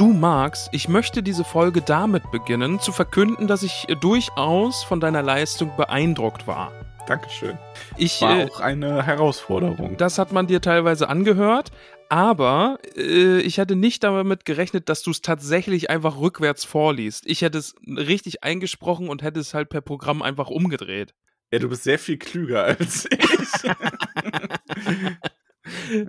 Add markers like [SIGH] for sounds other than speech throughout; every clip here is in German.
Du Max, ich möchte diese Folge damit beginnen, zu verkünden, dass ich durchaus von deiner Leistung beeindruckt war. Dankeschön. Ich, War äh, auch eine Herausforderung. das hat man dir teilweise angehört, aber äh, ich hatte nicht damit gerechnet, dass du es tatsächlich einfach rückwärts vorliest. Ich hätte es richtig eingesprochen und hätte es halt per Programm einfach umgedreht. ja, du bist sehr viel klüger als [LAUGHS] ich.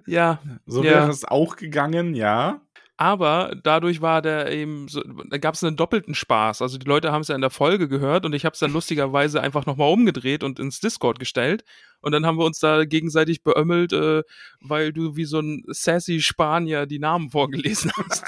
Ja, so Ja. wäre es auch gegangen, ja. Aber dadurch war der eben so, da gab es einen doppelten Spaß. Also die Leute haben es ja in der Folge gehört und ich habe es dann lustigerweise einfach nochmal umgedreht und ins Discord gestellt. Und dann haben wir uns da gegenseitig beömmelt, äh, weil du wie so ein sassy Spanier die Namen vorgelesen [LAUGHS] hast.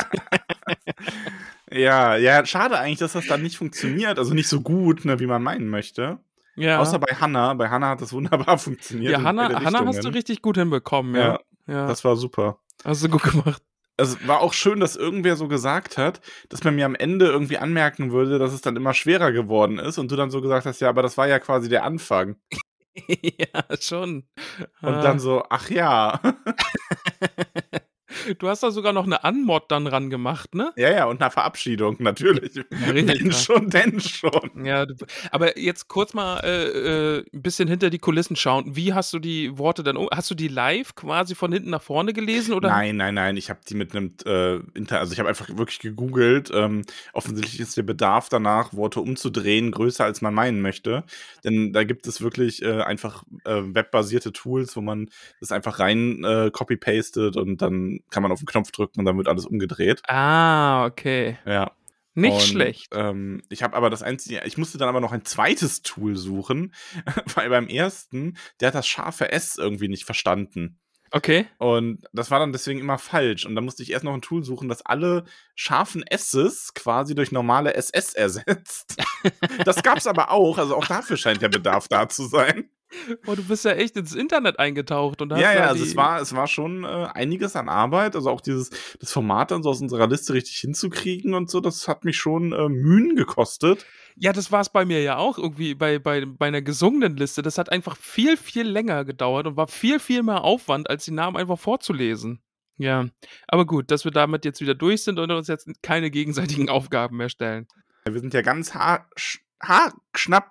Ja, ja, schade eigentlich, dass das dann nicht funktioniert. Also nicht so gut, ne, wie man meinen möchte. ja, Außer bei Hannah. Bei Hannah hat das wunderbar [LAUGHS] funktioniert. ja Hanna, Hanna hast du richtig gut hinbekommen. Ja, ja, Das war super. hast du gut gemacht. Es war auch schön, dass irgendwer so gesagt hat, dass man mir am Ende irgendwie anmerken würde, dass es dann immer schwerer geworden ist und du dann so gesagt hast, ja, aber das war ja quasi der Anfang. [LAUGHS] ja, schon. Und Ah. dann so, ach ja. [LAUGHS] Du hast da sogar noch eine Anmod dann ran gemacht, ne? ja, ja, und eine Verabschiedung, natürlich. denn krass. schon, denn schon. Ja, aber jetzt kurz mal äh, äh, ein bisschen hinter die Kulissen schauen. Wie hast du die Worte dann? Hast du die live quasi von hinten nach vorne gelesen oder? Nein, nein, nein, ich habe die mit einem, äh, Inter also ich habe einfach wirklich gegoogelt. Ähm, offensichtlich ist der Bedarf danach, Worte umzudrehen, größer als man meinen möchte. Denn da gibt es wirklich äh, einfach äh, webbasierte Tools, wo man das einfach rein äh, copy-pastet und dann kann man auf den Knopf drücken und dann wird alles umgedreht. Ah, okay. Ja. Nicht Und, schlecht. Ähm, ich habe aber das einzige, ich musste dann aber noch ein zweites Tool suchen, [LAUGHS] weil beim ersten, der hat das scharfe S irgendwie nicht verstanden. Okay. Und das war dann deswegen immer falsch. Und da musste ich erst noch ein Tool suchen, das alle scharfen S's quasi durch normale SS ersetzt. [LAUGHS] das gab's aber auch, also auch dafür scheint der Bedarf da zu sein. Oh, du bist ja echt ins Internet eingetaucht und hast ja, ja, also es war, es war schon äh, einiges an Arbeit. Also auch dieses, das Format dann so aus unserer Liste richtig hinzukriegen und so, das hat mich schon äh, Mühen gekostet. Ja, das war es bei mir ja auch irgendwie bei, bei, bei einer gesungenen Liste. Das hat einfach viel, viel länger gedauert und war viel, viel mehr Aufwand, als die Namen einfach vorzulesen. Ja, aber gut, dass wir damit jetzt wieder durch sind und uns jetzt keine gegenseitigen [LAUGHS] Aufgaben mehr stellen. Wir sind ja ganz haar,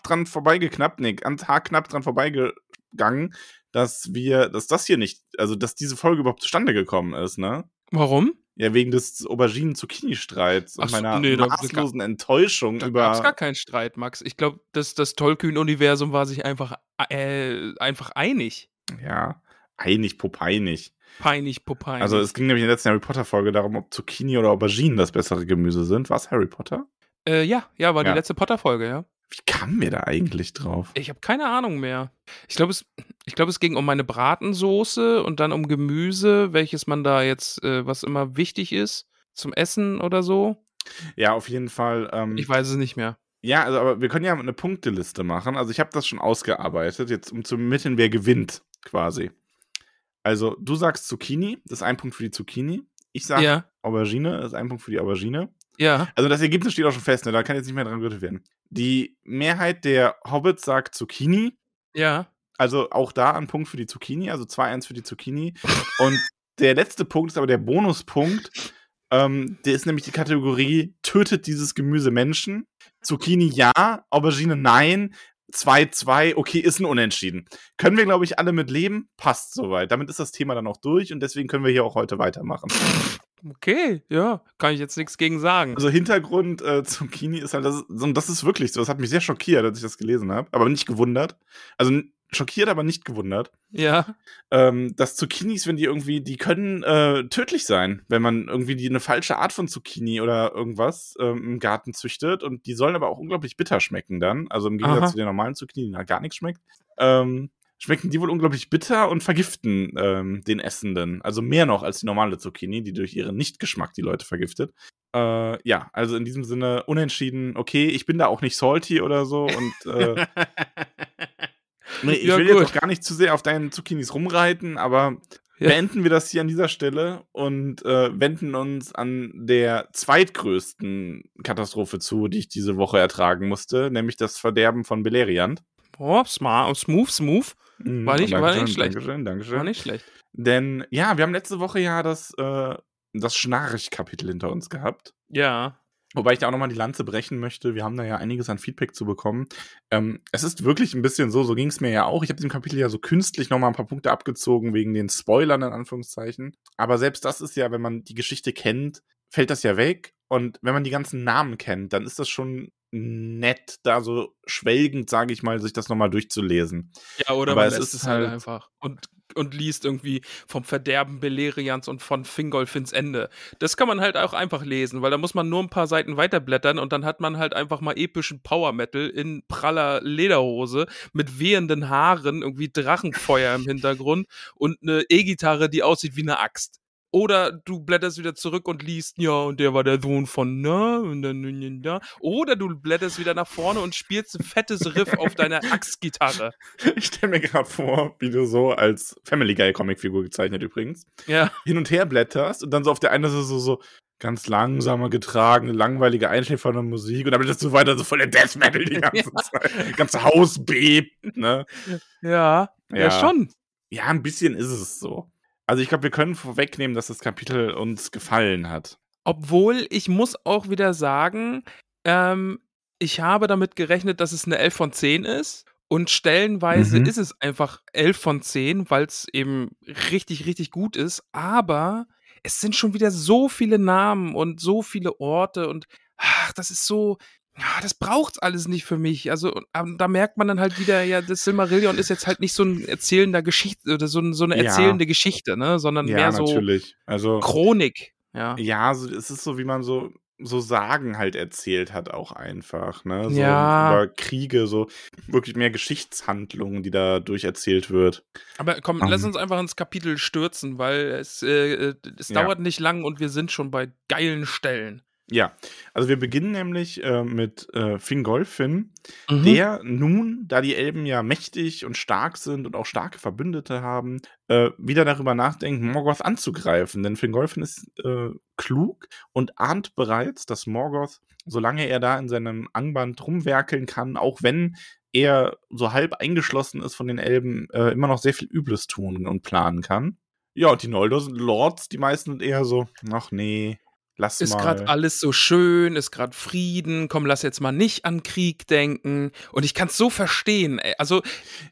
dran vorbeigeknappt, nee, ganz haarknapp dran vorbeigegangen, dass wir, dass das hier nicht, also dass diese Folge überhaupt zustande gekommen ist, ne? Warum? Ja, wegen des Auberginen-Zucchini-Streits und so, meiner nee, da- maßlosen Enttäuschung Da gab es gar über. keinen Streit, Max. Ich glaube, das, das Tollkühn-Universum war sich einfach, äh, einfach einig. Ja, einig, popeinig. Peinig, popeinig. Also es ging nämlich in der letzten Harry Potter-Folge darum, ob Zucchini oder Auberginen das bessere Gemüse sind. Was Harry Potter? Äh, ja, ja, war Ja. die letzte Potter-Folge, ja. Wie kamen wir da eigentlich drauf? Ich habe keine Ahnung mehr. Ich glaube, es, ich glaub, es ging um meine Bratensoße und dann um Gemüse, welches man da jetzt, äh, was immer wichtig ist zum Essen oder so. Ja, auf jeden Fall. Ähm, Ich weiß es nicht mehr. Ja, also aber wir können ja eine Punkteliste machen. Also ich habe das schon ausgearbeitet, jetzt um zu ermitteln, wer gewinnt, quasi. Also du sagst Zucchini, das ist ein Punkt für die Zucchini. Ich sage Ja, Aubergine, das ist ein Punkt für die Aubergine. Ja. Also das Ergebnis steht auch schon fest, ne? da kann jetzt nicht mehr dran gerüttelt werden. Die Mehrheit der Hobbits sagt Zucchini. Ja. Also auch da ein Punkt für die Zucchini, also 2-1 für die Zucchini. Und der letzte Punkt ist aber der Bonuspunkt. Ähm, der ist nämlich die Kategorie Tötet dieses Gemüse Menschen? Zucchini ja, Aubergine nein. 2-2, okay, ist ein Unentschieden. Können wir, glaube ich, alle mit leben? Passt soweit. Damit ist das Thema dann auch durch und deswegen können wir hier auch heute weitermachen. Okay, ja. Kann ich jetzt nichts gegen sagen. Also Hintergrund äh, Zucchini ist halt, das ist, das ist wirklich so. Das hat mich sehr schockiert, als ich das gelesen habe, aber nicht gewundert. Also schockiert, aber nicht gewundert. Ja. Ähm, dass Zucchinis, wenn die irgendwie, die können äh, tödlich sein, wenn man irgendwie die eine falsche Art von Zucchini oder irgendwas ähm, im Garten züchtet. Und die sollen aber auch unglaublich bitter schmecken dann. Also im Gegensatz Aha. zu den normalen Zucchini, die halt gar nichts schmeckt. Ähm, schmecken die wohl unglaublich bitter und vergiften ähm, den Essenden. Also mehr noch als die normale Zucchini, die durch ihren Nichtgeschmack die Leute vergiftet. Äh, ja, also in diesem Sinne unentschieden, okay, ich bin da auch nicht salty oder so und äh, [LAUGHS] nee, ich Ja, will gut. jetzt auch gar nicht zu sehr auf deinen Zucchinis rumreiten, aber Ja. beenden wir das hier an dieser Stelle und äh, wenden uns an der zweitgrößten Katastrophe zu, die ich diese Woche ertragen musste, nämlich das Verderben von Beleriand. Oh, smart, smooth, smooth. Mhm, War nicht- war Dankeschön, nicht schlecht. Dankeschön, Dankeschön. War nicht schlecht. Denn ja, wir haben letzte Woche ja das, äh, das Schnarch-Kapitel hinter uns gehabt. Ja. Wobei ich da auch nochmal die Lanze brechen möchte. Wir haben da ja einiges an Feedback zu bekommen. Ähm, es ist wirklich ein bisschen so, so ging es mir ja auch. Ich habe dem Kapitel ja so künstlich nochmal ein paar Punkte abgezogen wegen den Spoilern in Anführungszeichen. Aber selbst das ist ja, wenn man die Geschichte kennt, fällt das ja weg. Und wenn man die ganzen Namen kennt, dann ist das schon nett, da so schwelgend, sage ich mal, sich das nochmal durchzulesen. Ja, oder Aber man es lässt ist es halt halt- einfach und, und liest irgendwie vom Verderben Beleriands und von Fingolfins Ende. Das kann man halt auch einfach lesen, weil da muss man nur ein paar Seiten weiterblättern und dann hat man halt einfach mal epischen Power Metal in praller Lederhose mit wehenden Haaren, irgendwie Drachenfeuer im Hintergrund und eine E-Gitarre, die aussieht wie eine Axt. Oder du blätterst wieder zurück und liest, ja, und der war der Sohn von na und dann da. Oder du blätterst wieder nach vorne und spielst ein fettes Riff auf deiner Axtgitarre. [LAUGHS] Ich stelle mir gerade vor, wie du so als Family Guy Comicfigur gezeichnet übrigens, Ja. hin und her blätterst und dann so auf der einen Seite so, so ganz langsame, getragene, langweilige, einschläfernde Musik und dann blätterst du weiter so voll der Death Metal die [LAUGHS] ganze Zeit. Das ganze Haus bebt, ne? Ja, ja, Ja. schon. Ja, ein bisschen ist es so. Also ich glaube, wir können vorwegnehmen, dass das Kapitel uns gefallen hat. Obwohl, ich muss auch wieder sagen, ähm, ich habe damit gerechnet, dass es eine 11 von 10 ist. Und stellenweise Mhm. ist es einfach 11 von 10, weil es eben richtig, richtig gut ist. Aber es sind schon wieder so viele Namen und so viele Orte und ach, das ist so. Ja, das braucht's alles nicht für mich. Also, ähm, da merkt man dann halt wieder, ja, das Silmarillion ist jetzt halt nicht so ein erzählender Geschichte oder so, ein, so eine Ja. erzählende Geschichte, ne? Sondern Ja, mehr so natürlich. Also Chronik. Ja. ja, so, es ist so, wie man so so Sagen halt erzählt hat auch einfach, ne? So Ja. über Kriege, so wirklich mehr Geschichtshandlungen, die da durcherzählt wird. Aber komm, Ähm. lass uns einfach ins Kapitel stürzen, weil es, äh, äh, es Ja. dauert nicht lang und wir sind schon bei geilen Stellen. Ja, also wir beginnen nämlich äh, mit äh, Fingolfin, Mhm. der nun, da die Elben ja mächtig und stark sind und auch starke Verbündete haben, äh, wieder darüber nachdenkt, Morgoth anzugreifen. Denn Fingolfin ist äh, klug und ahnt bereits, dass Morgoth, solange er da in seinem Angband rumwerkeln kann, auch wenn er so halb eingeschlossen ist von den Elben, äh, immer noch sehr viel Übles tun und planen kann. Ja, und die Noldor Lords, die meisten sind eher so, ach nee, lass Ist gerade alles so schön, ist gerade Frieden, komm, lass jetzt mal nicht an Krieg denken. Und ich kann es so verstehen. ey. Also,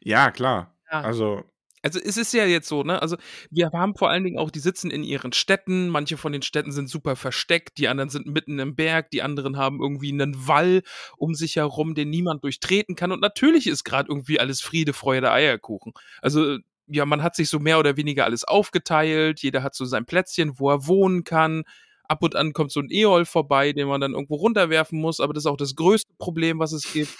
Ja, klar. Ja. Also, also es ist ja jetzt so, ne? Also wir haben vor allen Dingen auch, die sitzen in ihren Städten, manche von den Städten sind super versteckt, die anderen sind mitten im Berg, die anderen haben irgendwie einen Wall um sich herum, den niemand durchtreten kann. Und natürlich ist gerade irgendwie alles Friede, Freude, Eierkuchen. Also ja, man hat sich so mehr oder weniger alles aufgeteilt, jeder hat so sein Plätzchen, wo er wohnen kann. Ab und an kommt so ein Eol vorbei, den man dann irgendwo runterwerfen muss, aber das ist auch das größte Problem, was es gibt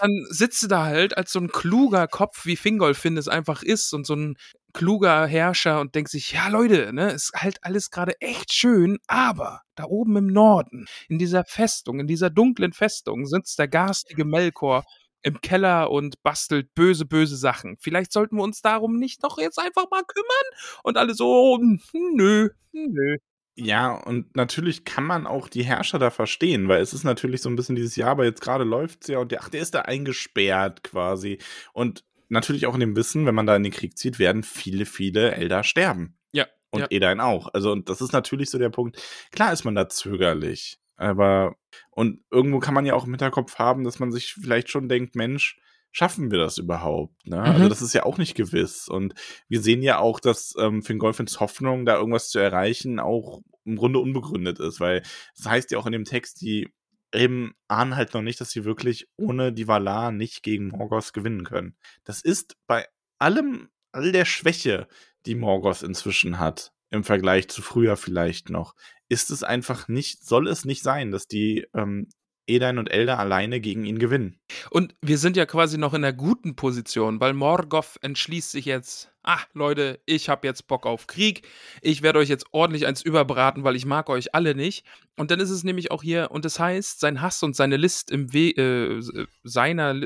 dann sitzt du da halt als so ein kluger Kopf, wie Fingolfin es einfach ist und so ein kluger Herrscher und denkt sich, ja Leute, ne, ist halt alles gerade echt schön, aber da oben im Norden, in dieser Festung, in dieser dunklen Festung, sitzt der garstige Melkor im Keller und bastelt böse, böse Sachen. Vielleicht sollten wir uns darum nicht doch jetzt einfach mal kümmern? Und alle so, hm, nö, nö. Ja, und natürlich kann man auch die Herrscher da verstehen, weil es ist natürlich so ein bisschen dieses Jahr, aber jetzt gerade läuft's ja und der, ach, der ist da eingesperrt quasi. Und natürlich auch in dem Wissen, wenn man da in den Krieg zieht, werden viele, viele Elder sterben. Ja. Und ja. Edain auch. Also, und das ist natürlich so der Punkt. Klar ist man da zögerlich. Aber, und irgendwo kann man ja auch im Hinterkopf haben, dass man sich vielleicht schon denkt, Mensch, schaffen wir das überhaupt? Ne? Also, Mhm. das ist ja auch nicht gewiss. Und wir sehen ja auch, dass ähm, Fingolfins Hoffnung, da irgendwas zu erreichen, auch im Grunde unbegründet ist, weil es das heißt ja auch in dem Text, die eben ahnen halt noch nicht, dass sie wirklich ohne die Valar nicht gegen Morgoth gewinnen können. Das ist bei allem, all der Schwäche, die Morgoth inzwischen hat, im Vergleich zu früher vielleicht noch, ist es einfach nicht, soll es nicht sein, dass die ähm, Edain und Elder alleine gegen ihn gewinnen. Und wir sind ja quasi noch in der guten Position, weil Morgoth entschließt sich jetzt, ah, Leute, ich habe jetzt Bock auf Krieg, ich werde euch jetzt ordentlich eins überbraten, weil ich mag euch alle nicht. Und dann ist es nämlich auch hier, und das heißt, sein Hass und seine List im Wege, äh, seiner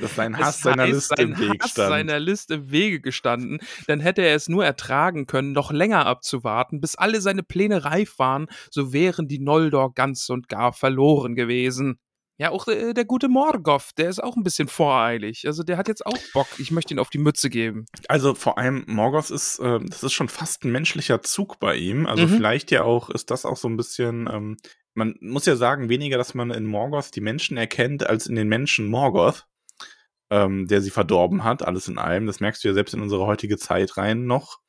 dass sein Hass seiner List sein im Weg Hass stand. seiner List im Wege gestanden, dann hätte er es nur ertragen können, noch länger abzuwarten, bis alle seine Pläne reif waren, so wären die Noldor ganz und gar verloren gewesen. Ja, auch der, der gute Morgoth, der ist auch ein bisschen voreilig. Also der hat jetzt auch Bock. Ich möchte ihn auf die Mütze geben. Also vor allem Morgoth ist, äh, das ist schon fast ein menschlicher Zug bei ihm. Also Mhm. vielleicht ja auch, ist das auch so ein bisschen, ähm, man muss ja sagen, weniger, dass man in Morgoth die Menschen erkennt, als in den Menschen Morgoth, ähm, der sie verdorben hat, alles in allem. Das merkst du ja selbst in unsere heutige Zeit rein noch.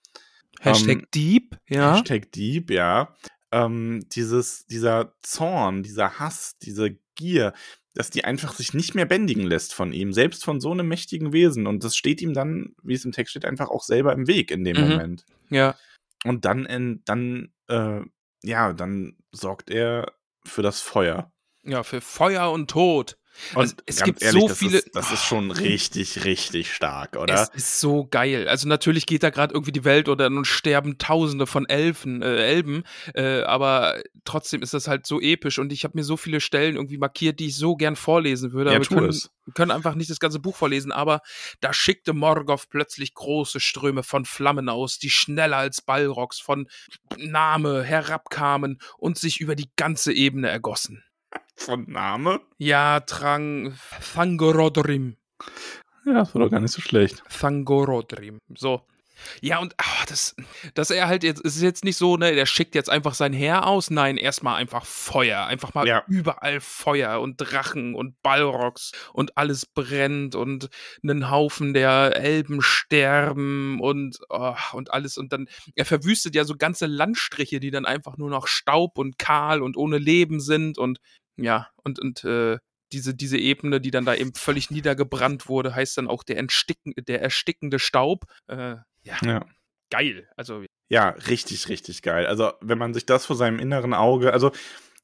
Hashtag Ähm, Dieb, ja. Hashtag Dieb, ja. Ähm, dieses, dieser Zorn, dieser Hass, diese Gier, dass die einfach sich nicht mehr bändigen lässt von ihm, selbst von so einem mächtigen Wesen. Und das steht ihm dann, wie es im Text steht, einfach auch selber im Weg in dem Mhm. Moment. Ja. Und dann, in, dann, äh, ja, dann sorgt er für das Feuer. Ja, für Feuer und Tod. Und Also, es gibt ehrlich, so das viele- Ist, das ist schon richtig, richtig stark, oder? Es ist so geil. Also natürlich geht da gerade irgendwie die Welt oder und sterben Tausende von Elfen, äh, Elben, äh, aber trotzdem ist das halt so episch und ich habe mir so viele Stellen irgendwie markiert, die ich so gern vorlesen würde. Ja, aber wir tu können, es. wir können einfach nicht das ganze Buch vorlesen, aber da schickte Morgoth plötzlich große Ströme von Flammen aus, die schneller als Balrogs von Name herabkamen und sich über die ganze Ebene ergossen. Von Name? Ja, Trang Thangorodrim. Ja, das war doch gar nicht so schlecht. Thangorodrim. So. Ja, und ah, das, dass er halt jetzt, es ist jetzt nicht so, ne, der schickt jetzt einfach sein Heer aus. Nein, erstmal einfach Feuer. Einfach mal Ja. überall Feuer und Drachen und Balrogs und alles brennt und einen Haufen der Elben sterben und, oh, und alles. Und dann, er verwüstet ja so ganze Landstriche, die dann einfach nur noch Staub und kahl und ohne Leben sind und ja, und, und, äh, diese, diese Ebene, die dann da eben völlig niedergebrannt wurde, heißt dann auch der, entsticken, der erstickende Staub. Äh, ja, Ja. geil. Also, Ja, richtig, richtig geil. Also, wenn man sich das vor seinem inneren Auge, also,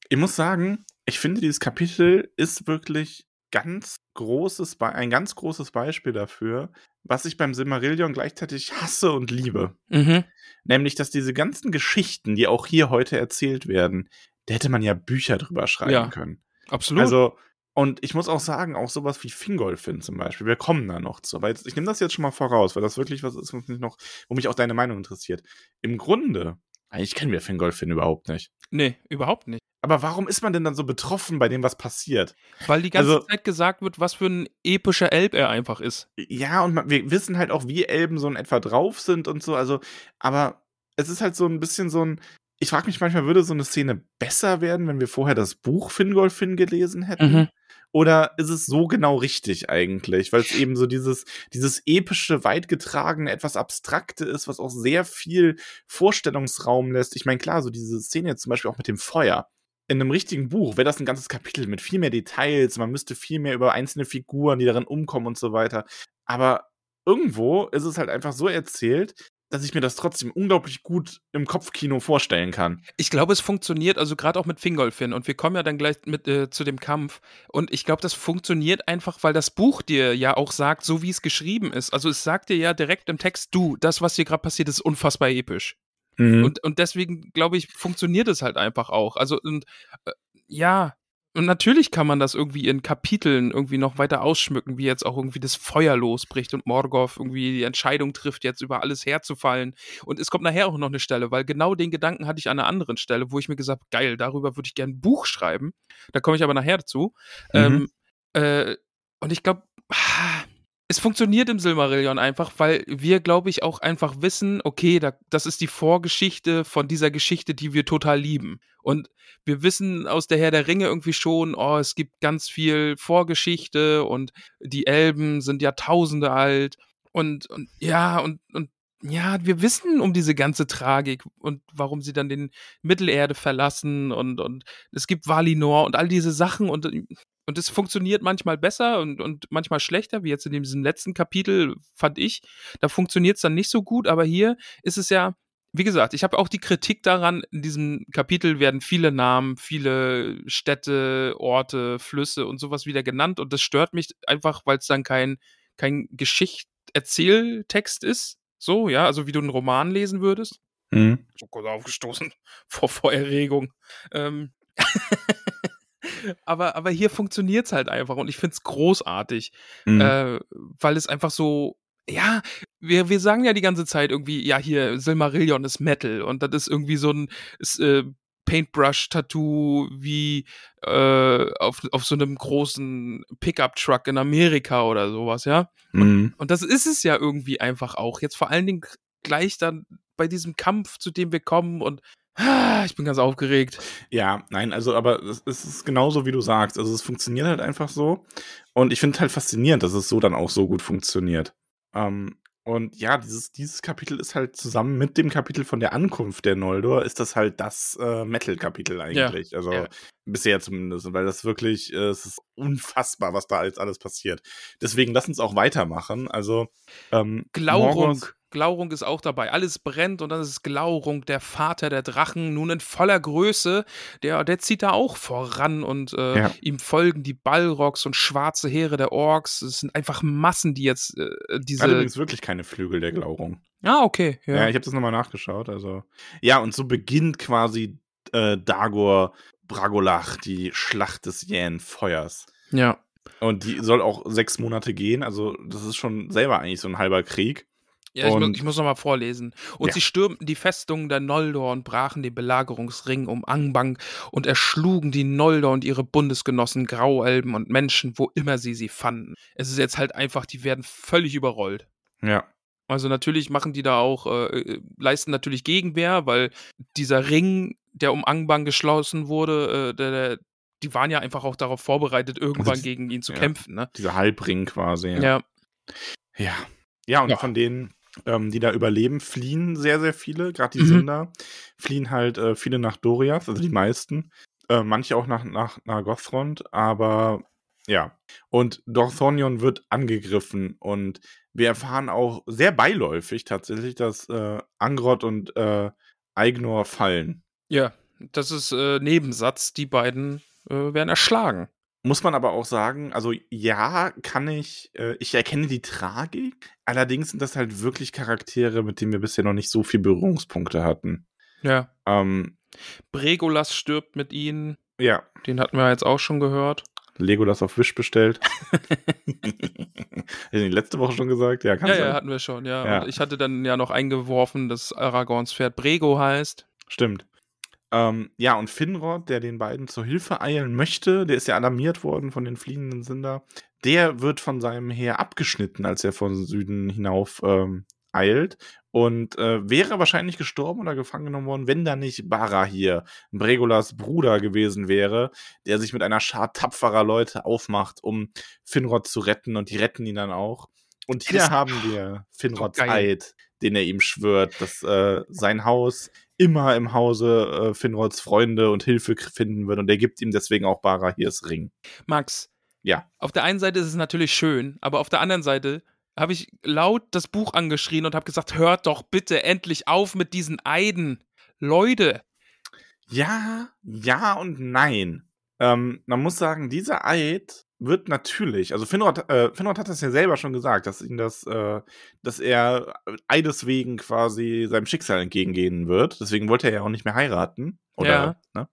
ich muss sagen, ich finde, dieses Kapitel ist wirklich ganz großes, Be- ein ganz großes Beispiel dafür, was ich beim Silmarillion gleichzeitig hasse und liebe. mhm. Nämlich, dass diese ganzen Geschichten, die auch hier heute erzählt werden, da hätte man ja Bücher drüber schreiben Ja. können. absolut. Also, und ich muss auch sagen, auch sowas wie Fingolfin zum Beispiel, wir kommen da noch zu. Aber jetzt, ich nehme das jetzt schon mal voraus, weil das wirklich was ist, was mich noch, wo mich auch deine Meinung interessiert. Im Grunde, eigentlich kennen wir Fingolfin überhaupt nicht. nee, überhaupt nicht. Aber warum ist man denn dann so betroffen bei dem, was passiert? Weil die ganze Also- Zeit gesagt wird, was für ein epischer Elb er einfach ist. Ja, und man, wir wissen halt auch, wie Elben so in etwa drauf sind und so. Also, aber es ist halt so ein bisschen so ein. Ich frage mich manchmal, würde so eine Szene besser werden, wenn wir vorher das Buch Fingolfin gelesen hätten? Mhm. Oder ist es so genau richtig eigentlich? Weil es eben so dieses, dieses epische, weitgetragene, etwas abstrakte ist, was auch sehr viel Vorstellungsraum lässt. Ich meine, klar, so diese Szene jetzt zum Beispiel auch mit dem Feuer. In einem richtigen Buch wäre das ein ganzes Kapitel mit viel mehr Details. Man müsste viel mehr über einzelne Figuren, die darin umkommen und so weiter. Aber irgendwo ist es halt einfach so erzählt, dass ich mir das trotzdem unglaublich gut im Kopfkino vorstellen kann. Ich glaube, es funktioniert, also gerade auch mit Fingolfin. Und wir kommen ja dann gleich mit äh, zu dem Kampf. Und ich glaube, das funktioniert einfach, weil das Buch dir ja auch sagt, so wie es geschrieben ist. Also es sagt dir ja direkt im Text, du, das, was hier gerade passiert, ist unfassbar episch. Mhm. Und, und deswegen, glaube ich, funktioniert es halt einfach auch. Also, und äh, ja, und natürlich kann man das irgendwie in Kapiteln irgendwie noch weiter ausschmücken, wie jetzt auch irgendwie das Feuer losbricht und Morgoth irgendwie die Entscheidung trifft, jetzt über alles herzufallen. Und es kommt nachher auch noch eine Stelle, weil genau den Gedanken hatte ich an einer anderen Stelle, wo ich mir gesagt habe, geil, darüber würde ich gerne ein Buch schreiben. Da komme ich aber nachher dazu. Mhm. Ähm, äh, und ich glaube, es funktioniert im Silmarillion einfach, weil wir, glaube ich, auch einfach wissen, okay, da, das ist die Vorgeschichte von dieser Geschichte, die wir total lieben. Und wir wissen aus der Herr der Ringe irgendwie schon, oh, es gibt ganz viel Vorgeschichte und die Elben sind Jahrtausende alt und, und ja, und, und ja, wir wissen um diese ganze Tragik und warum sie dann den Mittelerde verlassen und, und es gibt Valinor und all diese Sachen und, und es funktioniert manchmal besser und, und manchmal schlechter, wie jetzt in diesem letzten Kapitel, fand ich. Da funktioniert es dann nicht so gut, aber hier ist es ja, wie gesagt, ich habe auch die Kritik daran, in diesem Kapitel werden viele Namen, viele Städte, Orte, Flüsse und sowas wieder genannt und das stört mich einfach, weil es dann kein, kein Geschicht-Erzähltext ist, so, ja, also wie du einen Roman lesen würdest. Mhm. So kurz aufgestoßen [LAUGHS] vor, vor Erregung. Ähm. [LAUGHS] aber, aber hier funktioniert es halt einfach und ich finde es großartig, Mhm. äh, weil es einfach so, ja, wir, wir sagen ja die ganze Zeit irgendwie, ja, hier, Silmarillion ist Metal und das ist irgendwie so ein ist, äh, Paintbrush-Tattoo wie äh, auf, auf so einem großen Pickup-Truck in Amerika oder sowas, ja. Mhm. Und das ist es ja irgendwie einfach auch. Jetzt vor allen Dingen gleich dann bei diesem Kampf, zu dem wir kommen und ich bin ganz aufgeregt. Ja, nein, also, aber es, es ist genauso, wie du sagst. Also, es funktioniert halt einfach so. Und ich finde halt faszinierend, dass es so dann auch so gut funktioniert. Ähm, und ja, dieses, dieses Kapitel ist halt zusammen mit dem Kapitel von der Ankunft der Noldor, ist das halt das äh, Metal-Kapitel eigentlich. also ja. bisher zumindest, weil das wirklich, äh, es ist unfassbar, was da jetzt alles passiert. Deswegen lass uns auch weitermachen. Also ähm, Glaurung. Morgoth- Glaurung ist auch dabei. Alles brennt und dann ist Glaurung, der Vater der Drachen, nun in voller Größe. Der, der zieht da auch voran und äh, Ja. ihm folgen die Balrogs und schwarze Heere der Orks. Es sind einfach Massen, die jetzt äh, Hat diese. übrigens wirklich keine Flügel der Glaurung. Ah, okay. Ja, Ja. ich habe das nochmal nachgeschaut. Also ja, und so beginnt quasi äh, Dagor Bragolach, die Schlacht des jähen Feuers. ja. Und die soll auch sechs Monate gehen. Also das ist schon selber eigentlich so ein halber Krieg. Ja, ich, mu ich muss noch mal vorlesen. Und Ja. sie stürmten die Festungen der Noldor und brachen den Belagerungsring um Angbang und erschlugen die Noldor und ihre Bundesgenossen, Grauelben und Menschen, wo immer sie sie fanden. Es ist jetzt halt einfach, die werden völlig überrollt. Ja. Also natürlich machen die da auch, äh, äh, leisten natürlich Gegenwehr, weil dieser Ring, der um Angbang geschlossen wurde, äh, der, der, die waren ja einfach auch darauf vorbereitet, irgendwann Also, gegen ihn zu ja. kämpfen. Ne? Dieser Halbring quasi. Ja. Ja. Ja, und Ja. von denen, ähm, die da überleben, fliehen sehr, sehr viele. Gerade die Mhm. Sünder fliehen halt äh, viele nach Doriath, also die meisten. Äh, manche auch nach, nach, nach Gothrond, aber ja. Und Dorthonion wird angegriffen und wir erfahren auch sehr beiläufig tatsächlich, dass äh, Angrod und äh, Eignor fallen. Ja, das ist äh, Nebensatz. Die beiden äh, werden erschlagen. Muss man aber auch sagen, also ja, kann ich, äh, ich erkenne die Tragik, allerdings sind das halt wirklich Charaktere, mit denen wir bisher noch nicht so viel Berührungspunkte hatten. Ja. Ähm, Bregolas stirbt mit ihnen. ja, Den hatten wir jetzt auch schon gehört. Legolas auf Wish bestellt. [LAUGHS] Hätte ich letzte Woche schon gesagt? Ja, kann Ja, sein. ja, hatten wir schon, ja. Ja. Ich hatte dann ja noch eingeworfen, dass Aragorns Pferd Brego heißt. Stimmt. Ähm, ja, und Finrod, der den beiden zur Hilfe eilen möchte, der ist ja alarmiert worden von den fliehenden Sünder, der wird von seinem Heer abgeschnitten, als er von Süden hinauf ähm, eilt und äh, wäre wahrscheinlich gestorben oder gefangen genommen worden, wenn da nicht Barahir, Bregolas Bruder gewesen wäre, der sich mit einer Schar tapferer Leute aufmacht, um Finrod zu retten und die retten ihn dann auch. Und hier Das- haben wir Finrods. Eid, den er ihm schwört, dass äh, sein Haus immer im Hause äh, Finrods Freunde und Hilfe finden wird und er gibt ihm deswegen auch Barahirs Ring. Max. Ja. Auf der einen Seite ist es natürlich schön, aber auf der anderen Seite habe ich laut das Buch angeschrien und habe gesagt, hört doch bitte endlich auf mit diesen Eiden. Leute. Ja, ja und nein. Ähm, man muss sagen, dieser Eid wird natürlich, also Finrod, äh, Finrod hat das ja selber schon gesagt, dass ihn das, äh, dass er Eides wegen quasi seinem Schicksal entgegengehen wird. Deswegen wollte er ja auch nicht mehr heiraten. Oder, Ja. ne?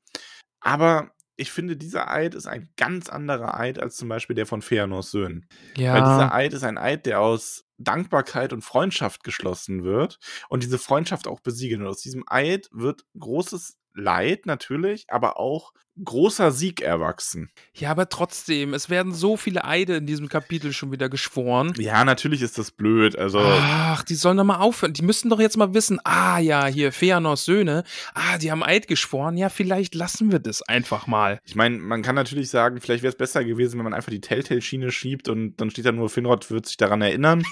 Aber ich finde, dieser Eid ist ein ganz anderer Eid als zum Beispiel der von Feanors Söhnen. Ja. Weil dieser Eid ist ein Eid, der aus Dankbarkeit und Freundschaft geschlossen wird und diese Freundschaft auch besiegeln. Und aus diesem Eid wird großes Leid natürlich, aber auch großer Sieg erwachsen. ja, aber trotzdem, es werden so viele Eide in diesem Kapitel schon wieder geschworen. Ja, natürlich ist das blöd. Also, Ach, die sollen doch mal aufhören. Die müssten doch jetzt mal wissen, ah ja, hier Feanors Söhne, ah, die haben Eid geschworen. Ja, vielleicht lassen wir das einfach mal. ich meine, man kann natürlich sagen, vielleicht wäre es besser gewesen, wenn man einfach die Telltale-Schiene schiebt und dann steht da nur, Finrod wird sich daran erinnern.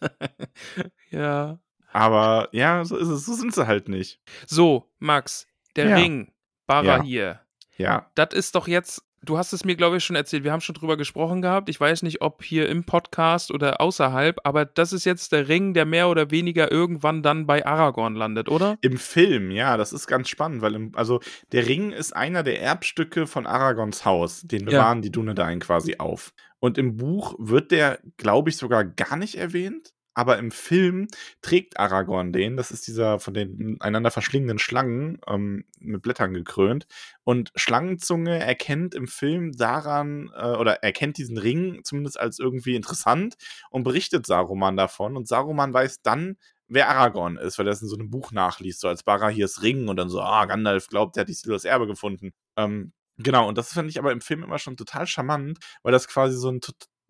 [LAUGHS] ja. Aber ja, so ist es. So sind sie halt nicht. So, Max, der Ja. Ring, Barahir. Ja. Das ist doch jetzt, du hast es mir, glaube ich, schon erzählt, wir haben schon drüber gesprochen gehabt. Ich weiß nicht, ob hier im Podcast oder außerhalb, aber das ist jetzt der Ring, der mehr oder weniger irgendwann dann bei Aragorn landet, oder? Im Film, ja, das ist ganz spannend, weil im, also der Ring ist einer der Erbstücke von Aragons Haus. Den Ja. bewahren die Dunedain quasi auf. Und im Buch wird der, glaube ich, sogar gar nicht erwähnt. Aber im Film trägt Aragorn den. Das ist dieser von den einander verschlingenden Schlangen ähm, mit Blättern gekrönt. Und Schlangenzunge erkennt im Film daran, äh, oder erkennt diesen Ring zumindest als irgendwie interessant und berichtet Saruman davon. Und Saruman weiß dann, wer Aragorn ist, weil er es in so einem Buch nachliest, so als Barahirs Ring und dann so, ah, Gandalf glaubt, der hat die Silo das Erbe gefunden. Ähm, genau, und das fand ich aber im Film immer schon total charmant, weil das quasi so ein,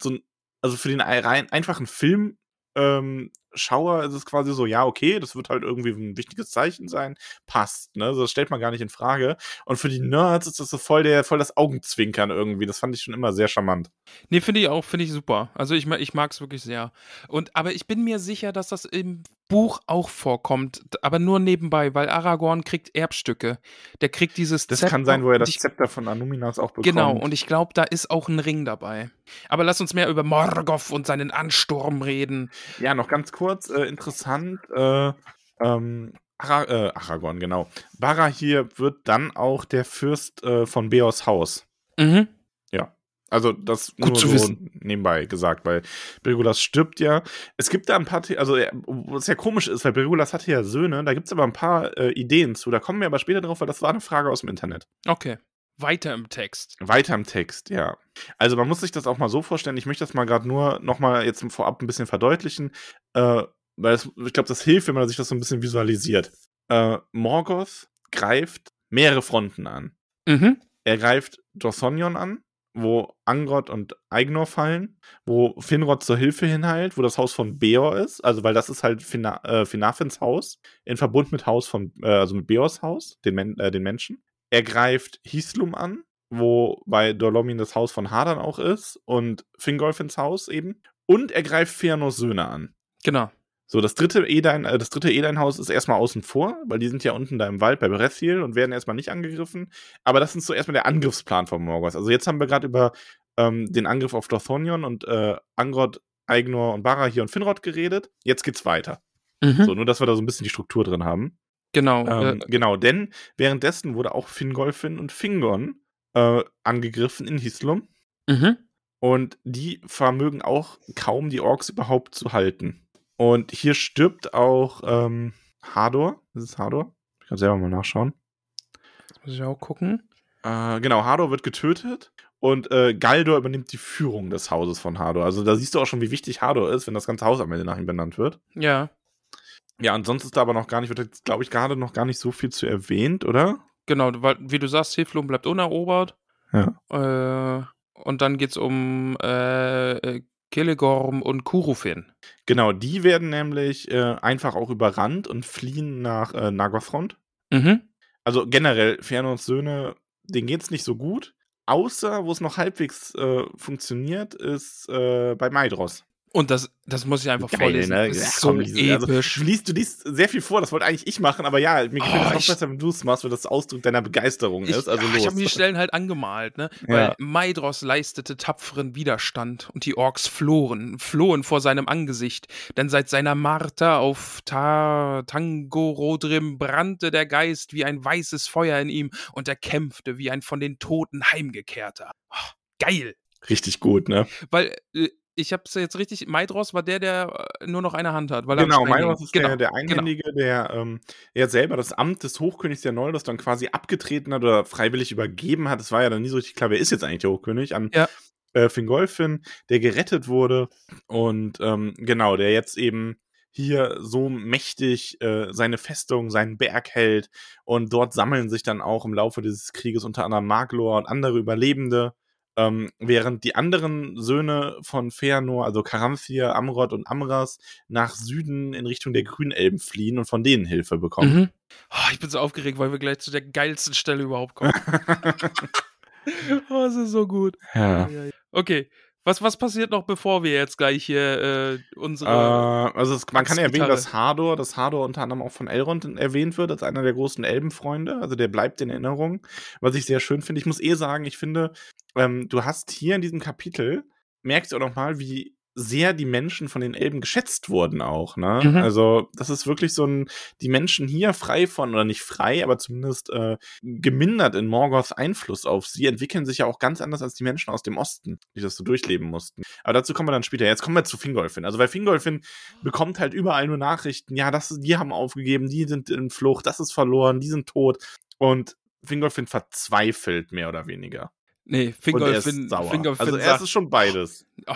so ein also für den rein einfachen Film ähm, Schauer ist es quasi so, ja, okay, das wird halt irgendwie ein wichtiges Zeichen sein, passt, ne? Das stellt man gar nicht in Frage. Und für die Nerds ist das so voll der, voll das Augenzwinkern irgendwie. Das fand ich schon immer sehr charmant. Nee, finde ich auch, finde ich super. Also ich, ich mag es wirklich sehr. Und, aber ich bin mir sicher, dass das im Buch auch vorkommt, aber nur nebenbei, weil Aragorn kriegt Erbstücke. Der kriegt dieses Das Zepter kann sein, wo er das ich, Zepter von Anuminas auch bekommt. Genau, und ich glaube, da ist auch ein Ring dabei. Aber lass uns mehr über Morgoth und seinen Ansturm reden. Ja, noch ganz kurz, äh, interessant, äh, ähm, Ara äh, Aragorn, genau. Barahir wird dann auch der Fürst äh, von Beors Haus. Mhm. Also das Gut nur zu so wissen. nebenbei gesagt, weil Brigolas stirbt ja. Es gibt da ein paar, The also äh, was ja komisch ist, weil Brigolas hatte ja Söhne, da gibt es aber ein paar äh, Ideen zu. Da kommen wir aber später drauf, weil das war eine Frage aus dem Internet. Okay. Weiter im Text. Weiter im Text, ja. Also man muss sich das auch mal so vorstellen, ich möchte das mal gerade nur noch mal jetzt vorab ein bisschen verdeutlichen, äh, weil es, ich glaube, das hilft, wenn man sich das so ein bisschen visualisiert. Äh, Morgoth greift mehrere Fronten an. Mhm. Er greift Dothonion an, wo Angrod und Eignor fallen, wo Finrod zur Hilfe hinheilt, wo das Haus von Beor ist, also weil das ist halt Fina, äh, Finafins Haus, in Verbund mit Haus von, äh, also mit Beors Haus, den, Men äh, den Menschen. Er greift Hislum an, wo bei Dolomin das Haus von Hadern auch ist und Fingolfins Haus eben. Und er greift Fëanors Söhne an. Genau. So, das dritte Edain, äh, das dritte Edain-Haus ist erstmal außen vor, weil die sind ja unten da im Wald bei Berethiel und werden erstmal nicht angegriffen. Aber das ist so erstmal der Angriffsplan von Morgoth. Also jetzt haben wir gerade über ähm, den Angriff auf Dothonion und äh, Angrod, Eignor und Barahir und Finrod geredet. Jetzt geht's weiter. Mhm. So, nur dass wir da so ein bisschen die Struktur drin haben. Genau. Ähm, äh, genau, denn währenddessen wurde auch Fingolfin und Fingon äh, angegriffen in Hislum. mhm. Und die vermögen auch kaum die Orks überhaupt zu halten. Und hier stirbt auch ähm, Hador. Ist es Hador? Ich kann selber mal nachschauen. Das muss ich auch gucken. Äh, genau, Hador wird getötet und äh, Galdor übernimmt die Führung des Hauses von Hador. Also da siehst du auch schon, wie wichtig Hador ist, wenn das ganze Haus am Ende nach ihm benannt wird. Ja. Ja, und sonst ist da aber noch gar nicht, wird jetzt, glaube ich, gerade noch gar nicht so viel zu erwähnt, oder? Genau, weil, wie du sagst, Heflum bleibt unerobert. Ja. Äh, und dann geht's um äh, äh, Kelegorm und Kurufin. Genau, die werden nämlich äh, einfach auch überrannt und fliehen nach äh, Nagothrond. Mhm. also generell, Fernons Söhne, denen geht's nicht so gut. Außer, wo es noch halbwegs äh, funktioniert, ist äh, bei Maidros. Und das, das muss ich einfach Geil, vorlesen. ne? Das Ja, ist komm, so diese- also, episch. Du liest, du liest sehr viel vor, das wollte eigentlich ich machen, aber ja, mir gefällt Oh, es auch ich- besser, wenn du es machst, weil das Ausdruck deiner Begeisterung ich ist. Also ah, los. ich habe mir die Stellen halt angemalt, ne? Ja. Weil Maidros leistete tapferen Widerstand und die Orks flohen, flohen vor seinem Angesicht, denn seit seiner Marter auf Ta Tangorodrim brannte der Geist wie ein weißes Feuer in ihm und er kämpfte wie ein von den Toten heimgekehrter. Oh, geil! Richtig gut, ne? Weil äh, ich habe es jetzt richtig. Maidros war der, der äh, nur noch eine Hand hat. Weil er Genau, Maidros ist genau. der, der Einhändige, der ähm, er selber das Amt des Hochkönigs der Noldos dann quasi abgetreten hat oder freiwillig übergeben hat. Es war ja dann nie so richtig klar, wer ist jetzt eigentlich der Hochkönig, an Ja. äh, Fingolfin, der gerettet wurde und ähm, genau, der jetzt eben hier so mächtig äh, seine Festung, seinen Berg hält und dort sammeln sich dann auch im Laufe dieses Krieges unter anderem Maglor und andere Überlebende, ähm, während die anderen Söhne von Feanor, also Karamphir, Amrod und Amras, nach Süden in Richtung der Grünelben fliehen und von denen Hilfe bekommen. Mhm. Oh, ich bin so aufgeregt, weil wir gleich zu der geilsten Stelle überhaupt kommen. [LAUGHS] [LAUGHS] oh, es ist so gut. Ja. Okay, Was, was passiert noch, bevor wir jetzt gleich hier äh, unsere. Äh, also es, man kann ja erwähnen, dass Hardor, dass Hardor unter anderem auch von Elrond erwähnt wird, als einer der großen Elbenfreunde. Also der bleibt in Erinnerung, was ich sehr schön finde. Ich muss eh sagen, ich finde, ähm, du hast hier in diesem Kapitel, merkst du auch nochmal, wie sehr die Menschen von den Elben geschätzt wurden auch, ne? Mhm. Also, das ist wirklich so ein, die Menschen hier frei von, oder nicht frei, aber zumindest äh, gemindert in Morgoths Einfluss auf sie, entwickeln sich ja auch ganz anders als die Menschen aus dem Osten, die das so durchleben mussten. Aber dazu kommen wir dann später. Jetzt kommen wir zu Fingolfin. Also, weil Fingolfin bekommt halt überall nur Nachrichten, ja, das, die haben aufgegeben, die sind in Flucht, das ist verloren, die sind tot. Und Fingolfin verzweifelt mehr oder weniger. nee, Fingolfin, ist sauer. Fingolfin also, er sagt, ist schon beides. oh,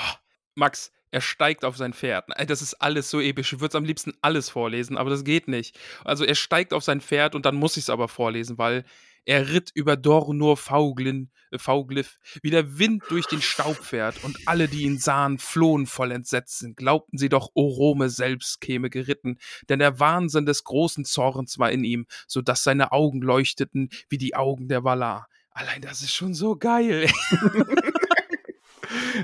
Max, er steigt auf sein Pferd. Das ist alles so episch. Ich würde es am liebsten alles vorlesen, aber das geht nicht. Also er steigt auf sein Pferd und dann muss ich es aber vorlesen, weil er ritt über Dornur Fauglin, äh, Fauglif, wie der Wind durch den Staub fährt, und alle, die ihn sahen, flohen voll Entsetzen. Glaubten sie doch, Orome selbst käme geritten, denn der Wahnsinn des großen Zorns war in ihm, so dass seine Augen leuchteten wie die Augen der Valar. Allein das ist schon so geil. [LAUGHS]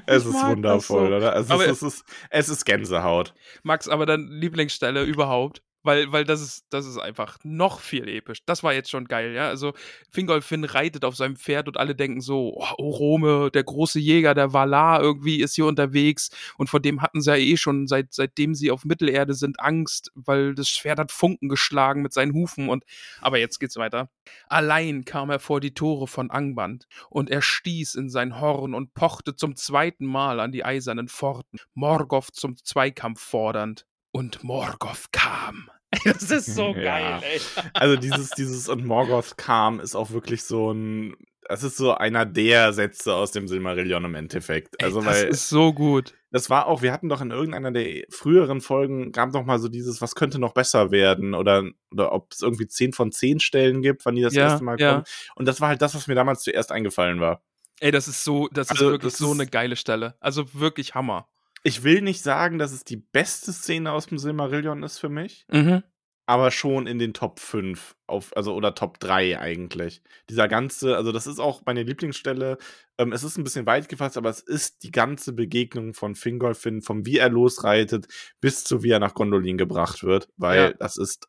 Es Ich ist wundervoll, so. oder? Also es, ist, es, ist, es ist Gänsehaut. Max, aber dann Lieblingsstelle überhaupt. Weil, weil das ist, das ist einfach noch viel episch. Das war jetzt schon geil, ja. Also Fingolfin reitet auf seinem Pferd und alle denken so, oh, Orome, der große Jäger, der Valar irgendwie ist hier unterwegs. Und vor dem hatten sie ja eh schon, seit, seitdem sie auf Mittelerde sind, Angst, weil das Schwert hat Funken geschlagen mit seinen Hufen und aber jetzt geht's weiter. Allein kam er vor die Tore von Angband und er stieß in sein Horn und pochte zum zweiten Mal an die eisernen Pforten, Morgoth zum Zweikampf fordernd. Und Morgoth kam. [LAUGHS] Das ist so Ja. geil, ey. Also dieses, dieses und Morgoth kam ist auch wirklich so ein, das ist so einer der Sätze aus dem Silmarillion im Endeffekt. Also ey, das weil ist so gut. das war auch, wir hatten doch in irgendeiner der früheren Folgen, gab doch mal so dieses, was könnte noch besser werden oder, oder ob es irgendwie 10 von 10 Stellen gibt, wann die das Ja, erste Mal ja. kommen. Und das war halt das, was mir damals zuerst eingefallen war. Ey, das ist so, das Also, ist wirklich das so ist- eine geile Stelle. Also wirklich Hammer. Ich will nicht sagen, dass es die beste Szene aus dem Silmarillion ist für mich. Mhm. aber schon in den Top 5 auf, also oder Top 3 eigentlich. Dieser ganze, also das ist auch meine Lieblingsstelle. Ähm, es ist ein bisschen weit gefasst, aber es ist die ganze Begegnung von Fingolfin, vom wie er losreitet, bis zu wie er nach Gondolin gebracht wird, weil Ja. das ist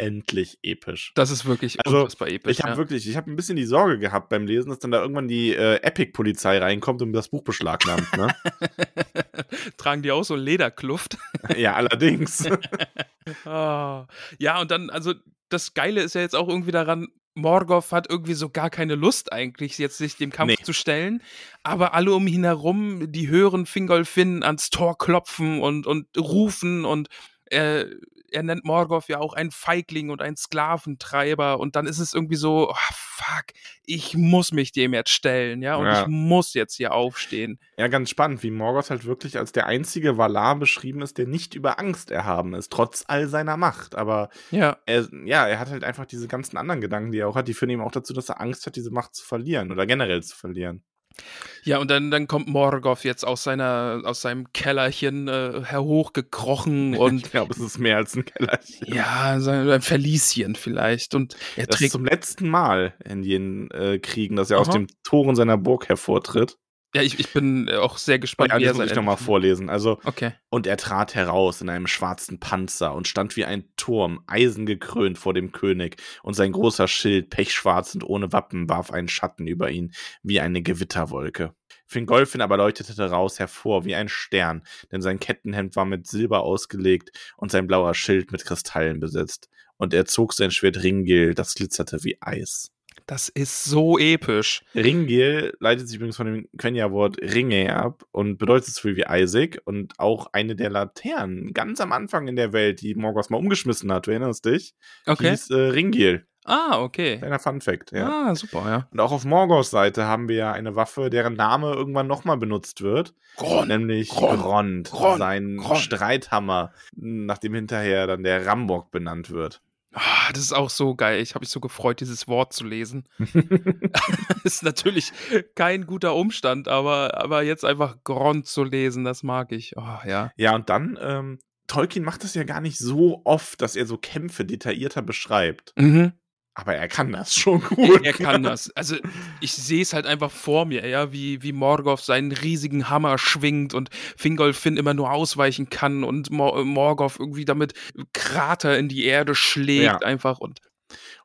unendlich episch. Das ist wirklich Also, unfassbar episch. Ich habe ja. wirklich, ich habe ein bisschen die Sorge gehabt beim Lesen, dass dann da irgendwann die äh, Epic-Polizei reinkommt und das Buch beschlagnahmt. Ne? [LAUGHS] Tragen die auch so Lederkluft? [LAUGHS] ja, allerdings. [LAUGHS] Ah. Ja, und dann, also das Geile ist ja jetzt auch irgendwie daran, Morgoth hat irgendwie so gar keine Lust eigentlich, jetzt sich dem Kampf Nee. zu stellen. Aber alle um ihn herum, die hören Fingolfin ans Tor klopfen und, und rufen und äh, er nennt Morgoth ja auch einen Feigling und einen Sklaventreiber und dann ist es irgendwie so, oh, fuck, ich muss mich dem jetzt stellen, ja, und Ja. ich muss jetzt hier aufstehen. Ja, ganz spannend, wie Morgoth halt wirklich als der einzige Valar beschrieben ist, der nicht über Angst erhaben ist, trotz all seiner Macht. Aber Ja, er, ja, er hat halt einfach diese ganzen anderen Gedanken, die er auch hat, die führen ihm auch dazu, dass er Angst hat, diese Macht zu verlieren oder generell zu verlieren. Ja, und dann, dann kommt Morgoth jetzt aus seiner, aus seinem Kellerchen äh, herhochgekrochen [LAUGHS] ich und glaube, es ist mehr als ein Kellerchen. ja, sein ein Verlieschen vielleicht. Und er Das ist trägt. zum letzten Mal in jenen äh, Kriegen, dass er aus Aha. dem Toren seiner Burg hervortritt. Ja, ich, ich bin äh, auch sehr gespannt, Ja, wie er das muss ich nochmal vorlesen. Also, Okay. Und er trat heraus in einem schwarzen Panzer und stand wie ein Turm, eisengekrönt vor dem König, und sein großer Schild, pechschwarz und ohne Wappen, warf einen Schatten über ihn, wie eine Gewitterwolke. Fingolfin aber leuchtete daraus hervor wie ein Stern, denn sein Kettenhemd war mit Silber ausgelegt und sein blauer Schild mit Kristallen besetzt. Und er zog sein Schwert Ringil, das glitzerte wie Eis. Das ist so episch. Ringil leitet sich übrigens von dem Quenya-Wort Ringe ab und bedeutet so viel wie eisig und auch eine der Laternen ganz am Anfang in der Welt, die Morgoth mal umgeschmissen hat, du erinnerst dich? Okay. Hieß äh, Ringil. Ah, okay. Kleiner Fun-Fact, ja. Ah, super, ja. Und auch auf Morgoths Seite haben wir ja eine Waffe, deren Name irgendwann nochmal benutzt wird. Gron. Nämlich Gron. Grond, Gron. sein Gron. Streithammer, nachdem hinterher dann der Rambock benannt wird. Ah, das ist auch so geil. Ich habe mich so gefreut, dieses Wort zu lesen. [LAUGHS] [LAUGHS] ist natürlich kein guter Umstand, aber, aber jetzt einfach Gron zu lesen, das mag ich. Oh, ja. Ja, und dann, ähm, Tolkien macht das ja gar nicht so oft, dass er so Kämpfe detaillierter beschreibt. Mhm. Aber er kann das schon [LAUGHS] gut. Er kann das. Also ich sehe es halt einfach vor mir, ja, wie, wie Morgoth seinen riesigen Hammer schwingt und Fingolfin immer nur ausweichen kann und Mor Morgoth irgendwie damit Krater in die Erde schlägt Ja. einfach und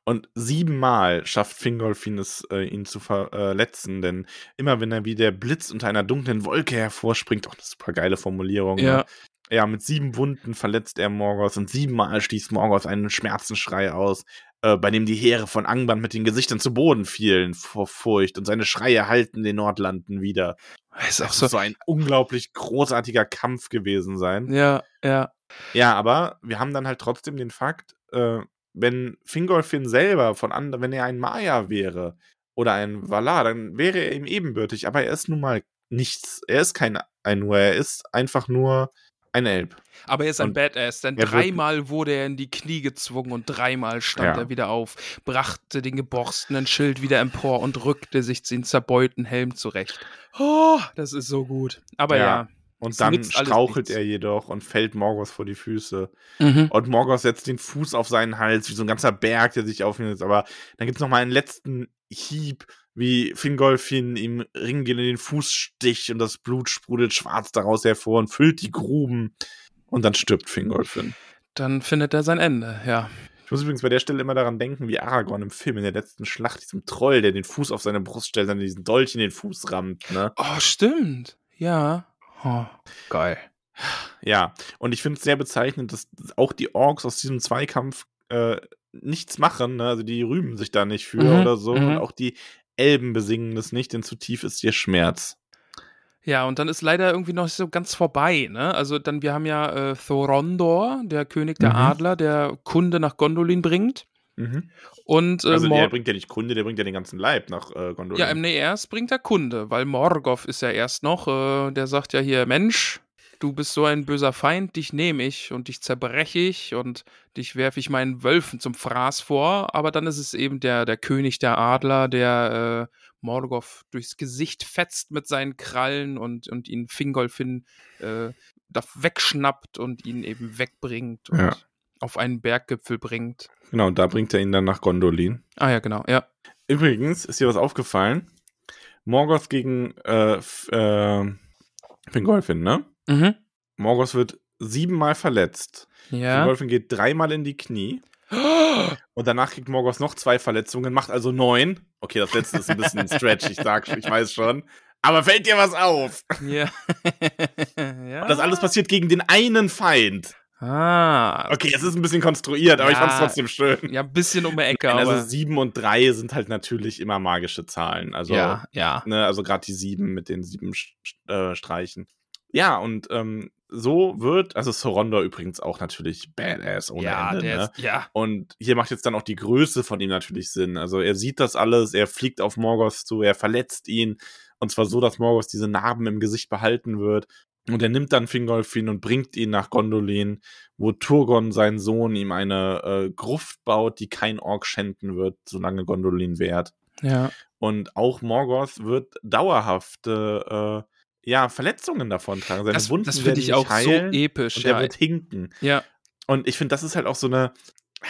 Und siebenmal schafft Fingolfin es, äh, ihn zu verletzen, denn immer wenn er wie der Blitz unter einer dunklen Wolke hervorspringt, auch eine super geile Formulierung. Ja. Ne? Ja, mit sieben Wunden verletzt er Morgoth und siebenmal stieß Morgoth einen Schmerzensschrei aus, äh, bei dem die Heere von Angband mit den Gesichtern zu Boden fielen vor Furcht und seine Schreie hallten den Nordlanden wieder. ist auch so. so ein unglaublich großartiger Kampf gewesen sein. Ja, ja. Ja, aber wir haben dann halt trotzdem den Fakt, äh, wenn Fingolfin selber von anderen, wenn er ein Maya wäre oder ein Valar, dann wäre er ihm ebenbürtig, aber er ist nun mal nichts. Er ist kein Ainur, er ist einfach nur ein Elb. Aber er ist ein Und Badass, denn dreimal wurde er in die Knie gezwungen und dreimal stand Ja. er wieder auf, brachte den geborstenen Schild wieder empor und rückte sich den zerbeulten Helm zurecht. Oh, das ist so gut. Aber Ja. ja. Und dann strauchelt er jedoch und fällt Morgoth vor die Füße. Mhm. Und Morgoth setzt den Fuß auf seinen Hals, wie so ein ganzer Berg, der sich auf ihn setzt. Aber dann gibt es nochmal einen letzten Hieb, wie Fingolfin ihm Ringgel in den Fuß sticht und das Blut sprudelt schwarz daraus hervor und füllt die Gruben. Und dann stirbt Fingolfin. Dann findet er sein Ende, ja. Ich muss übrigens bei der Stelle immer daran denken, wie Aragorn im Film in der letzten Schlacht, diesem Troll, der den Fuß auf seine Brust stellt, dann diesen Dolch in den Fuß rammt. Ne? Oh, stimmt. Ja. Oh, geil. Ja, und ich finde es sehr bezeichnend, dass auch die Orks aus diesem Zweikampf äh, nichts machen. Ne? Also die rühmen sich da nicht für Mhm, oder so. mhm. Und auch die Elben besingen das nicht, denn zu tief ist ihr Schmerz. Ja, und dann ist leider irgendwie noch so ganz vorbei, ne? Also dann, wir haben ja äh, Thorondor, der König der Mhm. Adler, der Kunde nach Gondolin bringt. Und äh, Also Mor- der bringt ja nicht Kunde, der bringt ja den ganzen Leib nach äh, Gondolin. Ja, im nee, erst bringt er Kunde, weil Morgoth ist ja erst noch, äh, der sagt ja hier, Mensch, du bist so ein böser Feind, dich nehme ich und dich zerbreche ich und dich werfe ich meinen Wölfen zum Fraß vor, aber dann ist es eben der, der König der Adler, der äh, Morgoth durchs Gesicht fetzt mit seinen Krallen und, und ihn Fingolfin äh, wegschnappt und ihn eben wegbringt und Ja. auf einen Berggipfel bringt. Genau, da bringt er ihn dann nach Gondolin. Ah ja, genau, ja. Übrigens ist dir was aufgefallen. Morgoth gegen äh, äh, Fingolfin, ne? Mhm. Morgoth wird siebenmal verletzt. Ja. Fingolfin geht dreimal in die Knie. [GASPS] Und danach kriegt Morgoth noch zwei Verletzungen, macht also neun. Okay, das letzte ist ein bisschen [LAUGHS] ein Stretch, ich sag, ich weiß schon. Aber fällt dir was auf? Ja. [LAUGHS] ja. Das alles passiert gegen den einen Feind. Ah. Okay, es ist ein bisschen konstruiert, aber ich Ja. fand's trotzdem schön. Ja, ein bisschen um die Ecke, Nein, also sieben und drei sind halt natürlich immer magische Zahlen. Also, ja, ja. ne, also gerade die sieben mit den sieben äh, Streichen. Ja, und ähm, so wird, also Sorondor übrigens auch natürlich badass ohne ja, Ende. der ne? ist, ja. Und hier macht jetzt dann auch die Größe von ihm natürlich Sinn. Also er sieht das alles, er fliegt auf Morgoth zu, er verletzt ihn. Und zwar so, dass Morgoth diese Narben im Gesicht behalten wird. Und er nimmt dann Fingolfin und bringt ihn nach Gondolin, wo Turgon, sein Sohn, ihm eine äh, Gruft baut, die kein Ork schänden wird, solange Gondolin währt. Ja. Und auch Morgoth wird dauerhafte äh, ja, Verletzungen davon tragen. Seine Das, Wunden das werden finde ich auch heilen so episch. und er Ja. wird hinken. ja. Und ich finde, das ist halt auch so eine,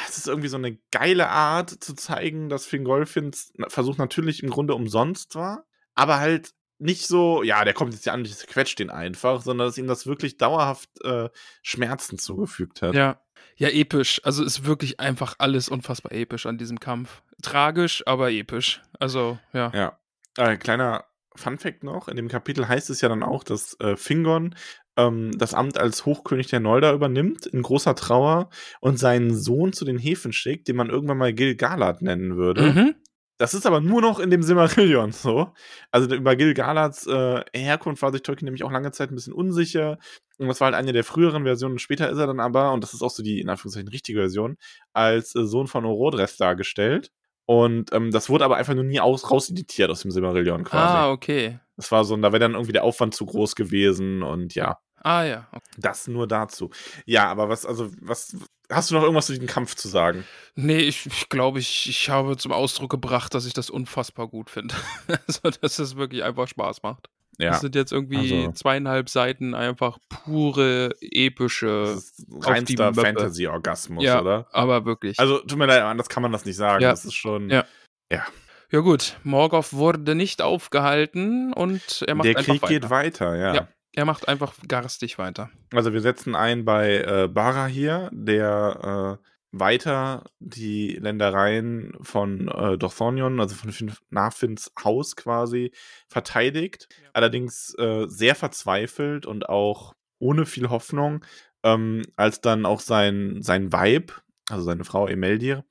es ist irgendwie so eine geile Art zu zeigen, dass Fingolfins Versuch natürlich im Grunde umsonst war, aber halt nicht so, ja, der kommt jetzt ja an, ich quetscht den einfach, sondern dass ihm das wirklich dauerhaft äh, Schmerzen zugefügt hat. Ja. Ja, episch. Also ist wirklich einfach alles unfassbar episch an diesem Kampf. Tragisch, aber episch. Also, ja. Ja. Äh, kleiner Funfact noch: In dem Kapitel heißt es ja dann auch, dass äh, Fingon ähm, das Amt als Hochkönig der Noldor übernimmt, in großer Trauer, und seinen Sohn zu den Hefen schickt, den man irgendwann mal Gil-galad nennen würde. Mhm. Das ist aber nur noch in dem Silmarillion so. Also über Gil-galads äh, Herkunft war sich Tolkien nämlich auch lange Zeit ein bisschen unsicher. Und das war halt eine der früheren Versionen. Später ist er dann aber, und das ist auch so die, in Anführungszeichen, richtige Version, als äh, Sohn von Orodres dargestellt. Und ähm, das wurde aber einfach nur nie aus, rauseditiert aus dem Silmarillion quasi. Ah, okay. Das war so, da wäre dann irgendwie der Aufwand zu groß gewesen und ja, Ah, ja. Okay. das nur dazu. Ja, aber was, also, was, hast du noch irgendwas zu diesem Kampf zu sagen? Nee, ich, ich glaube, ich, ich habe zum Ausdruck gebracht, dass ich das unfassbar gut finde. [LAUGHS] also, dass es wirklich einfach Spaß macht. Ja. Das sind jetzt irgendwie also- zweieinhalb Seiten einfach pure, epische, reinster. Fantasy-Orgasmus, Ja. oder? aber wirklich. Also, tut mir leid, anders kann man das nicht sagen. Ja. Das ist schon. Ja. ja gut, Morgoth wurde nicht aufgehalten und er macht der einfach Krieg weiter. geht weiter, ja. Ja. Er macht einfach garstig weiter. Also wir setzen ein bei äh, Bara hier, der äh, weiter die Ländereien von äh, Dorthonion, also von Fin Narfins Haus quasi, verteidigt. Allerdings äh, sehr verzweifelt und auch ohne viel Hoffnung, ähm, als dann auch sein, sein Weib, also seine Frau Emeldir,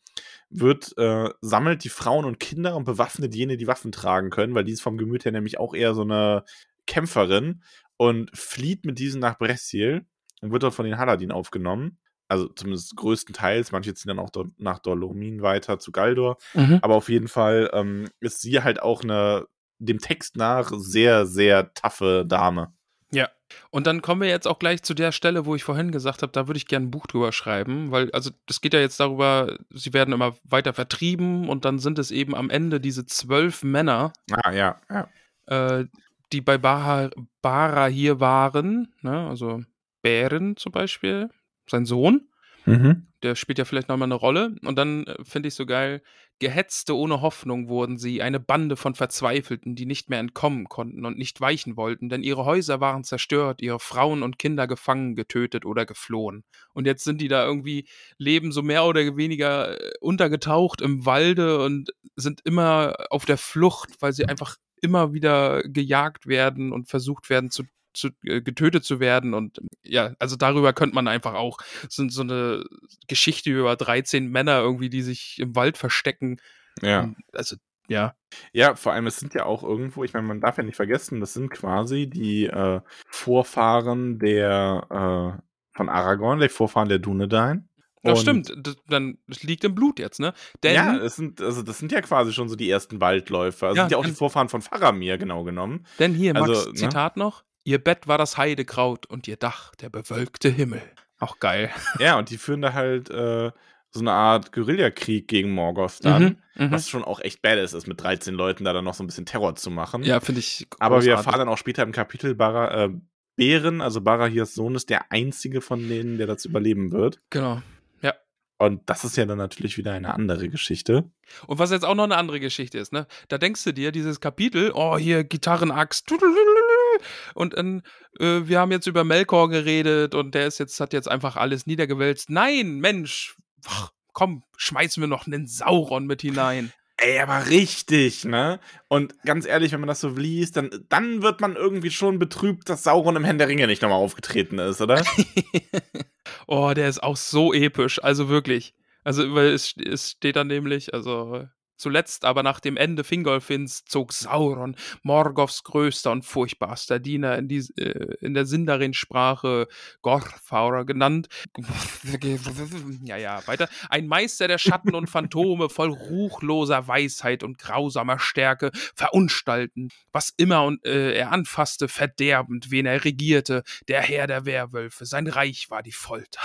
wird, äh, sammelt die Frauen und Kinder und bewaffnet jene, die Waffen tragen können, weil die ist vom Gemüt her nämlich auch eher so eine Kämpferin und flieht mit diesen nach Bressil und wird dort von den Haladin aufgenommen. Also zumindest größtenteils. Manche ziehen dann auch dort nach Dolomin weiter zu Galdor. Aber auf jeden Fall ähm, ist sie halt auch eine, dem Text nach, sehr, sehr taffe Dame. Ja. Und dann kommen wir jetzt auch gleich zu der Stelle, wo ich vorhin gesagt habe, da würde ich gerne ein Buch drüber schreiben, weil, also, es geht ja jetzt darüber, sie werden immer weiter vertrieben und dann sind es eben am Ende diese zwölf Männer, Ah, ja, ja. äh, die bei Bara, Bara hier waren, ne? also Bären zum Beispiel, sein Sohn, Mhm. der spielt ja vielleicht nochmal eine Rolle. Und dann äh, finde ich so geil, Gehetzte ohne Hoffnung wurden sie, eine Bande von Verzweifelten, die nicht mehr entkommen konnten und nicht weichen wollten, denn ihre Häuser waren zerstört, ihre Frauen und Kinder gefangen, getötet oder geflohen. Und jetzt sind die da irgendwie, leben so mehr oder weniger äh, untergetaucht im Walde und sind immer auf der Flucht, weil sie einfach immer wieder gejagt werden und versucht werden zu zu, äh, getötet zu werden und ja, also darüber könnte man einfach auch so, so eine Geschichte über 13 Männer irgendwie, die sich im Wald verstecken. Ja. Und, Also, ja. Ja, vor allem, es sind ja auch irgendwo, ich meine, man darf ja nicht vergessen, das sind quasi die äh, Vorfahren der äh, von Aragorn, der Vorfahren der Dunedain. Das stimmt, das, dann das liegt im Blut jetzt, ne? Denn, ja, es sind, also das sind ja quasi schon so die ersten Waldläufer. Das Ja, sind ja auch die Vorfahren von Faramir, genau genommen. denn hier, Max, also, ne? Zitat noch, ihr Bett war das Heidekraut und ihr Dach der bewölkte Himmel. Auch geil. Ja, und die führen da halt äh, so eine Art Guerillakrieg gegen Morgoth dann. Mhm, mhm. Was schon auch echt badass ist, mit 13 Leuten da dann noch so ein bisschen Terror zu machen. Ja, finde ich Aber wir großartig. erfahren dann auch später im Kapitel, Bara, äh, Bären, also Barahirs Sohn, ist der einzige von denen, der das überleben wird. Genau. Und das ist ja dann natürlich wieder eine andere Geschichte. Und was jetzt auch noch eine andere Geschichte ist, ne? Da denkst du dir, dieses Kapitel, oh, hier Gitarrenaxt. [LAUGHS] Und äh, wir haben jetzt über Melkor geredet und der ist jetzt, hat jetzt einfach alles niedergewälzt. Nein, Mensch, ach, komm, schmeißen wir noch einen Sauron mit hinein. Ey, aber richtig, ne? Und ganz ehrlich, wenn man das so liest, dann, dann wird man irgendwie schon betrübt, dass Sauron im Herrn der Ringe nicht nochmal aufgetreten ist, oder? [LAUGHS] oh, der ist auch so episch, also wirklich. Also, weil es, es steht dann nämlich, also zuletzt aber nach dem Ende Fingolfins zog Sauron, Morgoths größter und furchtbarster Diener in, die, äh, in der Sindarin-Sprache Gorthaur genannt. [LAUGHS] ja, ja, weiter. Ein Meister der Schatten und Phantome voll ruchloser Weisheit und grausamer Stärke, verunstalten, was immer und, äh, er anfasste, verderbend, wen er regierte, der Herr der Werwölfe. Sein Reich war die Folter.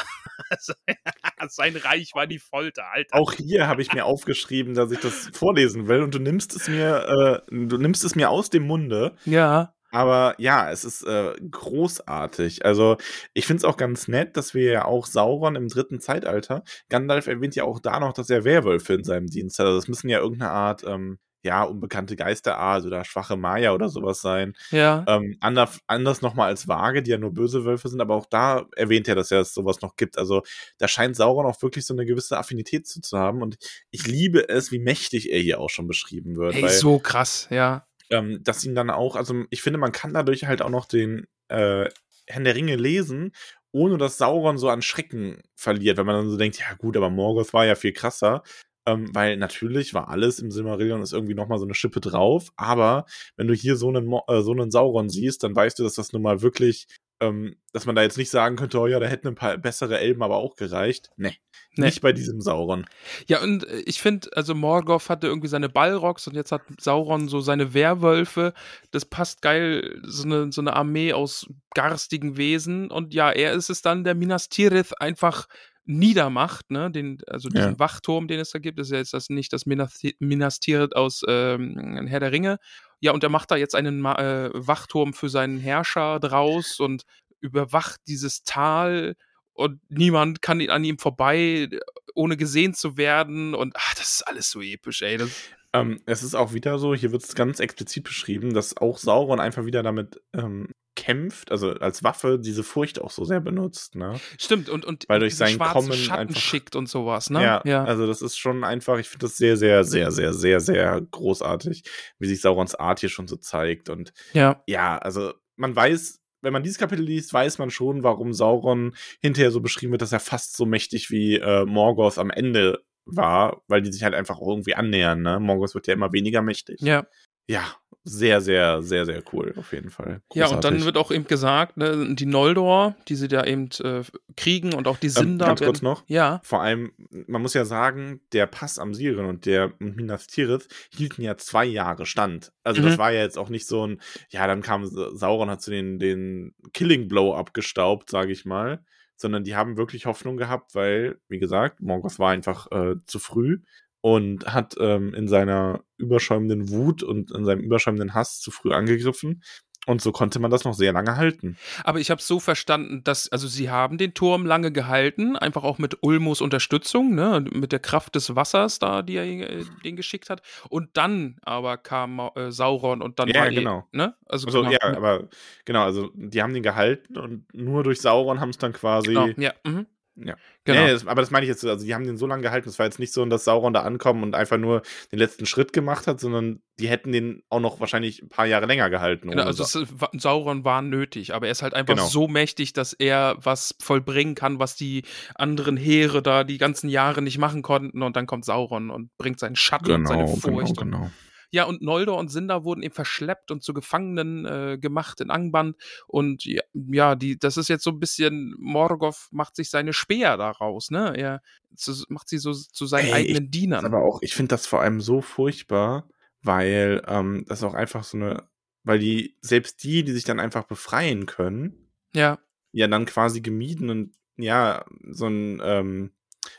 [LAUGHS] Sein Reich war die Folter, Alter. Auch hier habe ich mir aufgeschrieben, dass ich das vorlesen will und du nimmst es mir, äh, du nimmst es mir aus dem Munde. Ja. Aber ja, es ist äh, großartig. Also, ich finde es auch ganz nett, dass wir ja auch Sauron im dritten Zeitalter, Gandalf erwähnt ja auch da noch, dass er Werwölfe in seinem Dienst hat. Also, das müssen ja irgendeine Art, ähm, ja, unbekannte Geisterart oder schwache Maya oder sowas sein. Ja. Ähm, anders anders nochmal als Waage, die ja nur böse Wölfe sind, aber auch da erwähnt er, dass ja es sowas noch gibt. Also, da scheint Sauron auch wirklich so eine gewisse Affinität zu, zu haben. Und ich liebe es, wie mächtig er hier auch schon beschrieben wird. Hey, weil, so krass, ja. ähm, dass ihn dann auch, also ich finde, man kann dadurch halt auch noch den äh, Herrn der Ringe lesen, ohne dass Sauron so an Schrecken verliert, wenn man dann so denkt, ja gut, aber Morgoth war ja viel krasser. Ähm, weil natürlich war alles im Silmarillion ist irgendwie nochmal so eine Schippe drauf, aber wenn du hier so einen, äh, so einen Sauron siehst, dann weißt du, dass das nun mal wirklich, ähm, dass man da jetzt nicht sagen könnte, oh ja, da hätten ein paar bessere Elben aber auch gereicht. Nee, Nee. nicht bei diesem Sauron. Ja, und äh, ich finde, also Morgoth hatte irgendwie seine Balrogs und jetzt hat Sauron so seine Werwölfe. Das passt geil, so eine, so eine Armee aus garstigen Wesen. Und ja, er ist es dann, der Minas Tirith einfach niedermacht, ne, den, also diesen Ja. Wachturm, den es da gibt, das ist ja jetzt das nicht das Minas Minas Tirith aus ähm, Herr der Ringe. Ja, und er macht da jetzt einen äh, Wachturm für seinen Herrscher draus und überwacht dieses Tal und niemand kann an ihm vorbei, ohne gesehen zu werden. Und ach, das ist alles so episch, ey. Das, Ähm, es ist auch wieder so, hier wird es ganz explizit beschrieben, dass auch Sauron einfach wieder damit ähm, kämpft, also als Waffe diese Furcht auch so sehr benutzt, ne? stimmt, und, und Weil durch diesen sein schwarzen Kommen Schatten einfach- schickt und sowas, ne? Ja, ja. also das ist schon einfach, ich finde das sehr, sehr, sehr, sehr, sehr, sehr großartig, wie sich Saurons Art hier schon so zeigt. Und ja. ja, also man weiß, wenn man dieses Kapitel liest, weiß man schon, warum Sauron hinterher so beschrieben wird, dass er fast so mächtig wie äh, Morgoth am Ende war, weil die sich halt einfach irgendwie annähern, ne? Morgoth wird ja immer weniger mächtig. Ja. Ja, sehr, sehr, sehr, sehr cool, auf jeden Fall. Ja, und dann Großartig. wird auch eben gesagt, ne, die Noldor, die sie da eben äh, kriegen und auch die ähm, Sindar. ganz kurz werden- noch, Ja, vor allem, man muss ja sagen, der Pass am Siren und der Minas Tirith hielten ja zwei Jahre stand. Also das Mhm. war ja jetzt auch nicht so ein, ja, dann kam Sa- Sauron, hat so den, den Killing Blow abgestaubt, sage ich mal, sondern die haben wirklich Hoffnung gehabt, weil, wie gesagt, Morgoth war einfach äh, zu früh und hat ähm, in seiner überschäumenden Wut und in seinem überschäumenden Hass zu früh angegriffen. Und so konnte man das noch sehr lange halten. aber ich habe so verstanden, dass, also sie haben den Turm lange gehalten, einfach auch mit Ulmos Unterstützung, ne, mit der Kraft des Wassers da, die er äh, den geschickt hat. Und dann aber kam äh, Sauron und dann Ja, war eh- genau. ne? Also, Also, genau, ja, aber genau, also die haben den gehalten und nur durch Sauron haben es dann quasi. genau, ja, mhm. Ja. Genau. Nee, das, aber das meine ich jetzt, so, also die haben den so lange gehalten, es war jetzt nicht so, dass Sauron da ankommt und einfach nur den letzten Schritt gemacht hat, sondern die hätten den auch noch wahrscheinlich ein paar Jahre länger gehalten. Genau, also wa- Sauron war nötig, aber er ist halt einfach Genau. so mächtig, dass er was vollbringen kann, was die anderen Heere da die ganzen Jahre nicht machen konnten. Und dann kommt Sauron und bringt seinen Schatten und seine genau, genau, Furcht. Und, genau. Ja, und Noldor und Sindar wurden eben verschleppt und zu Gefangenen äh, gemacht in Angband. Und ja, ja, die, das ist jetzt so ein bisschen, Morgoth macht sich seine Speer daraus, ne? Er zu, macht sie so zu seinen Ey, eigenen Dienern. Aber auch, ich finde das vor allem so furchtbar, weil ähm, das auch einfach so eine, weil die, selbst die, die sich dann einfach befreien können, ja, ja dann quasi gemieden und ja, so ein ähm,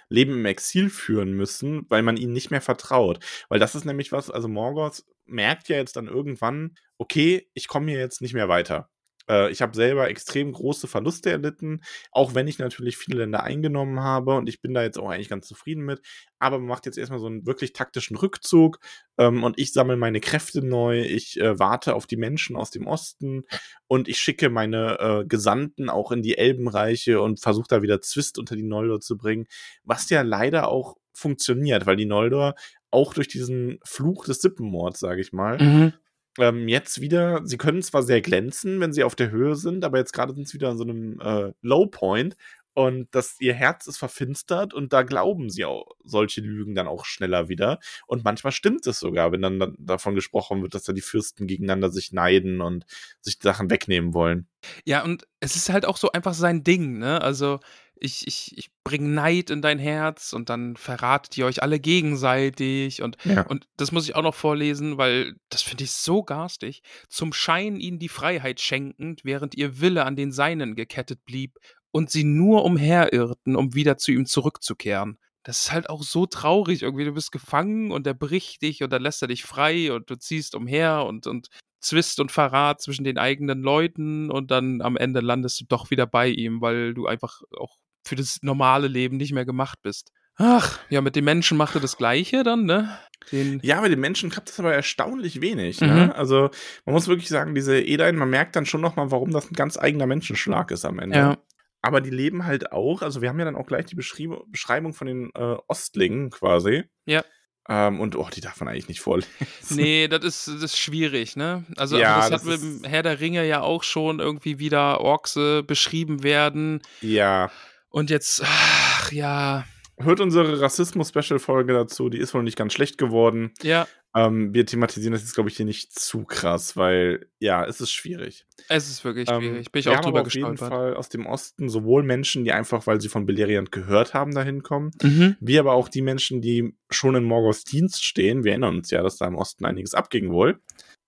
Leben im Exil führen müssen, weil man ihnen nicht mehr vertraut. Weil das ist nämlich was, also Morgoth merkt ja jetzt dann irgendwann, okay, ich komme hier jetzt nicht mehr weiter. Äh, ich habe selber extrem große Verluste erlitten, auch wenn ich natürlich viele Länder eingenommen habe und ich bin da jetzt auch eigentlich ganz zufrieden mit. Aber man macht jetzt erstmal so einen wirklich taktischen Rückzug ähm, und ich sammle meine Kräfte neu, ich äh, warte auf die Menschen aus dem Osten und ich schicke meine äh, Gesandten auch in die Elbenreiche und versuche da wieder Zwist unter die Noldor zu bringen, was ja leider auch funktioniert, weil die Noldor auch durch diesen Fluch des Sippenmords, sage ich mal, mhm. Ähm, jetzt wieder, sie können zwar sehr glänzen, wenn sie auf der Höhe sind, aber jetzt gerade sind sie wieder an so einem äh, Low Point und das, ihr Herz ist verfinstert und da glauben sie auch solche Lügen dann auch schneller wieder. Und manchmal stimmt es sogar, wenn dann davon gesprochen wird, dass da die Fürsten gegeneinander sich neiden und sich Sachen wegnehmen wollen. Ja, und es ist halt auch so einfach sein Ding, ne? Also, ich, ich, ich bringe Neid in dein Herz und dann verratet ihr euch alle gegenseitig und, Ja. und das muss ich auch noch vorlesen, weil das finde ich so garstig. Zum Schein ihnen die Freiheit schenkend, während ihr Wille an den Seinen gekettet blieb und sie nur umherirrten, um wieder zu ihm zurückzukehren. Das ist halt auch so traurig irgendwie. Du bist gefangen und er bricht dich und dann lässt er dich frei und du ziehst umher und, und Zwist und Verrat zwischen den eigenen Leuten und dann am Ende landest du doch wieder bei ihm, weil du einfach auch für das normale Leben nicht mehr gemacht bist. Ach, ja, mit den Menschen macht er das Gleiche dann, ne? Den, Ja, bei den Menschen klappt das aber erstaunlich wenig. Mhm. Ne? Also man muss wirklich sagen, diese Edain, man merkt dann schon noch mal, warum das ein ganz eigener Menschenschlag ist am Ende. ja, Aber die leben halt auch, also wir haben ja dann auch gleich die Beschrieb Beschreibung von den äh, Ostlingen quasi. Ja. Ähm, und oh, die darf man eigentlich nicht vorlesen. nee, das ist, das ist schwierig, ne? Also, Ja, also das, das hat mit Herr der Ringe ja auch schon irgendwie wieder Orkse beschrieben werden Ja. Und jetzt, ach, ja, Hört unsere Rassismus-Special-Folge dazu, die ist wohl nicht ganz schlecht geworden. ja, Ähm, wir thematisieren das jetzt, glaube ich, hier nicht zu krass, weil ja, es ist schwierig. es ist wirklich Ähm, schwierig. Bin ich auch drüber aber auf jeden gestolpert. Fall aus dem Osten sowohl Menschen, die einfach, weil sie von Beleriand gehört haben, dahin kommen, Mhm. wie aber auch die Menschen, die schon in Morgoths Dienst stehen. Wir erinnern uns ja, dass da im Osten einiges abging wohl.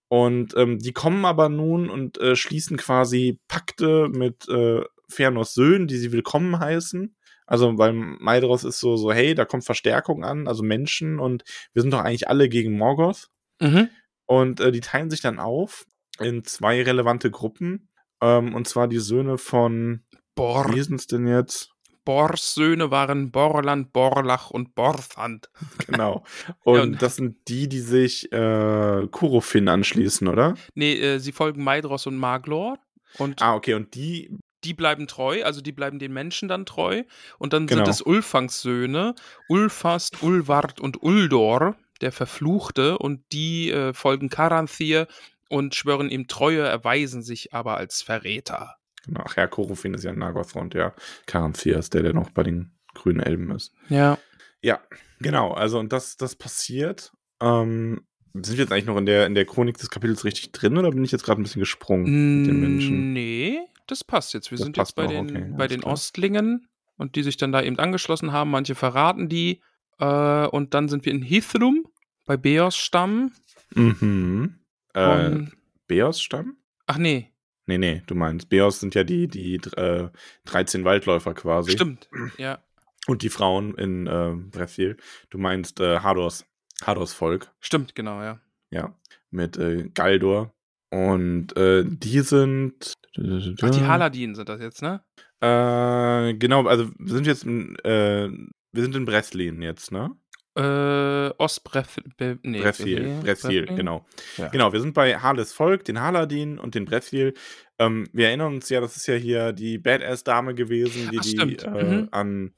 Und ähm, die kommen aber nun und äh, schließen quasi Pakte mit äh, Fëanors Söhnen, die sie willkommen heißen. Also, weil Maedros ist so, so, hey, da kommt Verstärkung an, also Menschen und wir sind doch eigentlich alle gegen Morgoth. Mhm. Und äh, die teilen sich dann auf in zwei relevante Gruppen. Ähm, und zwar die Söhne von, Bor wie es denn jetzt? Bors Söhne waren Borland, Borlach und Borthand. [LAUGHS] Genau. Und, und- das sind die, die sich äh, Kurofin anschließen, oder? Nee, äh, sie folgen Maedros und Maglor. Und Ah, okay. Und die, die bleiben treu, also die bleiben den Menschen dann treu. Und dann Genau. sind es Ulfangs Söhne, Ulfast, Ulward und Uldor, der Verfluchte, und die äh, folgen Karanthir und schwören ihm Treue, erweisen sich aber als Verräter. genau, ach ja, Kurofin ist ja Nagoth und ja, Karanthir ist der, der noch bei den grünen Elben ist. Ja. Ja, genau. Also, und das, das passiert. Ähm, sind wir jetzt eigentlich noch in der, in der Chronik des Kapitels richtig drin oder bin ich jetzt gerade ein bisschen gesprungen mit den Menschen? Nee, das passt jetzt. Wir Das sind jetzt bei noch, den, okay, bei den klar. Ostlingen und die sich dann da eben angeschlossen haben. Manche verraten die. Äh, und dann sind wir in Hithrum bei Beos Stamm. Mhm. Äh, Beos-Stamm? ach nee, Nee, nee, du meinst. Beos sind ja die, die äh, 13 Waldläufer quasi. stimmt. Ja. Und die Frauen in äh, Bressil. Du meinst äh, Hadors. Hadors Volk. Stimmt, genau, ja. Ja. Mit äh, Galdor. Und äh, die sind. Ach, die Haladin sind das jetzt, ne? Äh, genau, also wir sind jetzt in, äh, wir sind in Breslin jetzt, ne? Äh, Ostbref... Nee, Bressil, Bressil? genau. Ja. Genau, wir sind bei Hales Volk, den Haladin und den Bressil. Ähm, wir erinnern uns ja, das ist ja hier die Badass-Dame gewesen, die Ach, die äh, Mhm. an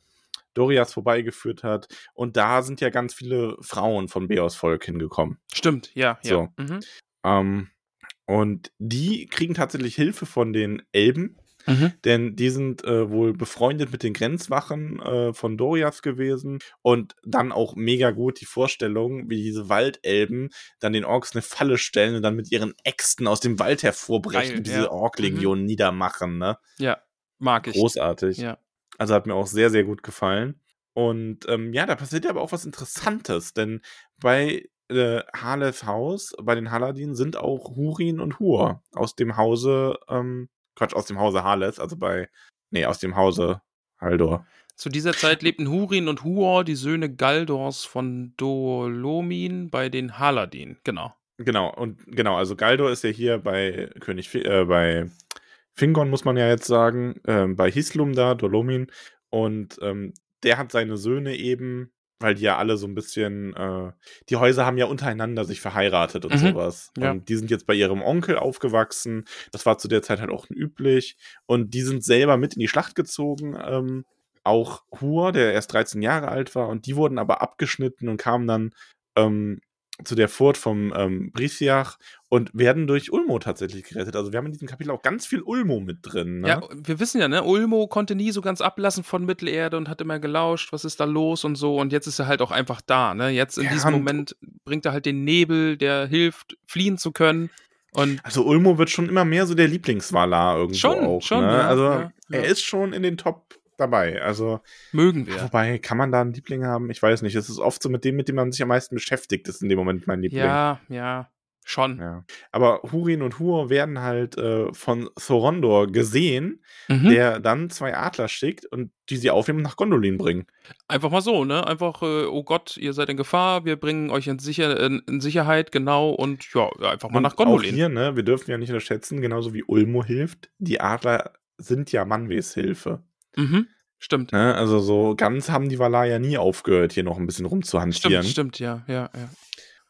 Dorias vorbeigeführt hat. Und da sind ja ganz viele Frauen von Beos Volk hingekommen. Stimmt, ja, ja. So. Mhm. Ähm, und die kriegen tatsächlich Hilfe von den Elben, Mhm. denn die sind äh, wohl befreundet mit den Grenzwachen äh, von Dorias gewesen und dann auch mega gut die Vorstellung, wie diese Waldelben dann den Orks eine Falle stellen und dann mit ihren Äxten aus dem Wald hervorbrechen und diese ja. Mhm. Ork-Legion niedermachen, ne? Ja, mag ich. Großartig. Ja. Also hat mir auch sehr, sehr gut gefallen. Und ähm, ja, da passiert ja aber auch was Interessantes, denn bei äh, Hales Haus, bei den Haladin, sind auch Hurin und Hur aus dem Hause, ähm, Quatsch, aus dem Hause Hales, also bei, nee, aus dem Hause Haldor. Zu dieser Zeit lebten Hurin und Huor, die Söhne Galdors von Dolomin, bei den Haladin. Genau. Genau, und genau, also Galdor ist ja hier bei König, äh, bei Fingon, muss man ja jetzt sagen, ähm, bei Hislum da, Dolomin. Und ähm, der hat seine Söhne eben, weil die ja alle so ein bisschen, äh, die Häuser haben ja untereinander sich verheiratet und Mhm, sowas. ja. Und die sind jetzt bei ihrem Onkel aufgewachsen. Das war zu der Zeit halt auch üblich. Und die sind selber mit in die Schlacht gezogen. Ähm, auch Hur, der erst 13 Jahre alt war. Und die wurden aber abgeschnitten und kamen dann ähm, zu der Furt vom ähm, Brisiach und werden durch Ulmo tatsächlich gerettet. Also wir haben in diesem Kapitel auch ganz viel Ulmo mit drin. Ne? Ja, wir wissen ja, ne, Ulmo konnte nie so ganz ablassen von Mittelerde und hat immer gelauscht, was ist da los und so. Und jetzt ist er halt auch einfach da, ne? Jetzt in Ja, diesem Moment bringt er halt den Nebel, der hilft, fliehen zu können. Und Also Ulmo wird schon immer mehr so der Lieblingsvalar irgendwo Schon, auch. schon, ne? ja, also ja, er ist schon in den Top dabei. Also mögen wir. wobei kann man da einen Liebling haben? Ich weiß nicht. Es ist oft so mit dem, mit dem man sich am meisten beschäftigt, ist in dem Moment mein Liebling. Ja, ja, schon. Ja. Aber Hurin und Hur werden halt äh, von Thorondor gesehen, Mhm. der dann zwei Adler schickt und die sie aufnehmen und nach Gondolin bringen. Einfach mal so, ne? Einfach, äh, oh Gott, ihr seid in Gefahr, wir bringen euch in, Sicher in, Sicherheit, genau, und ja, einfach mal Und nach Auch Gondolin. hier, ne, wir dürfen ja nicht unterschätzen, genauso wie Ulmo hilft, die Adler sind ja Manwes Hilfe. Mhm. Stimmt. Ne? Also so ganz haben die Valar ja nie aufgehört, hier noch ein bisschen rumzuhantieren. Stimmt, stimmt, ja, ja, ja.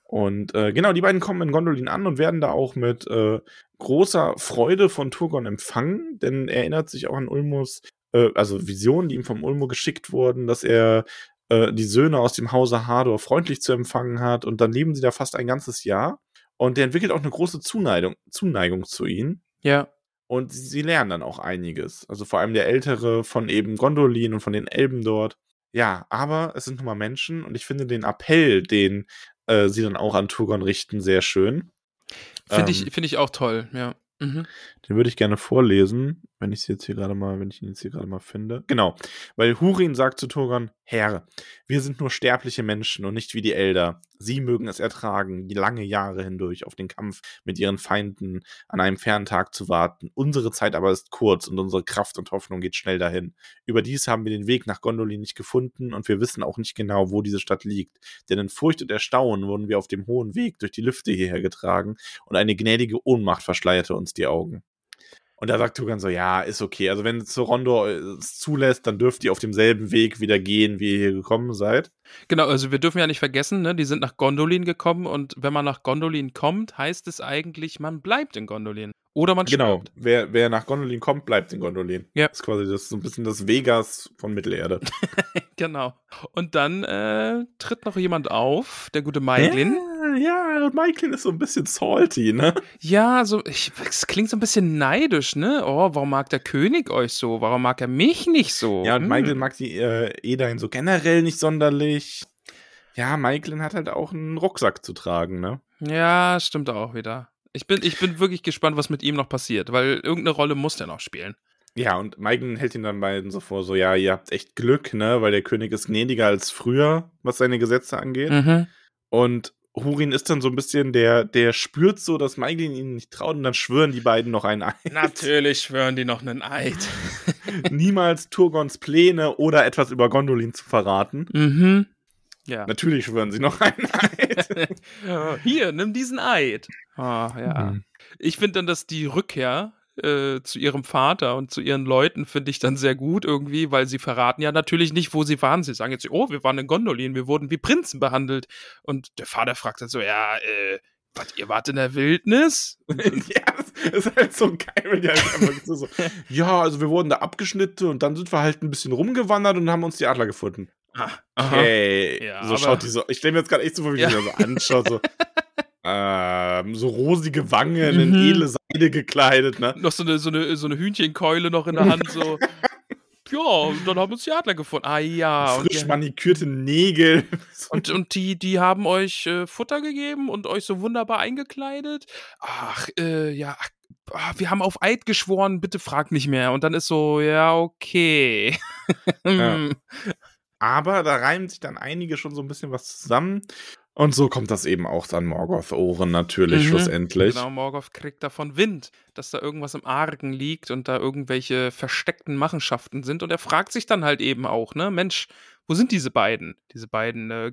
Und äh, genau, die beiden kommen in Gondolin an und werden da auch mit äh, großer Freude von Turgon empfangen, denn er erinnert sich auch an Ulmos, äh, also Visionen, die ihm vom Ulmo geschickt wurden, dass er äh, die Söhne aus dem Hause Hador freundlich zu empfangen hat und dann leben sie da fast ein ganzes Jahr. Und der entwickelt auch eine große Zuneigung, Zuneigung zu ihnen. Ja, Und sie, sie lernen dann auch einiges. Also vor allem der Ältere von eben Gondolin und von den Elben dort. Ja, aber es sind nun mal Menschen und ich finde den Appell, den äh, sie dann auch an Turgon richten, sehr schön. finde Ähm, ich, find ich auch toll, ja. Mhm. Den würde ich gerne vorlesen, wenn ich jetzt hier gerade mal, wenn ich ihn jetzt hier gerade mal finde. Genau, weil Hurin sagt zu Turgon, Herr, wir sind nur sterbliche Menschen und nicht wie die Elder. Sie mögen es ertragen, die lange Jahre hindurch auf den Kampf mit ihren Feinden an einem fernen Tag zu warten. Unsere Zeit aber ist kurz und unsere Kraft und Hoffnung geht schnell dahin. Überdies haben wir den Weg nach Gondolin nicht gefunden und wir wissen auch nicht genau, wo diese Stadt liegt. Denn in Furcht und Erstaunen wurden wir auf dem hohen Weg durch die Lüfte hierher getragen und eine gnädige Ohnmacht verschleierte uns die Augen. Und da sagt Tugan so, ja, ist okay. Also wenn Rondo es zulässt, dann dürft ihr auf demselben Weg wieder gehen, wie ihr hier gekommen seid. Genau, also wir dürfen ja nicht vergessen, ne, die sind nach Gondolin gekommen und wenn man nach Gondolin kommt, heißt es eigentlich, man bleibt in Gondolin. Oder man Genau, stirbt. wer, wer nach Gondolin kommt, bleibt in Gondolin. Ja. Das ist quasi das, so ein bisschen das Vegas von Mittelerde. [LAUGHS] Genau. Und dann äh, tritt noch jemand auf, der gute Maiglin. Ja, ja, und Maiklin ist so ein bisschen salty, ne? Ja, so, ich, es klingt so ein bisschen neidisch, ne? Oh, warum mag der König euch so? Warum mag er mich nicht so? Ja, und Hm. Maiklin mag die äh, Edain so generell nicht sonderlich. Ja, Maiklin hat halt auch einen Rucksack zu tragen, ne? Ja, stimmt auch wieder. Ich bin, ich bin wirklich gespannt, was mit ihm noch passiert, weil irgendeine Rolle muss der noch spielen. Ja, und Maiklin hält ihn dann beiden so vor, so, ja, ihr habt echt Glück, ne? Weil der König ist gnädiger als früher, was seine Gesetze angeht. Mhm. Und Hurin ist dann so ein bisschen, der, der spürt so, dass Maiklin ihnen nicht traut und dann schwören die beiden noch einen Eid. Natürlich schwören die noch einen Eid. [LAUGHS] Niemals Turgons Pläne oder etwas über Gondolin zu verraten. mhm. Ja. Natürlich schwören sie noch einen Eid. [LAUGHS] Hier, nimm diesen Eid. Ah, ja. Mhm. Ich finde dann, dass die Rückkehr äh, zu ihrem Vater und zu ihren Leuten finde ich dann sehr gut irgendwie, weil sie verraten ja natürlich nicht, wo sie waren. Sie sagen jetzt, oh, wir waren in Gondolin, wir wurden wie Prinzen behandelt. Und der Vater fragt dann so, ja, äh, was, ihr wart in der Wildnis? [LAUGHS] ja, das ist halt so geil, wenn die halt einfach so, so, [LAUGHS] ja, also wir wurden da abgeschnitten und dann sind wir halt ein bisschen rumgewandert und haben uns die Adler gefunden. Ah, Okay. Ja, so schaut die so, ich stelle mir jetzt gerade echt so vor, wie die Ja. da so anschaut, so, [LAUGHS] ähm, so rosige Wangen, in Mhm. edle Seide gekleidet, ne? Noch so eine, so, eine, so eine Hühnchenkeule noch in der Hand, so. [LAUGHS] ja, und dann haben uns die Adler gefunden. Ah ja. Frisch manikürte Nägel. [LAUGHS] und, und die, die haben euch äh, Futter gegeben und euch so wunderbar eingekleidet. Ach, äh, ja, ach, ah, wir haben auf Eid geschworen, bitte frag nicht mehr. Und dann ist so, ja, okay. Hm. [LAUGHS] Aber da reimen sich dann einige schon so ein bisschen was zusammen. Und so kommt das eben auch an Morgoth Ohren natürlich Mhm. schlussendlich. Genau, Morgoth kriegt davon Wind, dass da irgendwas im Argen liegt und da irgendwelche versteckten Machenschaften sind. Und er fragt sich dann halt eben auch, ne, Mensch, wo sind diese beiden? Diese beiden äh,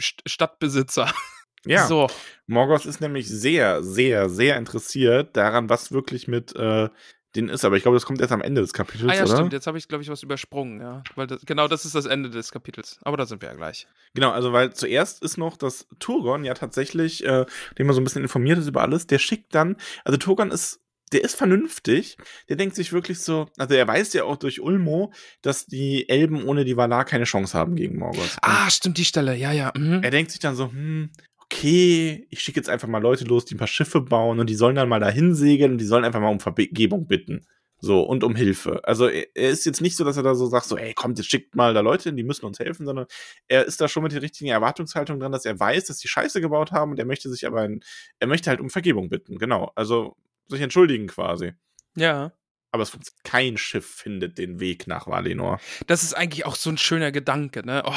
St Stadtbesitzer. [LAUGHS] Ja, So. Morgoth ist nämlich sehr, sehr, sehr interessiert daran, was wirklich mit äh, denen ist. Aber ich glaube, das kommt erst am Ende des Kapitels, Ah ja, oder? stimmt. Jetzt habe ich, glaube ich, was übersprungen, ja. Weil das, genau das ist das Ende des Kapitels. Aber da sind wir ja gleich. Genau, also weil zuerst ist noch, dass Turgon ja tatsächlich, äh, den man so ein bisschen informiert ist über alles, der schickt dann, also Turgon ist, der ist vernünftig, der denkt sich wirklich so, also er weiß ja auch durch Ulmo, dass die Elben ohne die Valar keine Chance haben gegen Morgoth. Ah, stimmt, die Stelle. Ja, ja. Mhm. er denkt sich dann so, hm, okay, ich schicke jetzt einfach mal Leute los, die ein paar Schiffe bauen und die sollen dann mal dahin segeln und die sollen einfach mal um Vergebung bitten. So, und um Hilfe. Also er ist jetzt nicht so, dass er da so sagt, so, ey, kommt, jetzt schickt mal da Leute hin, die müssen uns helfen, sondern er ist da schon mit der richtigen Erwartungshaltung dran, dass er weiß, dass die Scheiße gebaut haben und er möchte sich aber, ein, er möchte halt um Vergebung bitten, genau. Also sich entschuldigen quasi. Ja. Aber es funktioniert, kein Schiff findet den Weg nach Valinor. Das ist eigentlich auch so ein schöner Gedanke, ne? Oh,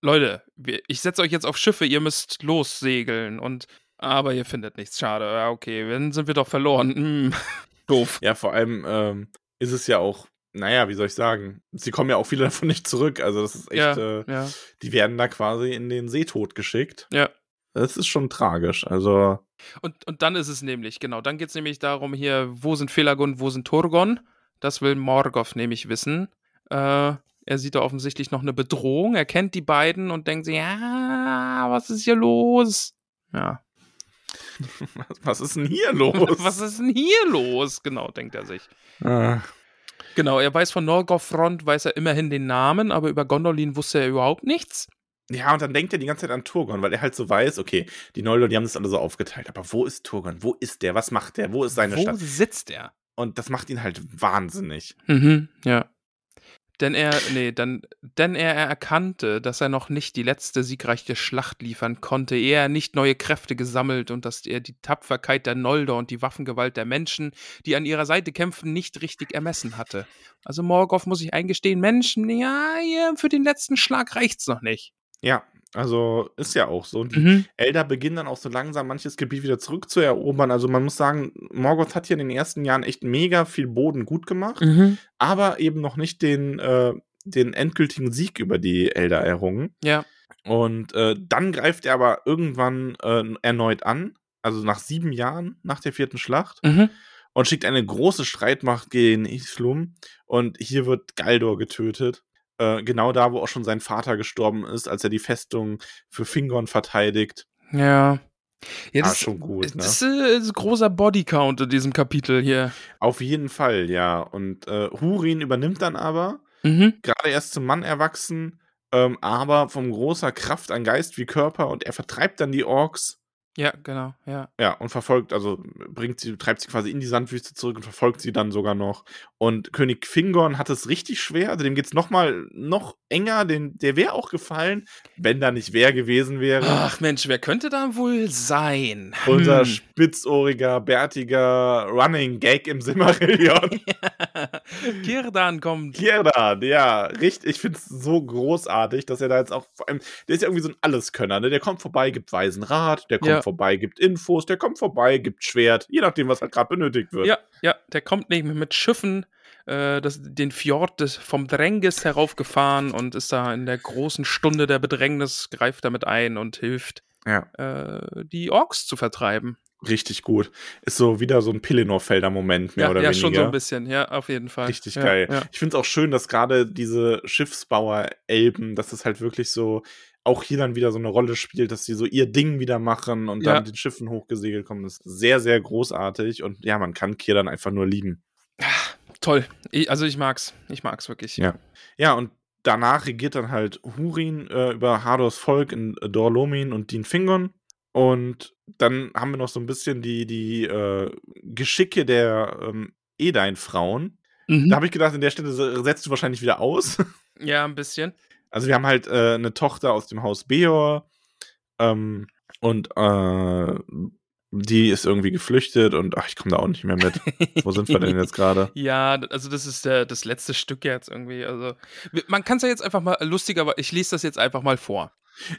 Leute, ich setze euch jetzt auf Schiffe, ihr müsst lossegeln und aber ihr findet nichts. Schade. Ja, okay, dann sind wir doch verloren. Hm. [LAUGHS] Doof. Ja, vor allem ähm, ist es ja auch, naja, wie soll ich sagen, sie kommen ja auch viele [LAUGHS] davon nicht zurück. Also das ist echt, Ja, äh, ja. die werden da quasi in den Seetod geschickt. Ja. Das ist schon tragisch. Also, Und, und dann ist es nämlich, genau, dann geht es nämlich darum hier, wo sind Felagund, wo sind Turgon? Das will Morgoth nämlich wissen. Äh, er sieht da offensichtlich noch eine Bedrohung, er kennt die beiden und denkt sich, ja, was ist hier los? Ja. [LAUGHS] was ist denn hier los? [LAUGHS] Was ist denn hier los? Genau, denkt er sich. Ah, Genau, er weiß von Norgothrond, weiß er immerhin den Namen, aber über Gondolin wusste er überhaupt nichts. Ja, und dann denkt er die ganze Zeit an Turgon, weil er halt so weiß, okay, die Noldor, die haben das alle so aufgeteilt. Aber wo ist Turgon? Wo ist der? Was macht der? Wo ist seine Wo Stadt? sitzt er? Und das macht ihn halt wahnsinnig. Mhm, ja. Denn er, nee, dann, denn er erkannte, dass er noch nicht die letzte siegreiche Schlacht liefern konnte, ehe er nicht neue Kräfte gesammelt und dass er die Tapferkeit der Nolder und die Waffengewalt der Menschen, die an ihrer Seite kämpfen, nicht richtig ermessen hatte. Also Morgoth muss ich eingestehen, Menschen, ja, ja, für den letzten Schlag reicht's noch nicht. Ja, also ist ja auch so. Und die Mhm. Elder beginnen dann auch so langsam manches Gebiet wieder zurückzuerobern. Also man muss sagen, Morgoth hat hier in den ersten Jahren echt mega viel Boden gut gemacht, Mhm. aber eben noch nicht den, äh, den endgültigen Sieg über die Elder errungen. Ja. Und äh, dann greift er aber irgendwann äh, erneut an, also nach sieben Jahren nach der vierten Schlacht, Mhm. und schickt eine große Streitmacht gegen Islum. Und hier wird Galdor getötet. Äh, genau da, wo auch schon sein Vater gestorben ist, als er die Festung für Fingon verteidigt. Ja. Ja, Ah, das, schon gut, ne? das äh, ist ein großer Bodycount in diesem Kapitel hier. Auf jeden Fall, ja. Und äh, Hurin übernimmt dann aber, Mhm. gerade erst zum Mann erwachsen, ähm, aber von großer Kraft an Geist wie Körper und er vertreibt dann die Orks. Ja, genau, ja. Ja, und verfolgt, also bringt sie, treibt sie quasi in die Sandwüste zurück und verfolgt sie dann sogar noch. Und König Fingon hat es richtig schwer, also dem geht's noch mal noch enger, den, der wäre auch gefallen, wenn da nicht wer gewesen wäre. Ach Mensch, wer könnte da wohl sein? Unser Hm. spitzohriger, bärtiger Running Gag im Simmerillion. [LAUGHS] Kirdan kommt. Kierdan, ja, richtig. Ich finde es so großartig, dass er da jetzt auch, vor allem, der ist ja irgendwie so ein Alleskönner, ne? Der kommt vorbei, gibt weisen Rat, der kommt Ja. Vorbei, gibt Infos, der kommt vorbei, gibt Schwert, je nachdem, was halt gerade benötigt wird. Ja, ja, der kommt nämlich mit Schiffen äh, das, den Fjord des, vom Drängis heraufgefahren und ist da in der großen Stunde der Bedrängnis, greift damit ein und hilft, Ja, äh, die Orks zu vertreiben. richtig gut. Ist so wieder so ein Pillenor-Felder Moment, mehr ja, oder ja weniger. schon so ein bisschen, ja, auf jeden Fall. Richtig ja, geil. Ja. Ich finde es auch schön, dass gerade diese Schiffsbauer-Elben, dass das halt wirklich so auch hier dann wieder so eine Rolle spielt, dass sie so ihr Ding wieder machen und Ja. dann mit den Schiffen hochgesegelt kommen. Das ist sehr, sehr großartig und ja, man kann Kier dann einfach nur lieben. Toll. Ich, also ich mag's. Ich mag's wirklich. Ja. Ja, und danach regiert dann halt Hurin äh, über Hardors Volk in äh, Dorlomin und Din Fingon. Und dann haben wir noch so ein bisschen die, die äh, Geschicke der ähm, Edain-Frauen. Mhm. Da habe ich gedacht, an der Stelle se- setzt du wahrscheinlich wieder aus. [LAUGHS] Ja, ein bisschen. Also wir haben halt äh, eine Tochter aus dem Haus Beor ähm, und äh, die ist irgendwie geflüchtet und ach, ich komme da auch nicht mehr mit. Wo sind wir denn jetzt gerade? [LAUGHS] Ja, also das ist der, das letzte Stück jetzt irgendwie. Also man kann es ja jetzt einfach mal lustiger, aber ich lese das jetzt einfach mal vor.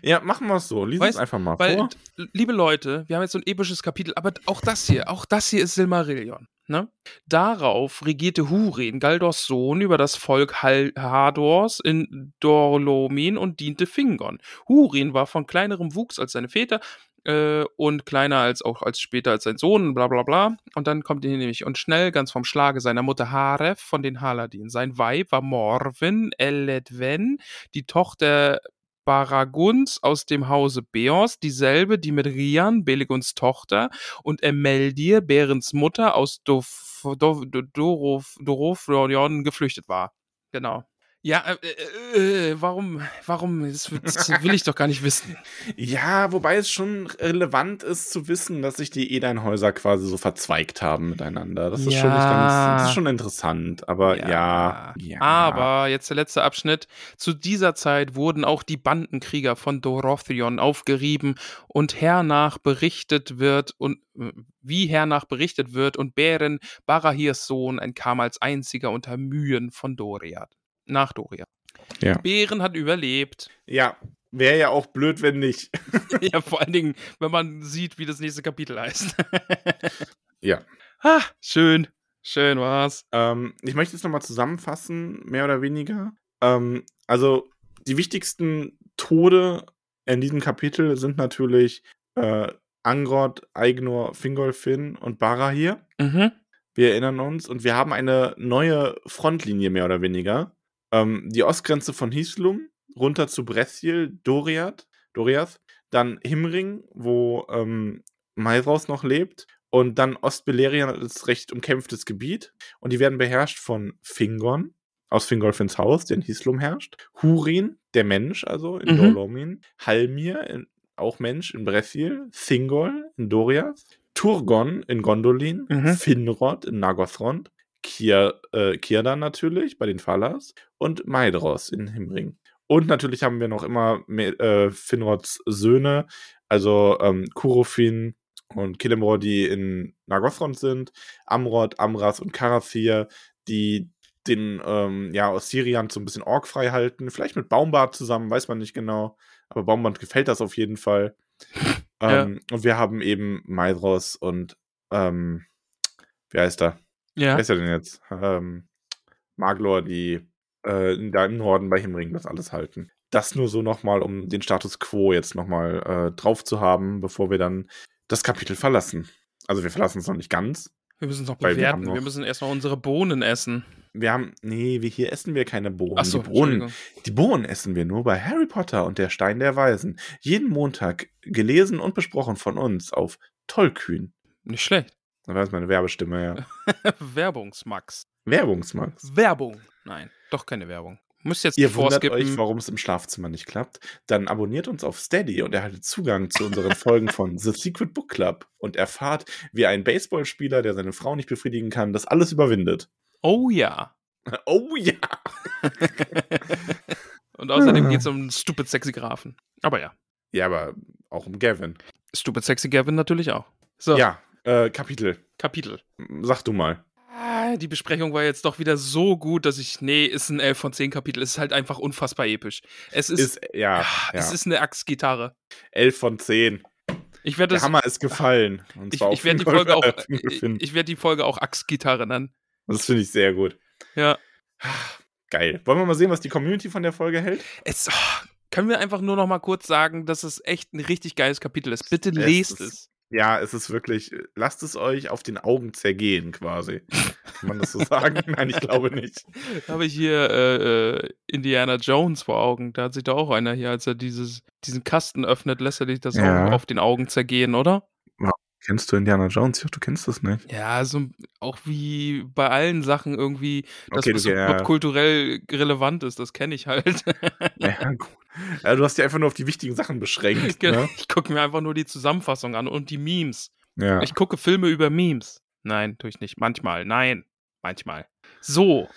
Ja, machen wir es so. Lies es einfach mal Weil, vor. liebe Leute, wir haben jetzt so ein episches Kapitel, aber auch das hier, auch das hier ist Silmarillion. Ne? Darauf regierte Hurin, Galdors Sohn, über das Volk Hal Hadors in Dorlomin und diente Fingon. Hurin war von kleinerem Wuchs als seine Väter äh, und kleiner als auch als später als sein Sohn, bla bla bla. Und dann kommt hier nämlich, und schnell ganz vom Schlage seiner Mutter Haref von den Haladin. Sein Weib war Morwen Eledwen, die Tochter Baraguns aus dem Hause Beors, dieselbe, die mit Rian, Beleguns Tochter, und Emeldir, Berens Mutter, aus Dof, Dof, Dorof, Dorofrion geflüchtet war. Genau. Ja, äh, äh, äh, warum, warum, das, das will ich doch gar nicht wissen. [LAUGHS] Ja, wobei es schon relevant ist zu wissen, dass sich die Edain-Häuser quasi so verzweigt haben miteinander. Das ist schon Ja. ganz, das ist schon interessant, aber ja. ja. Aber jetzt der letzte Abschnitt. Zu dieser Zeit wurden auch die Bandenkrieger von Dorothrion aufgerieben und hernach berichtet wird und wie hernach berichtet wird und Bären, Barahirs Sohn, entkam als einziger unter Mühen von Doriath. Nach Doriath. Ja. Bären hat überlebt. Ja, wäre ja auch blöd, wenn nicht. [LAUGHS] ja, vor allen Dingen, wenn man sieht, wie das nächste Kapitel heißt. [LAUGHS] Ja. Ah, schön. Schön war's. Ähm, ich möchte es nochmal zusammenfassen, mehr oder weniger. Ähm, also, die wichtigsten Tode in diesem Kapitel sind natürlich äh, Angrod, Eignor, Fingolfin und Barahir. Mhm. Wir erinnern uns und wir haben eine neue Frontlinie mehr oder weniger. Ähm, die Ostgrenze von Hislum runter zu Bressil, Doriath, Doriath, dann Himring, wo ähm, Maelraus noch lebt und dann Ostbeleriand ist recht umkämpftes Gebiet und die werden beherrscht von Fingon aus Fingolfins Haus, der in Hislum herrscht, Hurin, der Mensch also in Mhm. Dorlomin, Halmir, in, auch Mensch in Bressil, Thingol in Doriath, Turgon in Gondolin, Mhm. Finrod in Nagothrond, Kier, äh, Kirdan natürlich bei den Falas und Maedros in Himring. Und natürlich haben wir noch immer äh, Finrods Söhne, also ähm, Kurofin und Kilemor, die in Nagothrond sind, Amrod, Amras und Karathir, die den ähm, ja, Ossirian so ein bisschen orgfrei halten. Vielleicht mit Baumbart zusammen, weiß man nicht genau. Aber Baumbart gefällt das auf jeden Fall. ähm, ja. Und wir haben eben Maedros und ähm, wie heißt er? Ja. Wer ist er denn jetzt? Ähm, Maglor, die äh, da im Norden bei Himring das alles halten. Das nur so nochmal, um den Status quo jetzt nochmal äh, drauf zu haben, bevor wir dann das Kapitel verlassen. Also wir verlassen es noch nicht ganz. Wir müssen es noch bewerten. Wir, wir, müssen erstmal unsere Bohnen essen. Wir haben, nee, wir, hier essen wir keine Bohnen. Ach so, die Bohnen, die Bohnen essen wir nur bei Harry Potter und der Stein der Weisen. Jeden Montag gelesen und besprochen von uns auf Tollkühn. Nicht schlecht. Da war es meine Werbestimme, ja. [LAUGHS] Werbungsmax. Werbungsmax. Werbung. Nein, doch keine Werbung. Müsst jetzt Ihr wundert euch, warum es im Schlafzimmer nicht klappt? Dann abonniert uns auf Steady und erhaltet Zugang zu unseren Folgen von The Secret Book Club und erfahrt, wie ein Baseballspieler, der seine Frau nicht befriedigen kann, das alles überwindet. Oh ja. [LAUGHS] Oh ja. [LAUGHS] und außerdem geht es um Stupid Sexy Grafen. Aber ja. Ja, aber auch um Gavin. Stupid Sexy Gavin natürlich auch. So. Ja, äh, Kapitel. Kapitel. Sag du mal. Ah, die Besprechung war jetzt doch wieder so gut, dass ich, nee, ist ein 11 von 10 Kapitel. Es ist halt einfach unfassbar episch. Es ist, ist ja, ja, es ist eine Axtgitarre. 11 von 10. Ich werde Der Hammer ist gefallen. ich, ich werde die Folge auch, ich, ich werde die Folge auch Axtgitarre nennen. Das finde ich sehr gut. Ja. Geil. Wollen wir mal sehen, was die Community von der Folge hält? Es, oh, können wir einfach nur noch mal kurz sagen, dass es echt ein richtig geiles Kapitel ist. Bitte lest es. es. Ja, es ist wirklich, lasst es euch auf den Augen zergehen, quasi. Kann man das so sagen? [LAUGHS] Nein, ich glaube nicht. Da [LAUGHS] habe ich hier äh, äh, Indiana Jones vor Augen. Da hat sich da auch einer hier, als er dieses, diesen Kasten öffnet, lässt er dich das ja. auch auf den Augen zergehen, oder? Kennst du Indiana Jones? Hoffe, du kennst das nicht. Ja, so auch wie bei allen Sachen irgendwie, das okay, was okay, ja. kulturell relevant ist, das kenne ich halt. ja, [LAUGHS] gut. Ja, du hast dich einfach nur auf die wichtigen Sachen beschränkt. Genau. Ne? Ich gucke mir einfach nur die Zusammenfassung an und die Memes. Ja. Ich gucke Filme über Memes. Nein, tue ich nicht. Manchmal. Nein. Manchmal. So.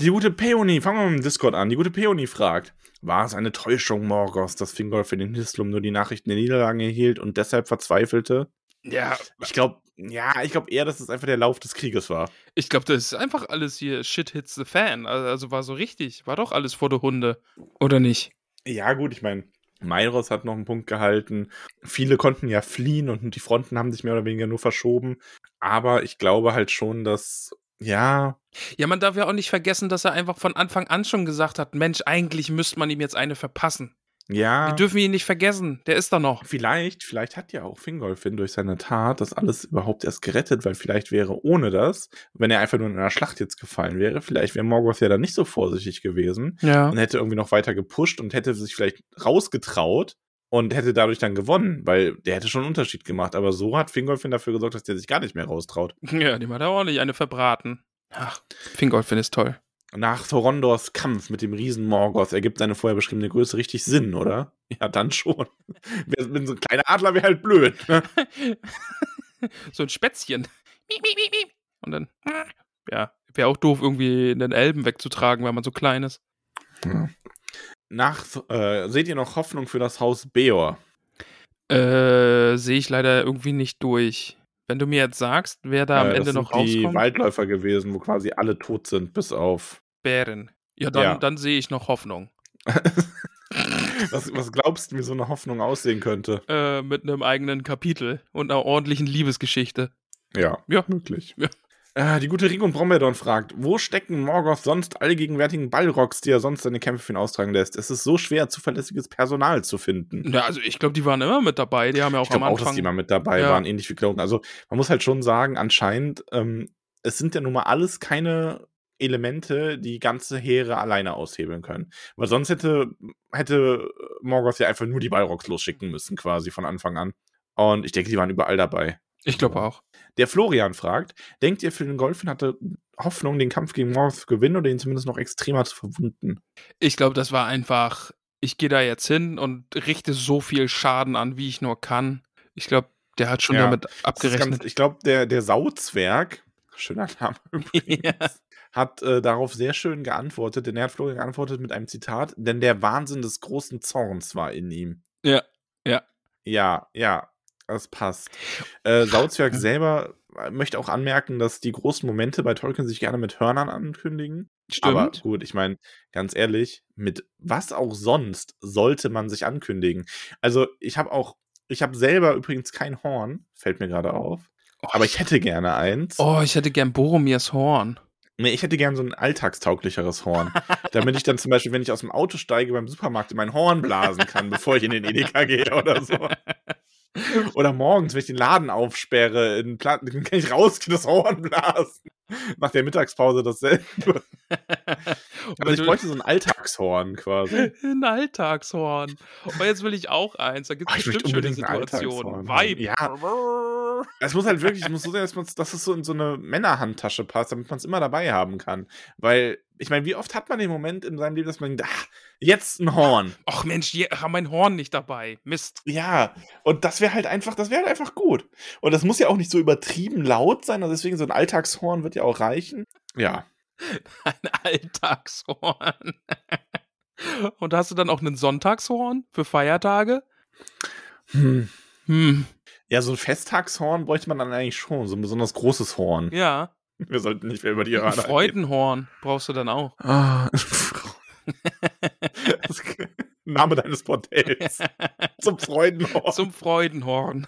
Die gute Peony, fangen wir mit dem Discord an. Die gute Peony fragt, war es eine Täuschung Morgos, dass Fingolf in den Hislum nur die Nachrichten der Niederlagen erhielt und deshalb verzweifelte? Ja. Ich glaube, ja, ich glaube eher, dass es einfach der Lauf des Krieges war. Ich glaube, das ist einfach alles hier Shit hits the fan. Also war so richtig. War doch alles vor der Hunde. Oder nicht? Ja, gut, ich meine, Mairos hat noch einen Punkt gehalten. Viele konnten ja fliehen und die Fronten haben sich mehr oder weniger nur verschoben. Aber ich glaube halt schon, dass, ja. Ja, man darf ja auch nicht vergessen, dass er einfach von Anfang an schon gesagt hat: Mensch, eigentlich müsste man ihm jetzt eine verpassen. Ja. Wir dürfen ihn nicht vergessen. Der ist da noch. Vielleicht, vielleicht hat ja auch Fingolfin durch seine Tat das alles überhaupt erst gerettet, weil vielleicht wäre ohne das, wenn er einfach nur in einer Schlacht jetzt gefallen wäre, vielleicht wäre Morgoth ja dann nicht so vorsichtig gewesen ja. und hätte irgendwie noch weiter gepusht und hätte sich vielleicht rausgetraut und hätte dadurch dann gewonnen, weil der hätte schon einen Unterschied gemacht. Aber so hat Fingolfin dafür gesorgt, dass der sich gar nicht mehr raustraut. [LAUGHS] Ja, dem hat er auch nicht eine verbraten. Ach, Fingolfin ist toll. Nach Thorondors Kampf mit dem Riesen Morgoth ergibt seine vorher beschriebene Größe richtig Sinn, oder? Ja, dann schon. [LAUGHS] Wenn so ein kleiner Adler wäre halt blöd. Ne? [LAUGHS] so ein Spätzchen. Und dann, ja, wäre auch doof, irgendwie in den Elben wegzutragen, weil man so klein ist. Ja. Nach, äh, seht ihr noch Hoffnung für das Haus Beor? Äh, sehe ich leider irgendwie nicht durch. Wenn du mir jetzt sagst, wer da am äh, Ende noch rauskommt. die Waldläufer gewesen, wo quasi alle tot sind, bis auf Bären. Ja, dann, ja. dann sehe ich noch Hoffnung. [LAUGHS] was, was, glaubst du, wie so eine Hoffnung aussehen könnte? Äh, mit einem eigenen Kapitel und einer ordentlichen Liebesgeschichte. Ja, ja. möglich. Ja. Äh, die gute Rigon Bromberdon fragt, wo stecken Morgoth sonst allgegenwärtigen Ballrocks, die er sonst seine Kämpfe für ihn austragen lässt? Es ist so schwer, zuverlässiges Personal zu finden. Ja, also ich glaube, die waren immer mit dabei. Die haben ja auch ich am Anfang... auch, dass die immer mit dabei ja. waren, ähnlich wie Cloak. Also man muss halt schon sagen, anscheinend, ähm, es sind ja nun mal alles keine Elemente, die ganze Heere alleine aushebeln können. Weil sonst hätte, hätte Morgoth ja einfach nur die Ballrocks losschicken müssen, quasi von Anfang an. Und ich denke, die waren überall dabei. Ich glaube auch. Der Florian fragt: Denkt ihr, für den Golfin hatte Hoffnung, den Kampf gegen Morph zu gewinnen oder ihn zumindest noch extremer zu verwunden? Ich glaube, das war einfach, ich gehe da jetzt hin und richte so viel Schaden an, wie ich nur kann. Ich glaube, der hat schon ja, damit abgerechnet. Ganz, ich glaube, der, der Sauzwerg schöner Name [LAUGHS] übrigens, Ja. hat äh, darauf sehr schön geantwortet, denn er hat Florian geantwortet mit einem Zitat, denn der Wahnsinn des großen Zorns war in ihm. Ja, ja. Ja, ja, das passt. Äh, Sauzwerg [LAUGHS] selber äh, möchte auch anmerken, dass die großen Momente bei Tolkien sich gerne mit Hörnern ankündigen. Aber Stimmt. gut, ich meine, ganz ehrlich, mit was auch sonst sollte man sich ankündigen? Also, ich habe auch, ich habe selber übrigens kein Horn, fällt mir gerade auf. Aber ich hätte gerne eins. Oh, ich hätte gern Boromirs Horn. Nee, ich hätte gern so ein alltagstauglicheres Horn. damit ich dann zum Beispiel, wenn ich aus dem Auto steige, beim Supermarkt in mein Horn blasen kann, bevor ich in den Edeka gehe oder so. [LAUGHS] [LAUGHS] Oder morgens, wenn ich den Laden aufsperre, in Platten, dann kann ich rausgehen, das Horn blasen. Nach der Mittagspause dasselbe. [LAUGHS] Also ich bräuchte so ein Alltagshorn quasi. [LAUGHS] Ein Alltagshorn. Aber jetzt will ich auch eins. Da gibt Oh, es möchte bestimmt schöne Situationen. Vibe. Ja. Es muss halt wirklich, es muss so sein, dass, man's- dass es so in so eine Männerhandtasche passt, damit man es immer dabei haben kann. Weil, ich meine, wie oft hat man den Moment in seinem Leben, dass man denkt, ah, jetzt ein Horn. Ach Mensch, je, hab mein Horn nicht dabei. Mist. Ja, und das wäre halt einfach, das wäre halt einfach gut. Und das muss ja auch nicht so übertrieben laut sein, also deswegen so ein Alltagshorn wird ja auch reichen. Ja. [LAUGHS] Ein Alltagshorn. [LAUGHS] Und hast du dann auch einen Sonntagshorn für Feiertage? Hm. Hm, Ja, so ein Festtagshorn bräuchte man dann eigentlich schon, so ein besonders großes Horn. ja. Wir sollten nicht mehr über die Ein Hörner reden. Freudenhorn brauchst du dann auch. Ah. [LAUGHS] Name deines Bordells. Zum Freudenhorn. Zum Freudenhorn.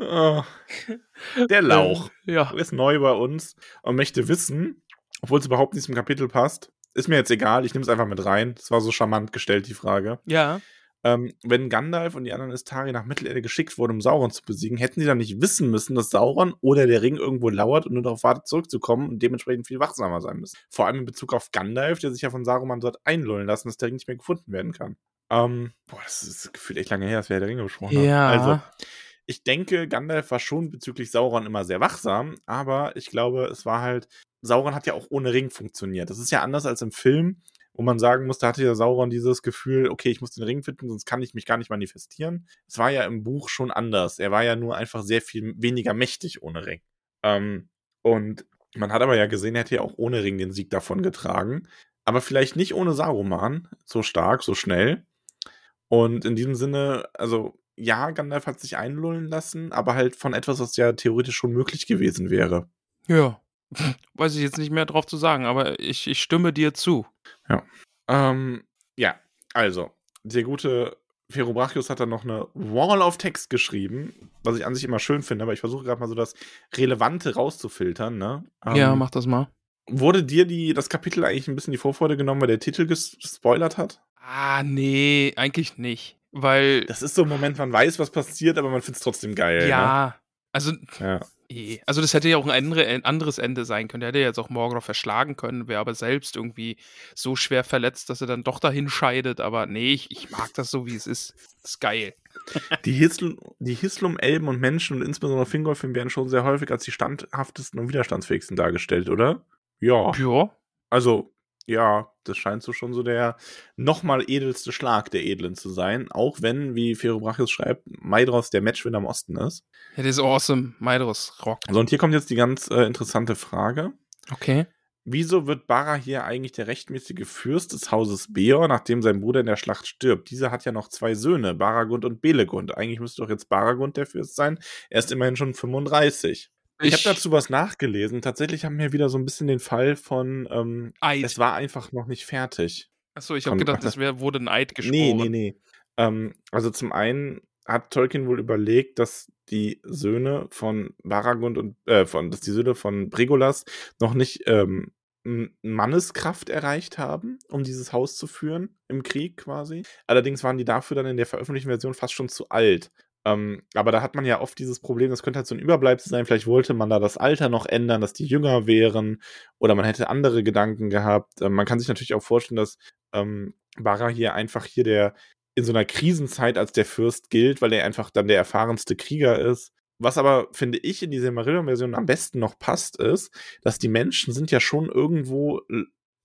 Ah. Der Lauch. Äh, ja. ist neu bei uns und möchte wissen, obwohl es überhaupt nicht zum Kapitel passt. Ist mir jetzt egal, ich nehme es einfach mit rein. Das war so charmant gestellt, die Frage. Ja. Ähm, wenn Gandalf und die anderen Istari nach Mittelerde geschickt wurden, um Sauron zu besiegen, hätten sie dann nicht wissen müssen, dass Sauron oder der Ring irgendwo lauert und nur darauf wartet, zurückzukommen und dementsprechend viel wachsamer sein müssen. Vor allem in Bezug auf Gandalf, der sich ja von Saruman dort einlullen lassen, dass der Ring nicht mehr gefunden werden kann. Ähm, boah, das ist gefühlt echt lange her, dass wir der Ringe besprochen haben. Ja. Also, ich denke, Gandalf war schon bezüglich Sauron immer sehr wachsam, aber ich glaube, es war halt, Sauron hat ja auch ohne Ring funktioniert. Das ist ja anders als im Film, wo man sagen muss, da hatte ja Sauron dieses Gefühl, okay, ich muss den Ring finden, sonst kann ich mich gar nicht manifestieren. Es war ja im Buch schon anders. Er war ja nur einfach sehr viel weniger mächtig ohne Ring. Ähm, und man hat aber ja gesehen, er hätte ja auch ohne Ring den Sieg davon getragen. Aber vielleicht nicht ohne Saruman, so stark, so schnell. Und in diesem Sinne, also ja, Gandalf hat sich einlullen lassen, aber halt von etwas, was ja theoretisch schon möglich gewesen wäre. Ja. Weiß ich jetzt nicht mehr drauf zu sagen, aber ich, ich stimme dir zu. Ähm, ja, also, der gute Ferobrachius hat dann noch eine Wall of Text geschrieben, was ich an sich immer schön finde, aber ich versuche gerade mal so das Relevante rauszufiltern, ne? ja, Ähm, mach das mal. Wurde dir die, das Kapitel eigentlich ein bisschen die Vorfreude genommen, weil der Titel ges- gespoilert hat? Ah, nee, eigentlich nicht. Weil, Das ist so ein Moment, man weiß, was passiert, aber man findet es trotzdem geil. ja, also? Ja. also das hätte ja auch ein andere, ein anderes Ende sein können. Der hätte jetzt auch Morgoth verschlagen können, wäre aber selbst irgendwie so schwer verletzt, dass er dann doch dahin scheidet. Aber nee, ich, ich mag das so, wie es ist. Das ist geil. [LAUGHS] Die, Hisl die Hislum, Elben und Menschen und insbesondere Fingolfin werden schon sehr häufig als die standhaftesten und widerstandsfähigsten dargestellt, oder? Ja. Ja. Also, ja, das scheint so schon so der nochmal edelste Schlag der Edlen zu sein. Auch wenn, wie Ferobrachius schreibt, Maidros der Matchwinner im Osten ist. Ja, das ist awesome. Maidros rockt. So, und hier kommt jetzt die ganz äh, interessante Frage. Okay. Wieso wird Barra hier eigentlich der rechtmäßige Fürst des Hauses Beor, nachdem sein Bruder in der Schlacht stirbt? Dieser hat ja noch zwei Söhne, Baragund und Belegund. Eigentlich müsste doch jetzt Baragund der Fürst sein. Er ist immerhin schon 35. Ich, habe dazu was nachgelesen. Tatsächlich haben wir wieder so ein bisschen den Fall von, ähm, Eid. es war einfach noch nicht fertig. Achso, ich habe gedacht, ach, das wär, wurde ein Eid geschworen. Nee, nee, nee. Ähm, also zum einen hat Tolkien wohl überlegt, dass die Söhne von Baragund und äh, von, dass die Söhne von Bregolas noch nicht ähm, Manneskraft erreicht haben, um dieses Haus zu führen im Krieg quasi. Allerdings waren die dafür dann in der veröffentlichten Version fast schon zu alt. Ähm, aber da hat man ja oft dieses Problem, das könnte halt so ein Überbleibsel sein. Vielleicht wollte man da das Alter noch ändern, dass die jünger wären oder man hätte andere Gedanken gehabt. Ähm, man kann sich natürlich auch vorstellen, dass ähm, Barra hier einfach hier der in so einer Krisenzeit als der Fürst gilt, weil er einfach dann der erfahrenste Krieger ist. Was aber, finde ich, in dieser Marillion-Version am besten noch passt, ist, dass die Menschen sind ja schon irgendwo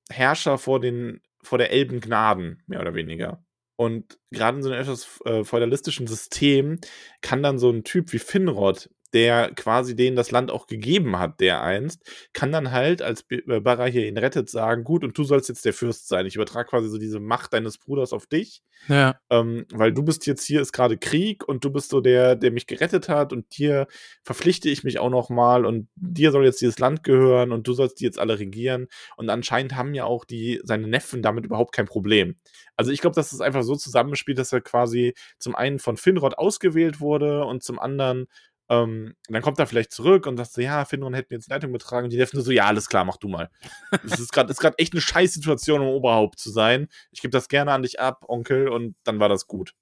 Herrscher vor den, vor der Elbengnaden, mehr oder weniger. Und gerade in so einem etwas äh, feudalistischen System kann dann so ein Typ wie Finrod der quasi denen das Land auch gegeben hat, der einst, kann dann halt, als äh, Barra hier ihn rettet, sagen, gut, und du sollst jetzt der Fürst sein. Ich übertrage quasi so diese Macht deines Bruders auf dich, Ja. ähm, weil du bist jetzt hier, ist gerade Krieg und du bist so der, der mich gerettet hat und dir verpflichte ich mich auch noch mal und dir soll jetzt dieses Land gehören und du sollst die jetzt alle regieren und anscheinend haben ja auch die, seine Neffen damit überhaupt kein Problem. Also ich glaube, dass es einfach so zusammenspielt, dass er quasi zum einen von Finrod ausgewählt wurde und zum anderen ähm, dann kommt er vielleicht zurück und sagt so, ja, Finrod hätte mir jetzt Leitung betragen. Und die Neffen so, ja, alles klar, mach du mal. [LAUGHS] Es ist gerade echt eine scheiß Situation, um Oberhaupt zu sein. Ich gebe das gerne an dich ab, Onkel, und dann war das gut.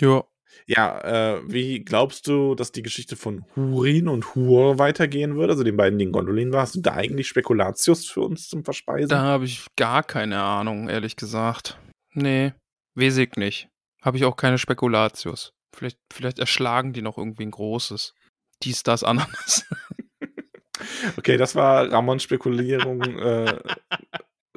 Ja. Ja, äh, wie glaubst du, dass die Geschichte von Hurin und Hur weitergehen wird? Also den beiden, die in Gondolin war. Hast du da eigentlich Spekulatius für uns zum Verspeisen? Da habe ich gar keine Ahnung, ehrlich gesagt. Nee, ich nicht. Habe ich auch keine Spekulatius. Vielleicht, vielleicht erschlagen die noch irgendwie ein großes. Dies, das, Ananas. [LAUGHS] Okay, das war Ramons Spekulierung, äh,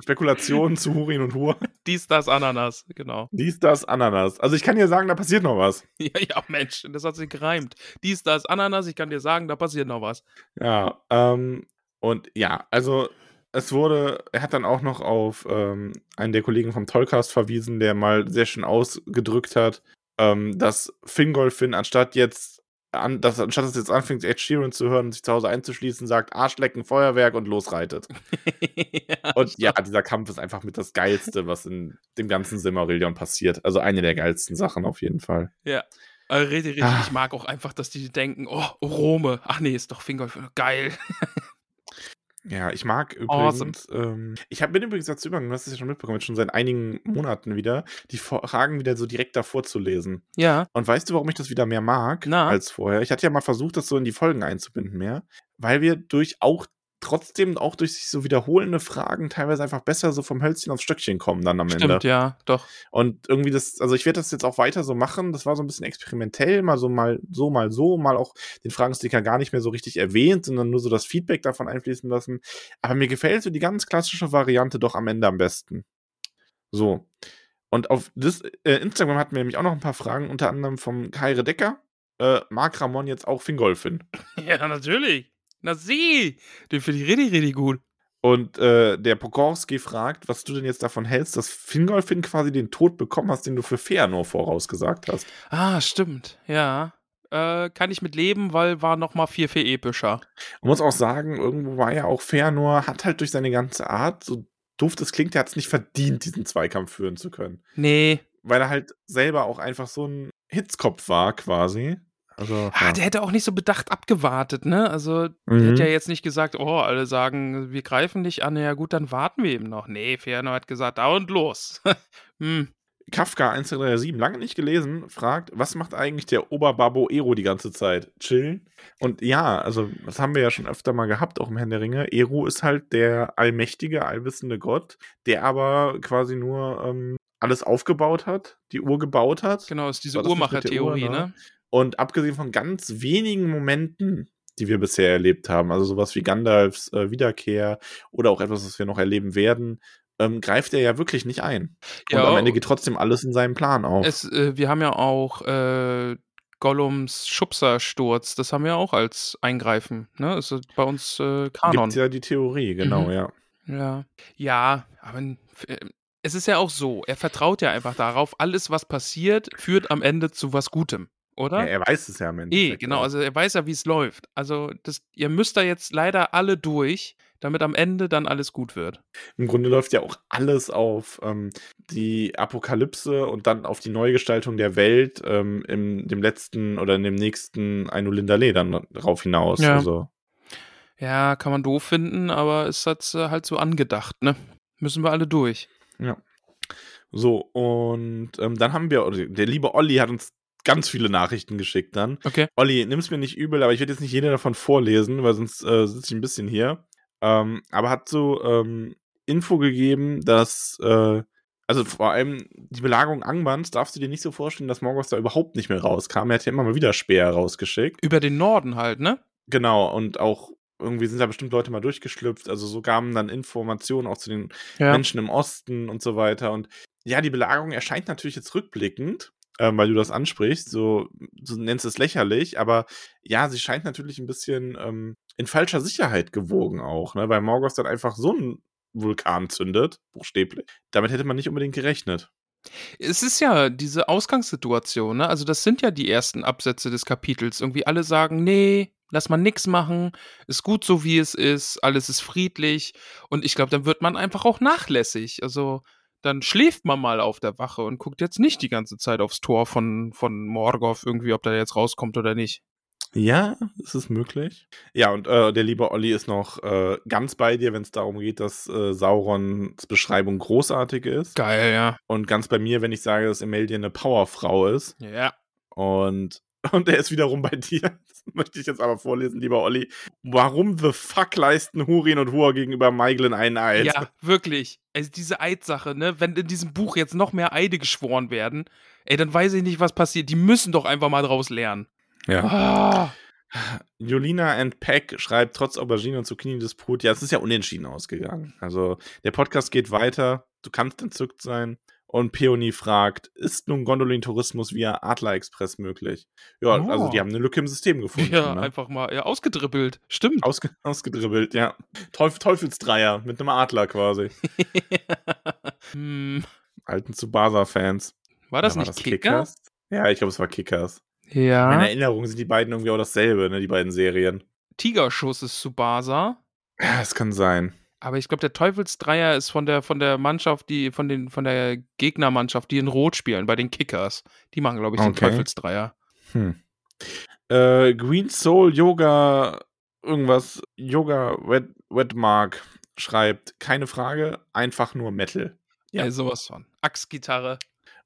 Spekulation zu Hurin und Hur. Dies, das, Ananas, genau. Dies, das, Ananas. Also ich kann dir sagen, da passiert noch was. [LAUGHS] Ja, ja, Mensch, das hat sich gereimt. Dies, das, Ananas, ich kann dir sagen, da passiert noch was. Ja, ähm, und ja, also es wurde, er hat dann auch noch auf ähm, einen der Kollegen vom Tollcast verwiesen, der mal sehr schön ausgedrückt hat, ähm, dass Fingolfin anstatt jetzt, an, dass, anstatt es jetzt anfängt, Ed Sheeran zu hören und sich zu Hause einzuschließen, sagt Arschlecken, Feuerwerk und losreitet. [LAUGHS] ja, Und ja, dieser Kampf ist einfach mit das Geilste, was in dem ganzen Silmarillion passiert. Also eine der geilsten Sachen auf jeden Fall. Ja. Also richtig, richtig. Ah. Ich mag auch einfach, dass die denken, oh, Rome. Ach nee, ist doch Fingolf. Geil. [LAUGHS] Ja, ich mag Awesome. übrigens, ähm, ich hab, bin übrigens dazu übergegangen, du hast es ja schon mitbekommen, jetzt schon seit einigen Monaten wieder, die Fragen wieder so direkt davor zu lesen. Ja. Und weißt du, warum ich das wieder mehr mag Na? als vorher? Ich hatte ja mal versucht, das so in die Folgen einzubinden mehr, weil wir durch auch trotzdem auch durch sich so wiederholende Fragen teilweise einfach besser so vom Hölzchen aufs Stöckchen kommen dann am Ende. Stimmt, ja, doch. Und irgendwie das, also ich werde das jetzt auch weiter so machen. Das war so ein bisschen experimentell, mal so, mal so, mal so, mal auch den Fragensticker gar nicht mehr so richtig erwähnt, sondern nur so das Feedback davon einfließen lassen. Aber mir gefällt so die ganz klassische Variante doch am Ende am besten. So. Und auf das, äh, Instagram hatten wir nämlich auch noch ein paar Fragen, unter anderem vom Kaire Decker. Äh, mag Ramon jetzt auch Fingolfin? [LAUGHS] Ja, natürlich. Na sie. Den finde ich richtig, richtig gut. Und äh, der Pokorski fragt, was du denn jetzt davon hältst, dass Fingolfin quasi den Tod bekommen hast, den du für Feanor vorausgesagt hast. Ah, stimmt. Ja. Äh, kann ich mit leben, weil war noch mal viel, viel epischer. Man muss auch sagen, irgendwo war ja auch Feanor, hat halt durch seine ganze Art, so doof das klingt, der hat es nicht verdient, diesen Zweikampf führen zu können. Nee. Weil er halt selber auch einfach so ein Hitzkopf war, quasi. Also, Ah, ja. der hätte auch nicht so bedacht abgewartet, ne? Also, der Mhm. hätte ja jetzt nicht gesagt, oh, alle sagen, wir greifen dich an. Ja, gut, dann warten wir eben noch. Nee, Ferno hat gesagt, da und los. [LAUGHS] hm. Kafka 1337, lange nicht gelesen, fragt, was macht eigentlich der Oberbabo Ero die ganze Zeit? Chillen? Und ja, also, das haben wir ja schon öfter mal gehabt, auch im Herrn der Ringe. Ero ist halt der allmächtige, allwissende Gott, der aber quasi nur ähm, alles aufgebaut hat, die Uhr gebaut hat. Genau, ist diese der Uhr, Uhrmacher-Theorie, ne? Und abgesehen von ganz wenigen Momenten, die wir bisher erlebt haben, also sowas wie Gandalfs äh, Wiederkehr oder auch etwas, was wir noch erleben werden, ähm, greift er ja wirklich nicht ein. Ja, und am Ende geht trotzdem alles in seinem Plan auf. Es, äh, wir haben ja auch äh, Gollums Schubsersturz, das haben wir auch als Eingreifen, ne? Ist bei uns äh, Kanon. Gibt ja die Theorie, genau, Mhm. ja. Ja. Ja, aber äh, es ist ja auch so, er vertraut ja einfach darauf, alles, was passiert, führt am Ende zu was Gutem, oder? ja. Er weiß es ja am Ende. Eh, genau, also er weiß ja, wie es läuft. Also das, ihr müsst da jetzt leider alle durch, damit am Ende dann alles gut wird. Im Grunde läuft ja auch alles auf ähm, die Apokalypse und dann auf die Neugestaltung der Welt ähm, in dem letzten oder in dem nächsten Ainulindale dann drauf hinaus. Ja. Also, Ja, kann man doof finden, aber ist halt, äh, halt so angedacht, ne? Müssen wir alle durch. Ja. So, und ähm, dann haben wir, der liebe Olli hat uns ganz viele Nachrichten geschickt dann. Okay. Olli, nimm's mir nicht übel, aber ich werde jetzt nicht jede davon vorlesen, weil sonst äh, sitze ich ein bisschen hier. Ähm, aber hat so ähm, Info gegeben, dass, äh, also vor allem die Belagerung Angbans darfst du dir nicht so vorstellen, dass Morgoth da überhaupt nicht mehr rauskam. Er hat ja immer mal wieder Speer rausgeschickt. Über den Norden halt, ne? Genau, und auch irgendwie sind da bestimmt Leute mal durchgeschlüpft. Also so kamen dann Informationen auch zu den Ja. Menschen im Osten und so weiter. Und ja, die Belagerung erscheint natürlich jetzt rückblickend äh, weil du das ansprichst. So, du nennst es lächerlich, aber ja, sie scheint natürlich ein bisschen ähm, in falscher Sicherheit gewogen auch, ne? weil Morgoth dann einfach so einen Vulkan zündet, buchstäblich. Damit hätte man nicht unbedingt gerechnet. Es ist ja diese Ausgangssituation, ne? Also, das sind ja die ersten Absätze des Kapitels. Irgendwie alle sagen: „Ne, lass mal nix machen, ist gut so, wie es ist, alles ist friedlich.“ Und ich glaube, dann wird man einfach auch nachlässig. Also, dann schläft man mal auf der Wache und guckt jetzt nicht die ganze Zeit aufs Tor von von Morgoth irgendwie, ob der jetzt rauskommt oder nicht. Ja, es ist möglich. Ja, und äh, der liebe Olli ist noch äh, ganz bei dir, wenn es darum geht, dass äh, Saurons Beschreibung großartig ist. Geil, ja. Und ganz bei mir, wenn ich sage, dass Emeldie eine Powerfrau ist. Ja. Und, und er ist wiederum bei dir. [LAUGHS] Das möchte ich jetzt aber vorlesen, lieber Olli. Warum the fuck leisten Hurin und Hua gegenüber Maiglin einen Eid? Ja, wirklich. Also diese Eidsache, ne? Wenn in diesem Buch jetzt noch mehr Eide geschworen werden, ey, dann weiß ich nicht, was passiert. Die müssen doch einfach mal draus lernen. Ja. Ah. Jolina and Peck schreibt trotz Aubergine und Zucchini-Disput, ja, es ist ja unentschieden ausgegangen. Also der Podcast geht weiter, du kannst entzückt sein. Und Peony fragt, ist nun Gondolin-Tourismus via Adler Express möglich? Ja, Oh. also die haben eine Lücke im System gefunden. Ja, ne? einfach mal ja, ausgedribbelt. Stimmt. Ausge [LAUGHS] ausgedribbelt, ja. Teuf Teufelsdreier mit einem Adler quasi. [LAUGHS] hm, Alten Tsubasa-Fans. war das Ja, nicht Kickers? Ja, ich glaube, es war Kickers. In Ja. Erinnerung sind die beiden irgendwie auch dasselbe, ne, die beiden Serien. Tigerschuss ist Tsubasa. Ja, es kann sein. Aber ich glaube, der Teufelsdreier ist von der, von der Mannschaft, die, von, den, von der Gegnermannschaft, die in Rot spielen, bei den Kickers. Die machen, glaube ich, den Okay. Teufelsdreier. Hm. Äh, Green Soul Yoga, irgendwas, Yoga Wet, Wetmark schreibt, keine Frage, einfach nur Metal. Ja. Ja. Sowas von. Axtgitarre.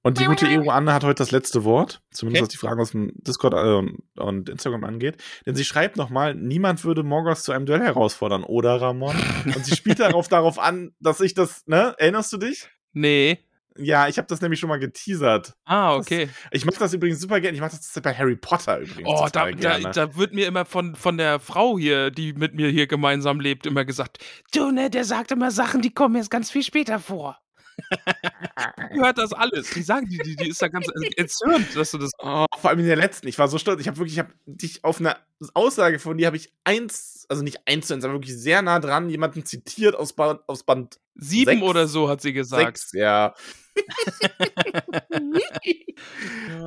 Und die gute Ero Anne hat heute das letzte Wort, zumindest Okay. was die Fragen aus dem Discord äh, und, Instagram angeht. Denn sie schreibt nochmal, niemand würde Morgoth zu einem Duell herausfordern, oder Ramon? [LAUGHS] Und sie spielt darauf, darauf an, dass ich das, ne? Erinnerst du dich? Nee. Ja, ich habe das nämlich schon mal geteasert. Ah, Das- okay. Ich mache das übrigens super gerne. Ich mache das bei Harry Potter übrigens. Oh, da, da, da wird mir immer von, von der Frau hier, die mit mir hier gemeinsam lebt, immer gesagt, du, ne, der sagt immer Sachen, die kommen erst ganz viel später vor. [LAUGHS] die hört das alles. Die sagen, die, die, die ist da ganz erzürnt, dass du das. Oh, vor allem in der letzten. Ich war so stolz. Ich habe wirklich, ich habe dich auf eine Aussage von dir habe ich eins, also nicht eins zu eins, aber wirklich sehr nah dran jemanden zitiert aus, Band, aus Band Sieben Sechs. oder so, hat sie gesagt. 6. Ja. [LAUGHS]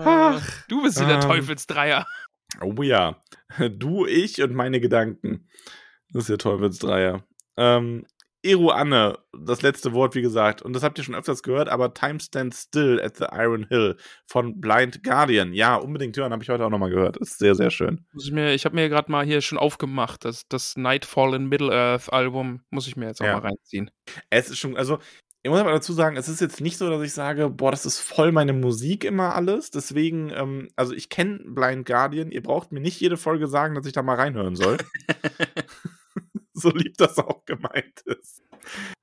Ach, du bist hier der Ähm. Teufelsdreier. Oh ja. Du, ich und meine Gedanken. Das ist der Teufelsdreier. Ähm, Eru Anne, das letzte Wort, wie gesagt, und das habt ihr schon öfters gehört, aber Time Stands Still at the Iron Hill von Blind Guardian. Ja, unbedingt hören, habe ich heute auch nochmal gehört. Ist sehr, sehr schön. Muss ich mir, ich habe mir gerade mal hier schon aufgemacht, das, das Nightfall in Middle-earth Album. Muss ich mir jetzt auch Ja. mal reinziehen. Es ist schon, also, ich muss aber dazu sagen, es ist jetzt nicht so, dass ich sage, boah, das ist voll meine Musik immer alles. Deswegen, ähm, also ich kenne Blind Guardian. Ihr braucht mir nicht jede Folge sagen, dass ich da mal reinhören soll. [LAUGHS] so lieb das auch gemeint ist.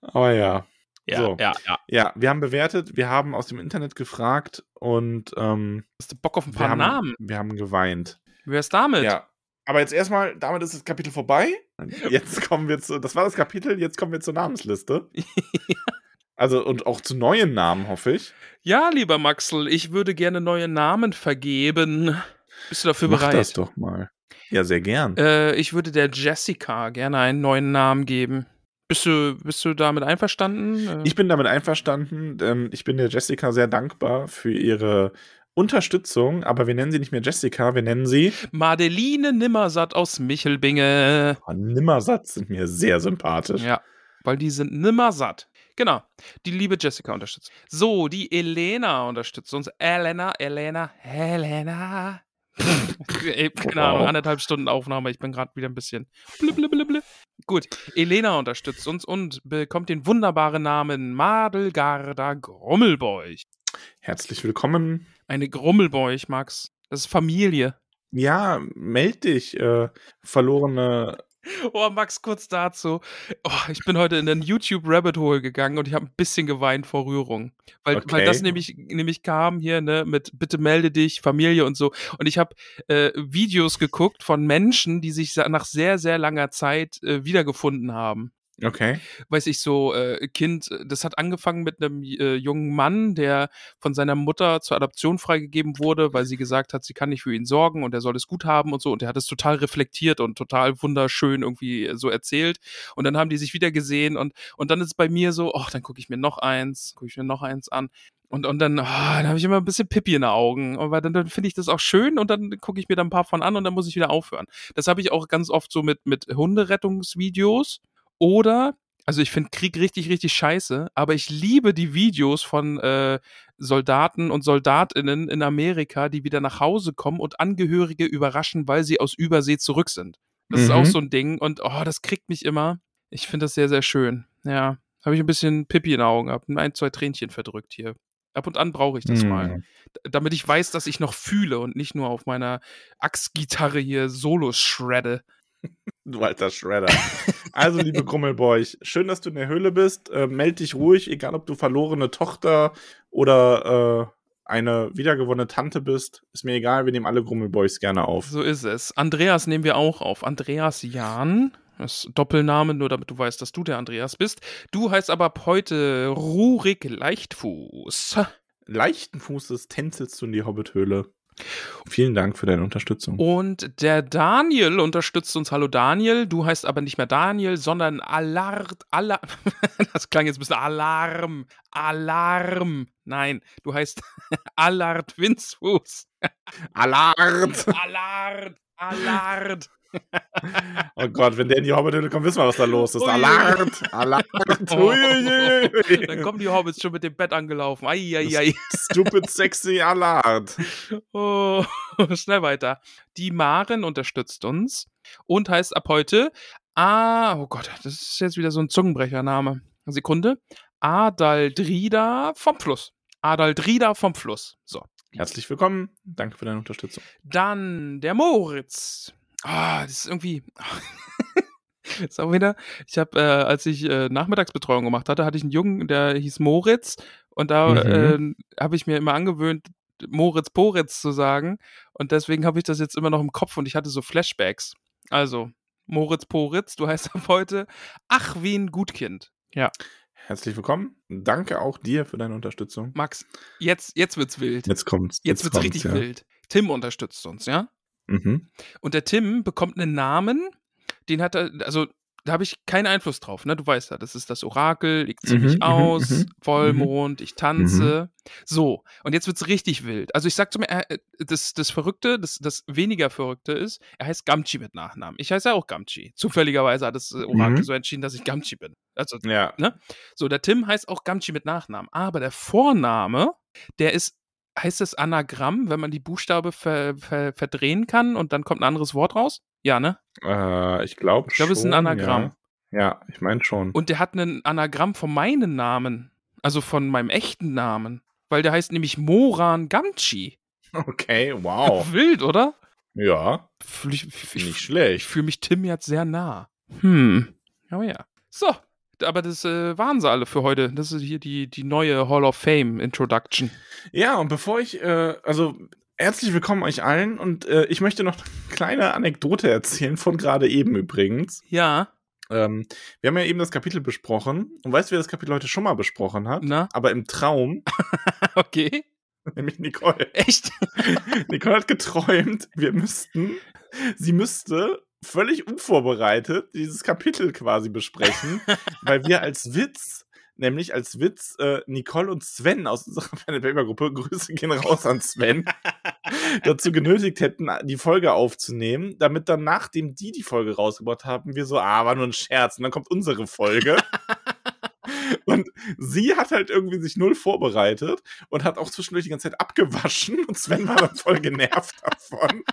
Aber ja. Ja, So. ja, ja. Ja, wir haben bewertet, wir haben aus dem Internet gefragt und ähm, Hast du Bock auf ein wir, paar haben, Namen? wir haben geweint. Wer ist damit? Ja. Aber jetzt erstmal, damit ist das Kapitel vorbei. Jetzt [LAUGHS] kommen wir zu, das war das Kapitel, jetzt kommen wir zur Namensliste. [LAUGHS] Also und auch zu neuen Namen, hoffe ich. Ja, lieber Maxel, ich würde gerne neue Namen vergeben. Bist du dafür Mach bereit? das doch mal. Ja, sehr gern. Äh, ich würde der Jessica gerne einen neuen Namen geben. Bist du, bist du damit einverstanden? Äh, Ich bin damit einverstanden, denn ich bin der Jessica sehr dankbar für ihre Unterstützung, aber wir nennen sie nicht mehr Jessica, wir nennen sie Madeline Nimmersatt aus Michelbinge. oh, Nimmersatz, sind mir sehr sympathisch. Ja, weil die sind nimmersatt. Genau, die liebe Jessica unterstützt. So, die Elena unterstützt uns. Elena, Elena, Helena. Ey, keine Wow. Ahnung, anderthalb Stunden Aufnahme. Ich bin gerade wieder ein bisschen. Blib, blib, blib, blib. Gut, Elena unterstützt uns und bekommt den wunderbaren Namen Madelgarda Grummelbeuch. Herzlich willkommen. Eine Grummelbeuch, Max. Das ist Familie. Ja, meld dich, äh, verlorene. Oh, Max, kurz dazu. Oh, ich bin heute in den YouTube Rabbit Hole gegangen und ich habe ein bisschen geweint vor Rührung. Weil, weil Okay. das nämlich, nämlich kam hier, ne, mit bitte melde dich, Familie und so. Und ich habe äh, Videos geguckt von Menschen, die sich nach sehr, sehr langer Zeit äh, wiedergefunden haben. Okay. weiß ich so, äh, Kind, äh, das hat angefangen mit einem äh, jungen Mann, der von seiner Mutter zur Adoption freigegeben wurde, weil sie gesagt hat, sie kann nicht für ihn sorgen und er soll es gut haben und so. Und er hat es total reflektiert und total wunderschön irgendwie so erzählt. Und dann haben die sich wieder gesehen und, und dann ist bei mir so, ach, dann gucke ich mir noch eins, gucke ich mir noch eins an. Und, und dann, ah, dann habe ich immer ein bisschen Pippi in den Augen. Aber dann, dann finde ich das auch schön und dann gucke ich mir da ein paar von an und dann muss ich wieder aufhören. Das habe ich auch ganz oft so mit, mit Hunderettungsvideos. Oder, also ich finde Krieg richtig, richtig scheiße, aber ich liebe die Videos von äh, Soldaten und Soldatinnen in Amerika, die wieder nach Hause kommen und Angehörige überraschen, weil sie aus Übersee zurück sind. Das ist auch Mhm. so ein Ding und oh, das kriegt mich immer. Ich finde das sehr, sehr schön. Ja, habe ich ein bisschen Pippi in den Augen, hab ein, zwei Tränchen verdrückt hier. Ab und an brauche ich das Hm. mal. Damit ich weiß, dass ich noch fühle und nicht nur auf meiner Axtgitarre hier Solos shredde. Du alter Shredder. Also, liebe [LAUGHS] Grummelbeuch, schön, dass du in der Höhle bist. Äh, meld dich ruhig, egal ob du verlorene Tochter oder äh, eine wiedergewonnene Tante bist. Ist mir egal, wir nehmen alle Grummelboys gerne auf. So ist es. Andreas nehmen wir auch auf. Andreas Jahn. Das ist Doppelname, nur damit du weißt, dass du der Andreas bist. Du heißt aber ab heute Rurik Leichtfuß. Leichten Fußes tänzelst du in die Hobbithöhle. Vielen Dank für deine Unterstützung. Und der Daniel unterstützt uns. Hallo Daniel. Du heißt aber nicht mehr Daniel, sondern Alert. Alar [LAUGHS] das klang jetzt ein bisschen Alarm. Alarm. Nein, du heißt [LAUGHS] Allard Winzfuß. Alert! Allard. Allard. Oh Gott, wenn der in die Hobbithöhle kommt, wissen wir, was da los ist. Alert! Uiuiui. [LAUGHS] Dann kommen die Hobbits schon mit dem Bett angelaufen. Eieiei. Stupid sexy Alert. [LAUGHS] Oh, [LAUGHS] schnell weiter. Die Maren unterstützt uns und heißt ab heute Ah, oh Gott, das ist jetzt wieder so ein Zungenbrechername. Sekunde. Adaldrida vom Fluss. Adaldrida vom Fluss. So. Herzlich willkommen. Danke für deine Unterstützung. Dann der Moritz. Ah, das ist irgendwie. [LAUGHS] ist auch wieder. Ich habe, äh, als ich äh, Nachmittagsbetreuung gemacht hatte, hatte ich einen Jungen, der hieß Moritz. Und da Mhm. äh, habe ich mir immer angewöhnt, Moritz Poritz zu sagen. Und deswegen habe ich das jetzt immer noch im Kopf und ich hatte so Flashbacks. Also, Moritz Poritz, du heißt [LAUGHS] ab heute Ach, wie ein Gutkind. Ja, Herzlich willkommen. Danke auch dir für deine Unterstützung. Max, jetzt, jetzt wird's wild. Jetzt kommt's. Jetzt, wird's kommt's, richtig ja. wild. Tim unterstützt uns, ja? Mhm. Und der Tim bekommt einen Namen, den hat er, also da habe ich keinen Einfluss drauf, ne? Du weißt ja, das ist das Orakel, ich ziehe Mhm, mich mhm, aus, mhm, Vollmond, ich tanze. So, und jetzt wird's richtig wild. Also ich sag zu mir, äh, das, das Verrückte, das, das weniger Verrückte ist, er heißt Gamchi mit Nachnamen. Ich heiße ja auch Gamchi. Zufälligerweise hat das äh, Orakel Mhm. so entschieden, dass ich Gamchi bin. Also, Ja. so, der Tim heißt auch Gamchi mit Nachnamen. Aber der Vorname, der ist, heißt es Anagramm, wenn man die Buchstabe ver, ver, verdrehen kann und dann kommt ein anderes Wort raus? Ja, ne? Äh, ich glaube Ich glaube, es ist ein Anagramm. Ja, ja ich meine schon. Und der hat ein Anagramm von meinem Namen. Also von meinem echten Namen. Weil der heißt nämlich Moran Gamchi. Okay, wow. [LAUGHS] Wild, oder? ja, Ich, ich, nicht ich, ich schlecht. fühle mich Tim jetzt sehr nah. Hm. Oh ja. So. Aber das äh, waren sie alle für heute. Das ist hier die, die neue Hall of Fame Introduction. Ja, und bevor ich, äh, also herzlich willkommen euch allen und äh, ich möchte noch eine kleine Anekdote erzählen von gerade eben übrigens. Ja. Ähm, wir haben ja eben das Kapitel besprochen und weißt du, wer das Kapitel heute schon mal besprochen hat? Na? Aber im Traum, [LAUGHS] Okay. nämlich Nicole. Echt? [LAUGHS] Nicole hat geträumt, wir müssten, sie müsste völlig unvorbereitet dieses Kapitel quasi besprechen, [LAUGHS] weil wir als Witz, nämlich als Witz, äh, Nicole und Sven aus unserer [LAUGHS] Pen Paper Gruppe, Grüße gehen raus an Sven, [LAUGHS] dazu genötigt hätten, die Folge aufzunehmen, damit dann, nachdem die die Folge rausgebracht haben, wir so, ah, war nur ein Scherz, und dann kommt unsere Folge. Und sie hat halt irgendwie sich null vorbereitet und hat auch zwischendurch die ganze Zeit abgewaschen und Sven war dann voll genervt davon,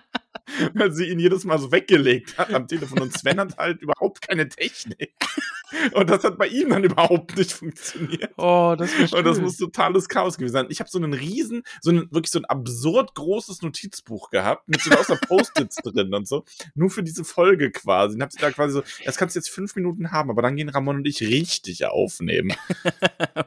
[LAUGHS] weil sie ihn jedes Mal so weggelegt hat am Telefon und Sven hat halt überhaupt keine Technik. [LAUGHS] Und das hat bei ihm dann überhaupt nicht funktioniert. Oh, das ist Und das muss totales Chaos gewesen sein. Ich habe so einen riesen, so ein wirklich so ein absurd großes Notizbuch gehabt mit so lauter Post-its [LAUGHS] drin und so. Nur für diese Folge quasi. Und hab sie da quasi so, das kannst du jetzt fünf Minuten haben, aber dann gehen Ramon und ich richtig aufnehmen.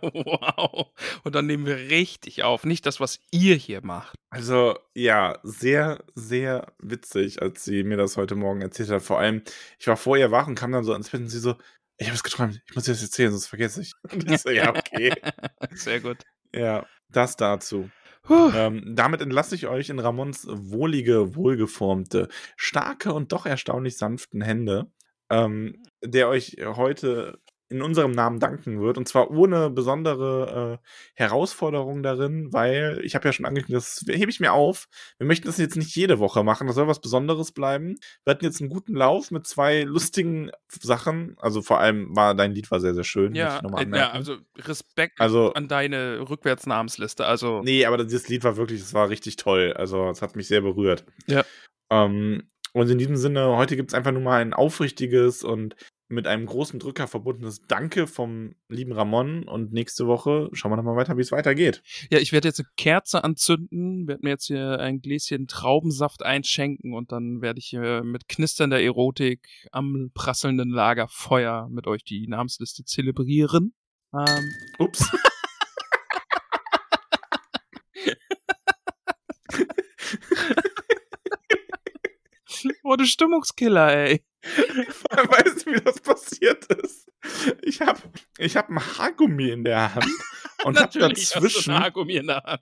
wow. Und dann nehmen wir richtig auf. Nicht das, was ihr hier macht. Also, ja, sehr, sehr witzig, als sie mir das heute Morgen erzählt hat. Vor allem, ich war vorher wach und kam dann so ans Bett und sie so, Ich habe es geträumt. Ich muss dir das erzählen, sonst vergesse ich. [LAUGHS] Und ich so, ja, okay. [LAUGHS] Sehr gut. ja, das dazu. Ähm, damit entlasse ich euch in Ramons wohlige, wohlgeformte, starke und doch erstaunlich sanften Hände, ähm, der euch heute in unserem Namen danken wird. Und zwar ohne besondere äh, Herausforderung darin, weil ich habe ja schon angekündigt, das hebe ich mir auf. Wir möchten das jetzt nicht jede Woche machen, das soll was Besonderes bleiben. Wir hatten jetzt einen guten Lauf mit zwei lustigen Sachen. Also vor allem war dein Lied war sehr, sehr schön. Ja, äh, ja, also Respekt Also- an deine Rückwärtsnamensliste. Also, Nee, aber dieses Lied war wirklich, das war richtig toll. Also, es hat mich sehr berührt. Ja. Ähm, und in diesem Sinne, heute gibt es einfach nur mal ein aufrichtiges und mit einem großen Drücker verbundenes Danke vom lieben Ramon. Und nächste Woche schauen wir nochmal weiter, wie es weitergeht. ja, ich werde jetzt eine Kerze anzünden, werde mir jetzt hier ein Gläschen Traubensaft einschenken und dann werde ich hier mit knisternder Erotik am prasselnden Lagerfeuer mit euch die Namensliste zelebrieren. Ähm, Ups. [LAUGHS] oh, du Stimmungskiller, ey. [LAUGHS] weißt du, wie das passiert ist? Ich habe ich hab ein Haargummi in der Hand [LAUGHS] und du dazwischen. ein Haargummi in der Hand.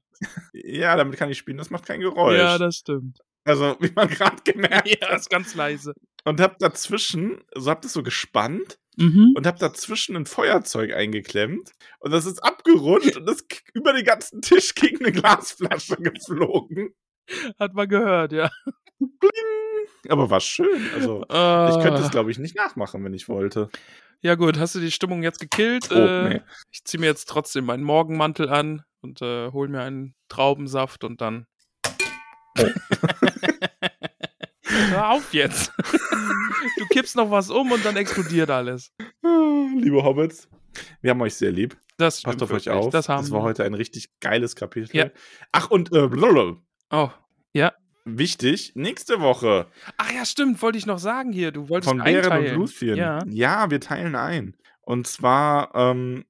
Ja, damit kann ich spielen, das macht kein Geräusch. Ja, das stimmt. also, wie man gerade gemerkt [LAUGHS] Ja, hat. ist ganz leise. Und hab dazwischen, so hab das so gespannt Mhm. und hab dazwischen ein Feuerzeug eingeklemmt und das ist abgerutscht und ist über den ganzen Tisch gegen eine Glasflasche geflogen. Hat man gehört, ja. Bling. Aber war schön. Also, ich könnte es, glaube ich, nicht nachmachen, wenn ich wollte. Ja gut, hast du die Stimmung jetzt gekillt? Oh, äh, nee. Ich ziehe mir jetzt trotzdem meinen Morgenmantel an und äh, hol mir einen Traubensaft und dann. Oh. [LAUGHS] Hör auf jetzt. [LAUGHS] du kippst noch was um und dann explodiert alles. Liebe Hobbits, wir haben euch sehr lieb. Das Passt auf euch auf. Das, haben war heute ein richtig geiles Kapitel. Ja. Ach, und äh. Oh. Wichtig, nächste Woche Ach ja, stimmt, wollte ich noch sagen hier. Du wolltest von Bären und. Luthien. Ja. ja, wir teilen ein. Und zwar, ähm,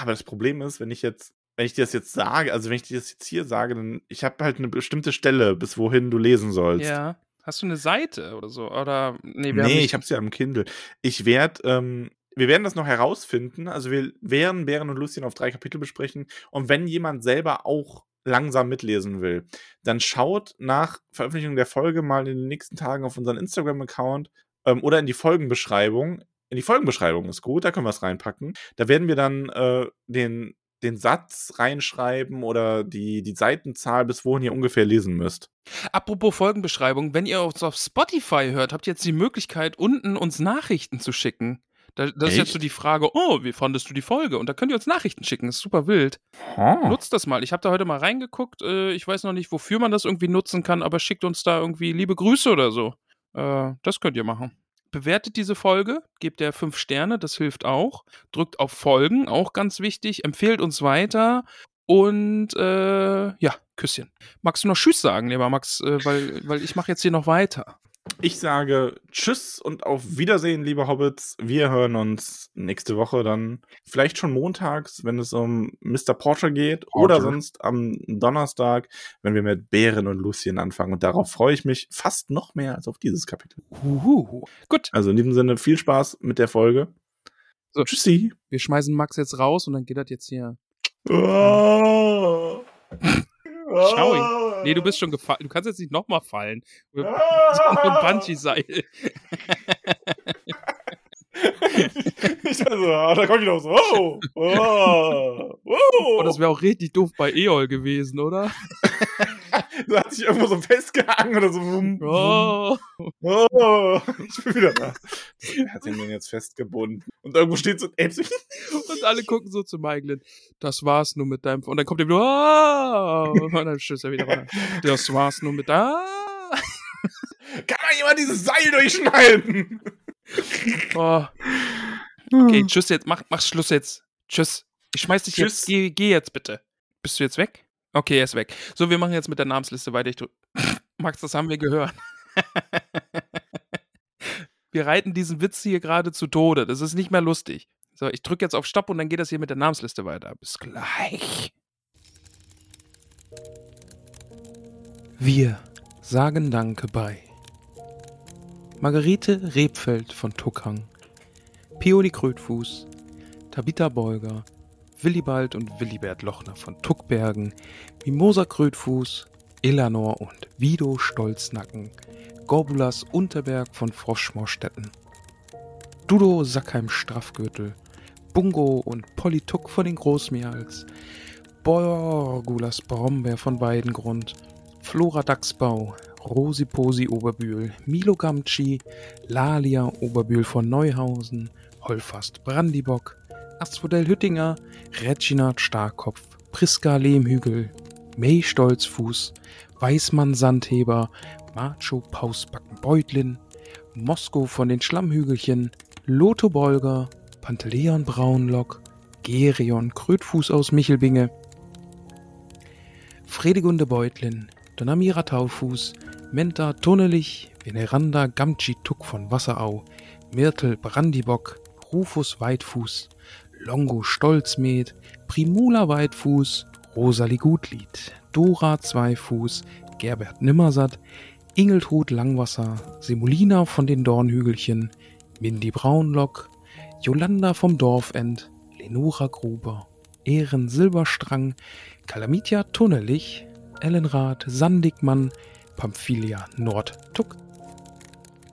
aber das Problem ist, wenn ich jetzt, wenn ich dir das jetzt sage, also wenn ich dir das jetzt hier sage, dann ich habe halt eine bestimmte Stelle, bis wohin du lesen sollst. Ja. Hast du eine Seite oder so? Oder nee, wir nee, ich habe es ja am Kindle. Ich werde, ähm, wir werden das noch herausfinden. Also wir werden Bären und Lucien auf drei Kapitel besprechen. Und wenn jemand selber auch langsam mitlesen will, dann schaut nach Veröffentlichung der Folge mal in den nächsten Tagen auf unseren Instagram-Account ähm, oder in die Folgenbeschreibung. In die Folgenbeschreibung ist gut, da können wir es reinpacken. Da werden wir dann äh, den, den Satz reinschreiben oder die, die Seitenzahl, bis wohin ihr ungefähr lesen müsst. Apropos Folgenbeschreibung, wenn ihr uns auf Spotify hört, habt ihr jetzt die Möglichkeit, unten uns Nachrichten zu schicken. Da, das ist jetzt Echt? so die Frage, oh, wie fandest du die Folge? Und da könnt ihr uns Nachrichten schicken, ist super wild. Oh. Nutzt das mal. Ich habe da heute mal reingeguckt. Äh, ich weiß noch nicht, wofür man das irgendwie nutzen kann, aber schickt uns da irgendwie liebe Grüße oder so. Äh, das könnt ihr machen. Bewertet diese Folge, gebt der fünf Sterne, das hilft auch. Drückt auf Folgen, auch ganz wichtig. Empfehlt uns weiter. Und äh, ja, Küsschen. Magst du noch Tschüss sagen, lieber Max, äh, weil, weil ich mache jetzt hier noch weiter. Ich sage Tschüss und auf Wiedersehen, liebe Hobbits. Wir hören uns nächste Woche dann vielleicht schon montags, wenn es um Mr. Porter geht, oder Porter. sonst am Donnerstag, wenn wir mit Bären und Lucien anfangen. Und darauf freue ich mich fast noch mehr als auf dieses Kapitel. Uhuhu. Gut, Also in diesem Sinne viel Spaß mit der Folge. So. Tschüssi. wir schmeißen Max jetzt raus und dann geht das jetzt hier. Oh. [LAUGHS] Schau ihn. Nee, du bist schon gefallen. Du kannst jetzt nicht nochmal fallen. [LAUGHS] So ein Bungee-Seil. [LAUGHS] Ich dachte so, ah, da kommt ich noch so. Oh, oh, oh. Oh, das wäre auch richtig doof bei Eol gewesen, oder? [LAUGHS] [LAUGHS] Du hast dich irgendwo so festgehangen oder so. Wum, wum. Oh. Oh, ich bin wieder da. Er hat ihn denn jetzt festgebunden. Und irgendwo steht so ein. [LAUGHS] Und alle gucken so zu Maiglin. Das war's nur mit deinem. Und dann kommt er wieder. Oh. Und dann stößt er wieder rein. Das war's nur mit. Ah. Kann mal jemand dieses Seil durchschneiden? Oh. Okay, tschüss jetzt. Mach, mach Schluss jetzt. Tschüss. Ich schmeiß dich Tschüss. jetzt. Geh, geh jetzt bitte. Bist du jetzt weg? Okay, er ist weg. So, wir machen jetzt mit der Namensliste weiter. Ich. [LAUGHS] Max, das haben wir gehört. [LAUGHS] wir reiten diesen Witz hier gerade zu Tode. Das ist nicht mehr lustig. So, ich drücke jetzt auf Stopp und dann geht das hier mit der Namensliste weiter. Bis gleich. Wir sagen Danke bei Margarete Rebfeld von Tuckang, Peony Krötfuß, Tabitha Beuger, Willibald und Willibert Lochner von Tuckbergen, Mimosa Krötfuß, Eleanor und Vido Stolznacken, Gorbulas Unterberg von Froschmorstetten, Dudo Sackheim Straffgürtel, Bungo und Polly Tuck von den Großmeerls, Borgulas Brombeer von Weidengrund, Flora Dachsbau, Rosi Posi Oberbühl, Milo Gamci, Lalia Oberbühl von Neuhausen, Holfast Brandibock, Asphodel Hüttinger, Reginald Starkopf, Priska Lehmhügel, May Stolzfuß, Weißmann Sandheber, Macho Pausbacken Beutlin, Mosko von den Schlammhügelchen, Lotho Bolger, Panteleon Braunlock, Gerion Krötfuß aus Michelbinge, Fredegunde Beutlin, Donamira Taufuß, Menta Tunnelich, Veneranda Gamci Tuck von Wasserau, Myrtel Brandibock, Rufus Weitfuß, Longo Stolzmet, Primula Weitfuß, Rosalie Gutlied, Dora Zweifuß, Gerbert Nimmersatt, Ingeltrud Langwasser, Semolina von den Dornhügelchen, Mindy Braunlock, Jolanda vom Dorfend, Lenora Gruber, Ehren Silberstrang, Kalamitia Tunnelich, Ellenrath Sandigmann, Pamphilia Nordtuck,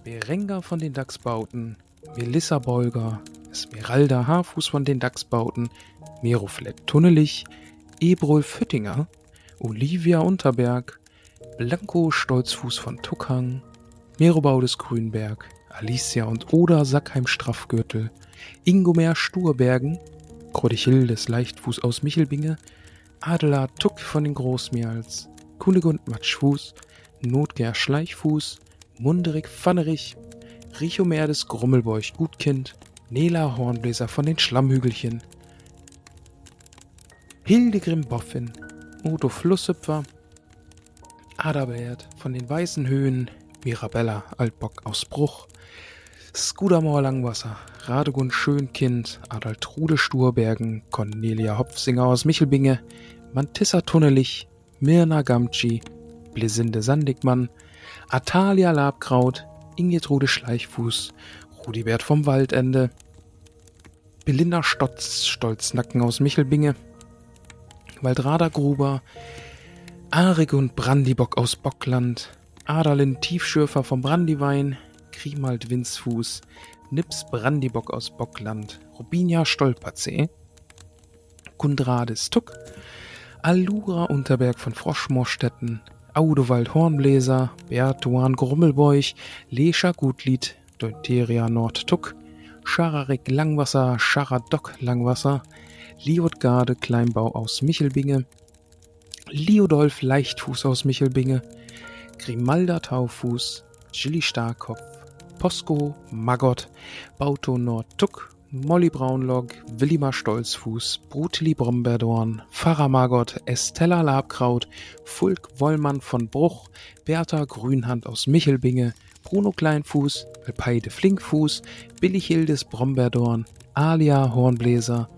Berenga von den Dachsbauten, Melissa Bolger, Esmeralda Haarfuß von den Dachsbauten, Meroflett Tunnelich, Ebrol Füttinger, Olivia Unterberg, Blanco Stolzfuß von Tuckhang, Merobaudes Grünberg, Alicia und Oda Sackheim Straffgürtel, Ingomer Sturbergen, Krodichildes Leichtfuß aus Michelbinge, Adela Tuck von den Großmeerls, Kunigund Matschfuß, Notger Schleichfuß, Munderig Pfannerich, Richomer des Grummelbeuch Gutkind, Nela Hornbläser von den Schlammhügelchen, Hildegrim Boffin, Udo Flusshüpfer, Adalbert von den Weißen Höhen, Mirabella Altbock aus Bruch, Skudamor Langwasser, Radegund Schönkind, Adaltrude Sturbergen, Cornelia Hopfsinger aus Michelbinge, Mantissa Tunnelich, Mirna Gamci, Blisinde Sandigmann, Atalia Labkraut, Ingetrude Schleichfuß, Rudibert vom Waldende, Belinda Stotz Stolznacken aus Michelbinge, Waldrada Gruber, Arik und Brandibock aus Bockland, Adalin Tiefschürfer vom Brandiwein, Grimald Winzfuß, Nips Brandibock aus Bockland, Robinia Stolperzee, Kundrades Tuck, Allura Unterberg von Froschmorstetten, Audewald Hornbläser, Bertuan Grummelbeuch, Lescher Gutlied, Deuteria Nordtuck, Schararik Langwasser, Scharadock Langwasser, Liotgarde Kleinbau aus Michelbinge, Liodolf Leichtfuß aus Michelbinge, Grimalda Taufuß, Gilly Starkopf, Posko, Magott, Bauto Nordtuck, Molly Braunlog, Willimar Stolzfuß, Brutli Bromberdorn, Pfarrer Margot, Estella Labkraut, Fulk Wollmann von Bruch, Bertha Grünhand aus Michelbinge, Bruno Kleinfuß, Alpeide Flinkfuß, Billichildes Bromberdorn, Alia Hornbläser,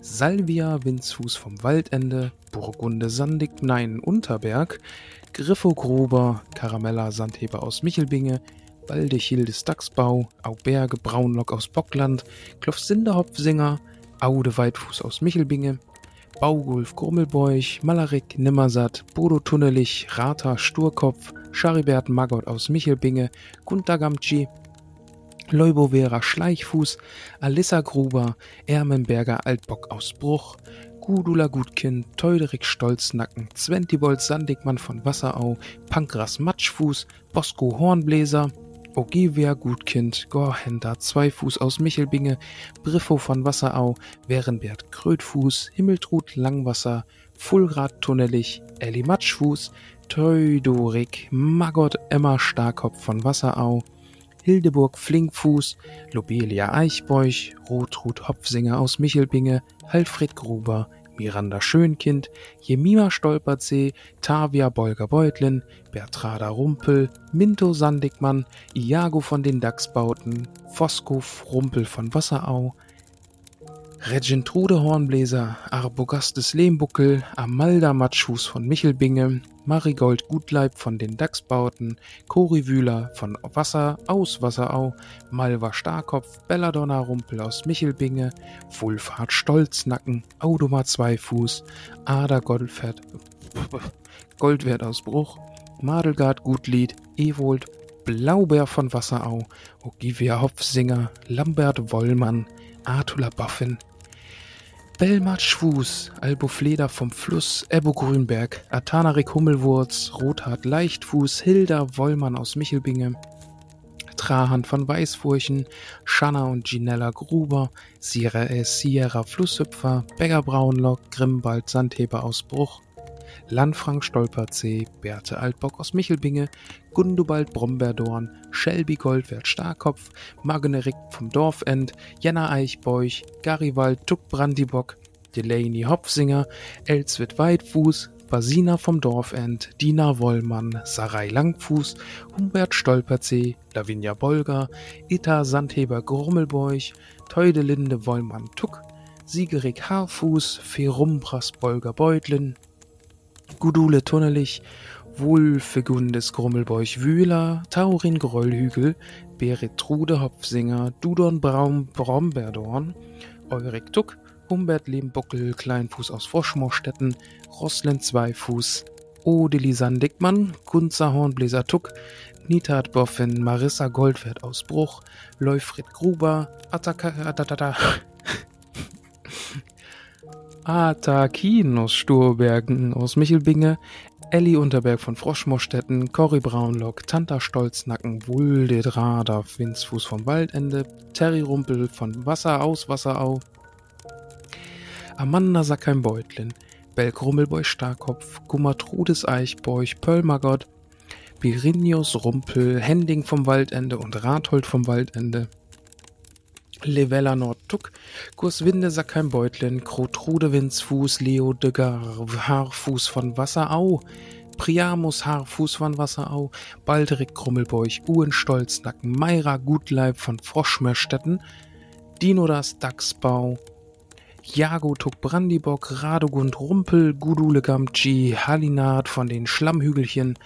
Salvia Winzfuß vom Waldende, Burgunde Sandig Nein Unterberg, Griffo Gruber, Karamella Sandheber aus Michelbinge, Waldechildes Dachsbau, Auberge Braunlock aus Bockland, Klofsinde Hopfsinger, Aude Weitfuß aus Michelbinge, Baugulf Grummelbeuch, Malarik Nimmersatt, Bodo Tunnelich, Rata Sturkopf, Charibert Magott aus Michelbinge, Gunter Gamci, Leubovera Schleichfuß, Alissa Gruber, Ermenberger Altbock aus Bruch, Gudula Gutkind, Teuderik Stolznacken, Zwentibold Sandigmann von Wasserau, Pankras Matschfuß, Bosco Hornbläser, Ogivia Gutkind, Gorhender Zweifuß aus Michelbinge, Briffo von Wasserau, Werenbert Krötfuß, Himmeltrud Langwasser, Fulrad Tunnelich, Elli Matschfuß, Teudorik, Magott Emma Starkopf von Wasserau, Hildeburg Flinkfuß, Lobelia Eichbeuch, Rotrud Hopfsinger aus Michelbinge, Alfred Gruber, Miranda Schönkind, Jemima Stolpersee, Tavia Bolger Beutlin, Bertrada Rumpel, Minto Sandigmann, Iago von den Dachsbauten, Fosco Rumpel von Wasserau, Regentrude Hornbläser, Arbogastes Lehmbuckel, Amalda Matschfuß von Michelbinge, Marigold Gutleib von den Dachsbauten, Korivühler von Wasser aus Wasserau, Malva Starkopf, Belladonna Rumpel aus Michelbinge, Wulfhard Stolznacken, Audoma Zweifuß, Ader Goldfett, Goldwert aus Bruch, Madelgard Gutlied, Ewold, Blaubeer von Wasserau, Ogivia Hopfsinger, Lambert Wollmann, Artula Boffin, Schwus, Albo Fleder vom Fluss, Ebbo Grünberg, Atanarik Hummelwurz, Rothart Leichtfuß, Hilda Wollmann aus Michelbinge, Trahan von Weißfurchen, Shanna und Ginella Gruber, Sierra, äh, Sierra Flusshüpfer, Begger Braunlock, Grimbald Sandheber aus Bruch, Lanfrank Stolperzee, Berthe Altbock aus Michelbinge, Gundobald Brombeerdorn, Shelby Goldwert Starkopf, Magnerik vom Dorfend, Jenna Eichbeuch, Garibald Tuck Brandibock, Delaney Hopfsinger, Elswit Weitfuß, Basina vom Dorfend, Dina Wollmann, Sarai Langfuß, Humbert Stolperzee, Lavinia Bolger, Ita Sandheber Grummelbeuch, Teudelinde Wollmann Tuck, Siegerig Haarfuß, Ferumbras Bolger Beutlin, Gudule Tunnelich, Wulfegundes Grummelbeuch Wühler, Taurin Grollhügel, Beretrude Hopfsinger, Dudon Braum Bromberdorn, Eurik Tuck, Humbert Lehmbuckel, Kleinfuß aus Froschmorstetten, Roslin Zweifuß, Odeli Sandigmann, Gunzer Hornbläser Tuck, Nitat Boffin, Marissa Goldwert aus Bruch, Leufried Gruber, Attaka, Atata, [LAUGHS] Atakin aus Sturbergen aus Michelbinge, Elli Unterberg von Froschmorstetten, Cory Braunlock, Tanta Stolznacken, Wulde Drader, Winzfuß vom Waldende, Terry Rumpel von Wasser aus Wasserau, Amanda Sackheim Beutlin, Belk Rummelboy Starkopf, Gummatrudes Eichbeuch, Pöllmagott, Birinius Rumpel, Hending vom Waldende und Rathold vom Waldende, Levella Nordtuck, Gurswinde Sackheim Beutlin, Krotrude Winzfuß, Leo Degger, Haarfuß von Wasserau, Priamus Haarfuß von Wasserau, Balderik Krummelbeuch, Uhren Stolznacken, Meira Gutleib von Froschmerstetten, Dinodas Dachsbau, Jago Tuck Brandibock, Radogund Rumpel, Gudule Gamci, Halinat von den Schlammhügelchen,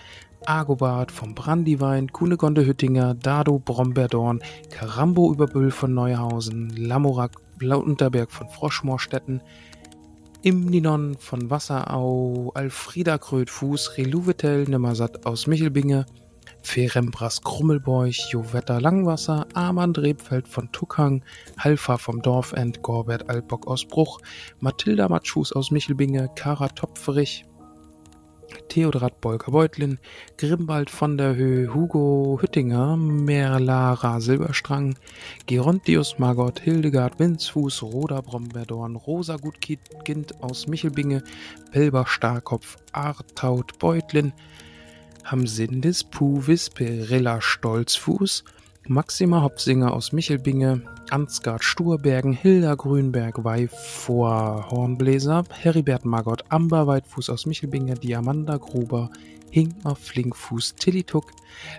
Agobart vom Brandywein, Kunegonde Hüttinger, Dado Brombeerdorn, Karambo Überbüll von Neuhausen, Lamorak Unterberg von Froschmoorstetten, Imninon von Wasserau, Alfrieda Krötfuß, Reluvetel Nimmersatt aus Michelbinge, Ferembras Krummelbeuch, Jovetta Langwasser, Armand Rebfeld von Tuckhang, Halfa vom Dorfend, Gorbert Altbock aus Bruch, Mathilda Matschus aus Michelbinge, Kara Topferich, Theodrat Bolker-Beutlin, Grimbald von der Höhe, Hugo Hüttinger, Merlara Silberstrang, Gerontius Margot, Hildegard Winzfuß, Roda Brombeerdorn, Rosa Gutkind aus Michelbinge, Belber Starkopf, Artaut Beutlin, Hamsindis Puvis Perilla Stolzfuß, Maxima Hopsinger aus Michelbinge, Ansgard Sturbergen, Hilda Grünberg, vor Hornbläser, Heribert Margot Amber Weitfuß aus Michelbinge, Diamanda Gruber, Hinkmar Flinkfuß Tillituck,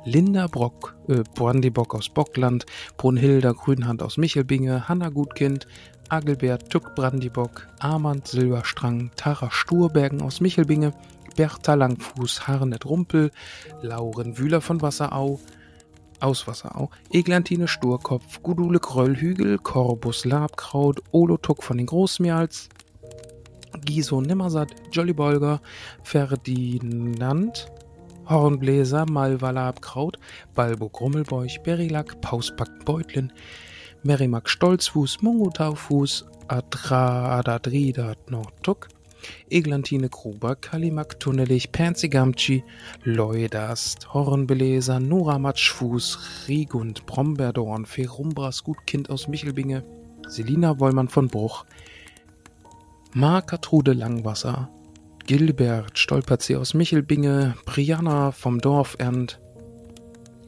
Linda Brock, äh, Brandibock aus Bockland, Brunhilda Grünhand aus Michelbinge, Hanna Gutkind, Agelbert Tuck Brandibock, Armand Silberstrang, Tara Sturbergen aus Michelbinge, Bertha Langfuß, Harnet Rumpel, Lauren Wühler von Wasserau, aus Wasserau, Eglantine Sturkopf, Gudule Gröllhügel, Corbus Labkraut, Olotuk von den Großmials, Giso Nimmersatt, Jollybolger, Ferdinand, Hornbläser, Malva Labkraut, Balbo Grummelbeuch, Berilack, Pausback Beutlin, Merimak Stolzfuß, Mungo Taufuß, Adra Adadrida Nordtuck, Eglantine Gruber, Kalimak Tunnelich, Panzigamci, Leudast, Hornbeleser, Nora Matschfuß, Rigund, Brombeerdorn, Ferumbras Gutkind aus Michelbinge, Selina Wollmann von Bruch, Markatrude Langwasser, Gilbert Stolperzee aus Michelbinge, Brianna vom Dorfend,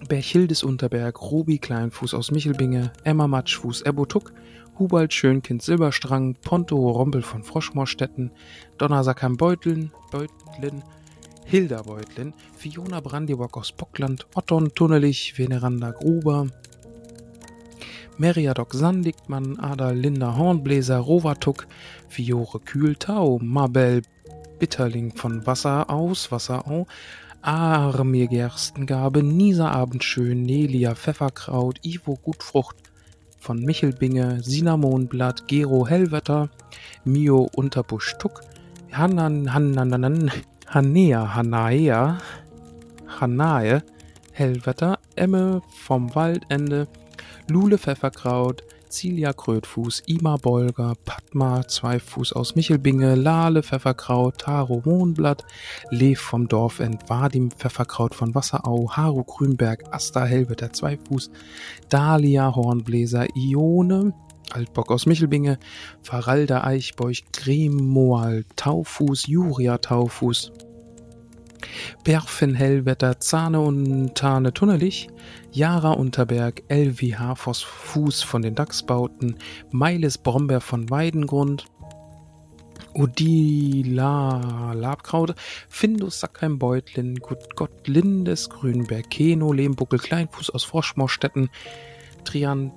Berchildes Unterberg, Ruby Kleinfuß aus Michelbinge, Emma Matschfuß, Ebotuk, Hubald Schönkind Silberstrang, Ponto Rompel von Froschmoorstetten, Donnersackheim Beutlin, Beutlin, Hilda Beutlin, Fiona Brandibock aus Bockland, Otton Tunnelich, Veneranda Gruber, Meriadoc Sandigmann, Ada Linda Hornbläser, Rovatuk, Fiore Kühltau, Mabel Bitterling von Wasser aus, Wasserau, Armir Gerstengabe, Nisa Abendschön, Nelia Pfefferkraut, Ivo Gutfrucht von Michelbinge, Sinamonblatt, Gero Hellwetter, Mio Unterbusch Tuck, Hanan, Hanan, Hanea, Hanaea, Hanae, Hellwetter, Emme vom Waldende, Lule Pfefferkraut, Cilia Krötfuß, Ima Bolger, Padma Zweifuß aus Michelbinge, Lale Pfefferkraut, Taro Mohnblatt, Lev vom Dorfend, Vadim Pfefferkraut von Wasserau, Haru Grünberg, Asta Helveter Zweifuß, Dalia Hornbläser, Ione, Altbock aus Michelbinge, Faralda Eichbeuch, Grimoal Taufuß, Juria Taufuß, Berfen Hellwetter, Zahne und Tane Tunnelich, Jara Unterberg, Elvi Hafos Fuß von den Dachsbauten, Meiles Brombeer von Weidengrund, Udila Labkraut, Findus Sackheim Beutlin, Gut Gott Lindes, Grünberg Keno, Lehmbuckel Kleinfuß aus Froschmorstetten, Trian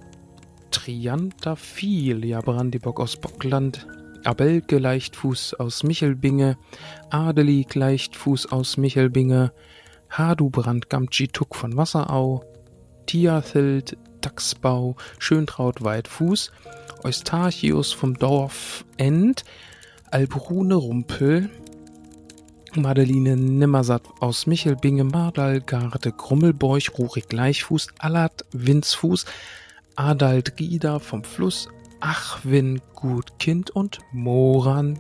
Triantafil, Brandibock aus Bockland, Abelke Leichtfuß aus Michelbinge, Adelig Leichtfuß aus Michelbinge, Hadubrand Gamtschituk von Wasserau, Tiathild Dachsbau, Schöntraut Weitfuß, Eustachius vom Dorf End, Albrune Rumpel, Madeline Nimmersatt aus Michelbinge, Mardal Garde Grummelbeuch, Rurik Gleichfuß, Allard Winzfuß, Adalt Gida vom Fluss, Achwin Gutkind und Moran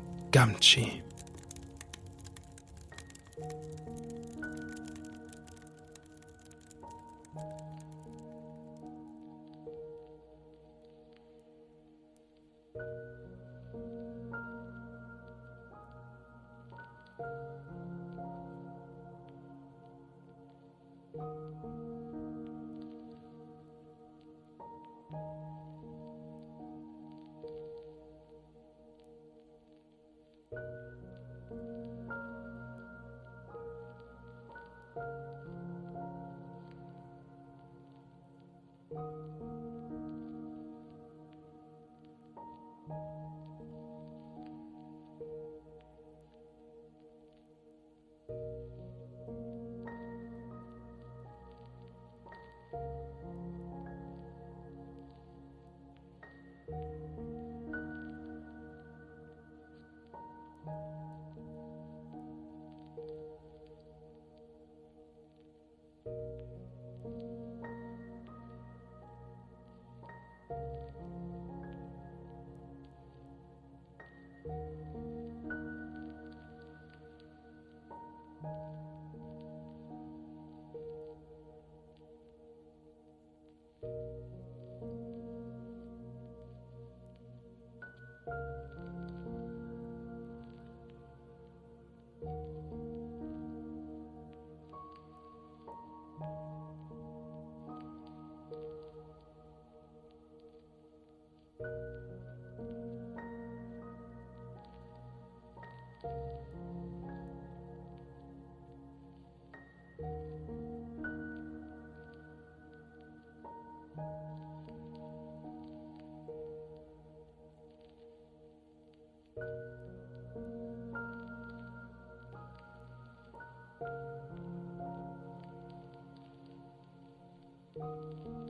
Gamtschi.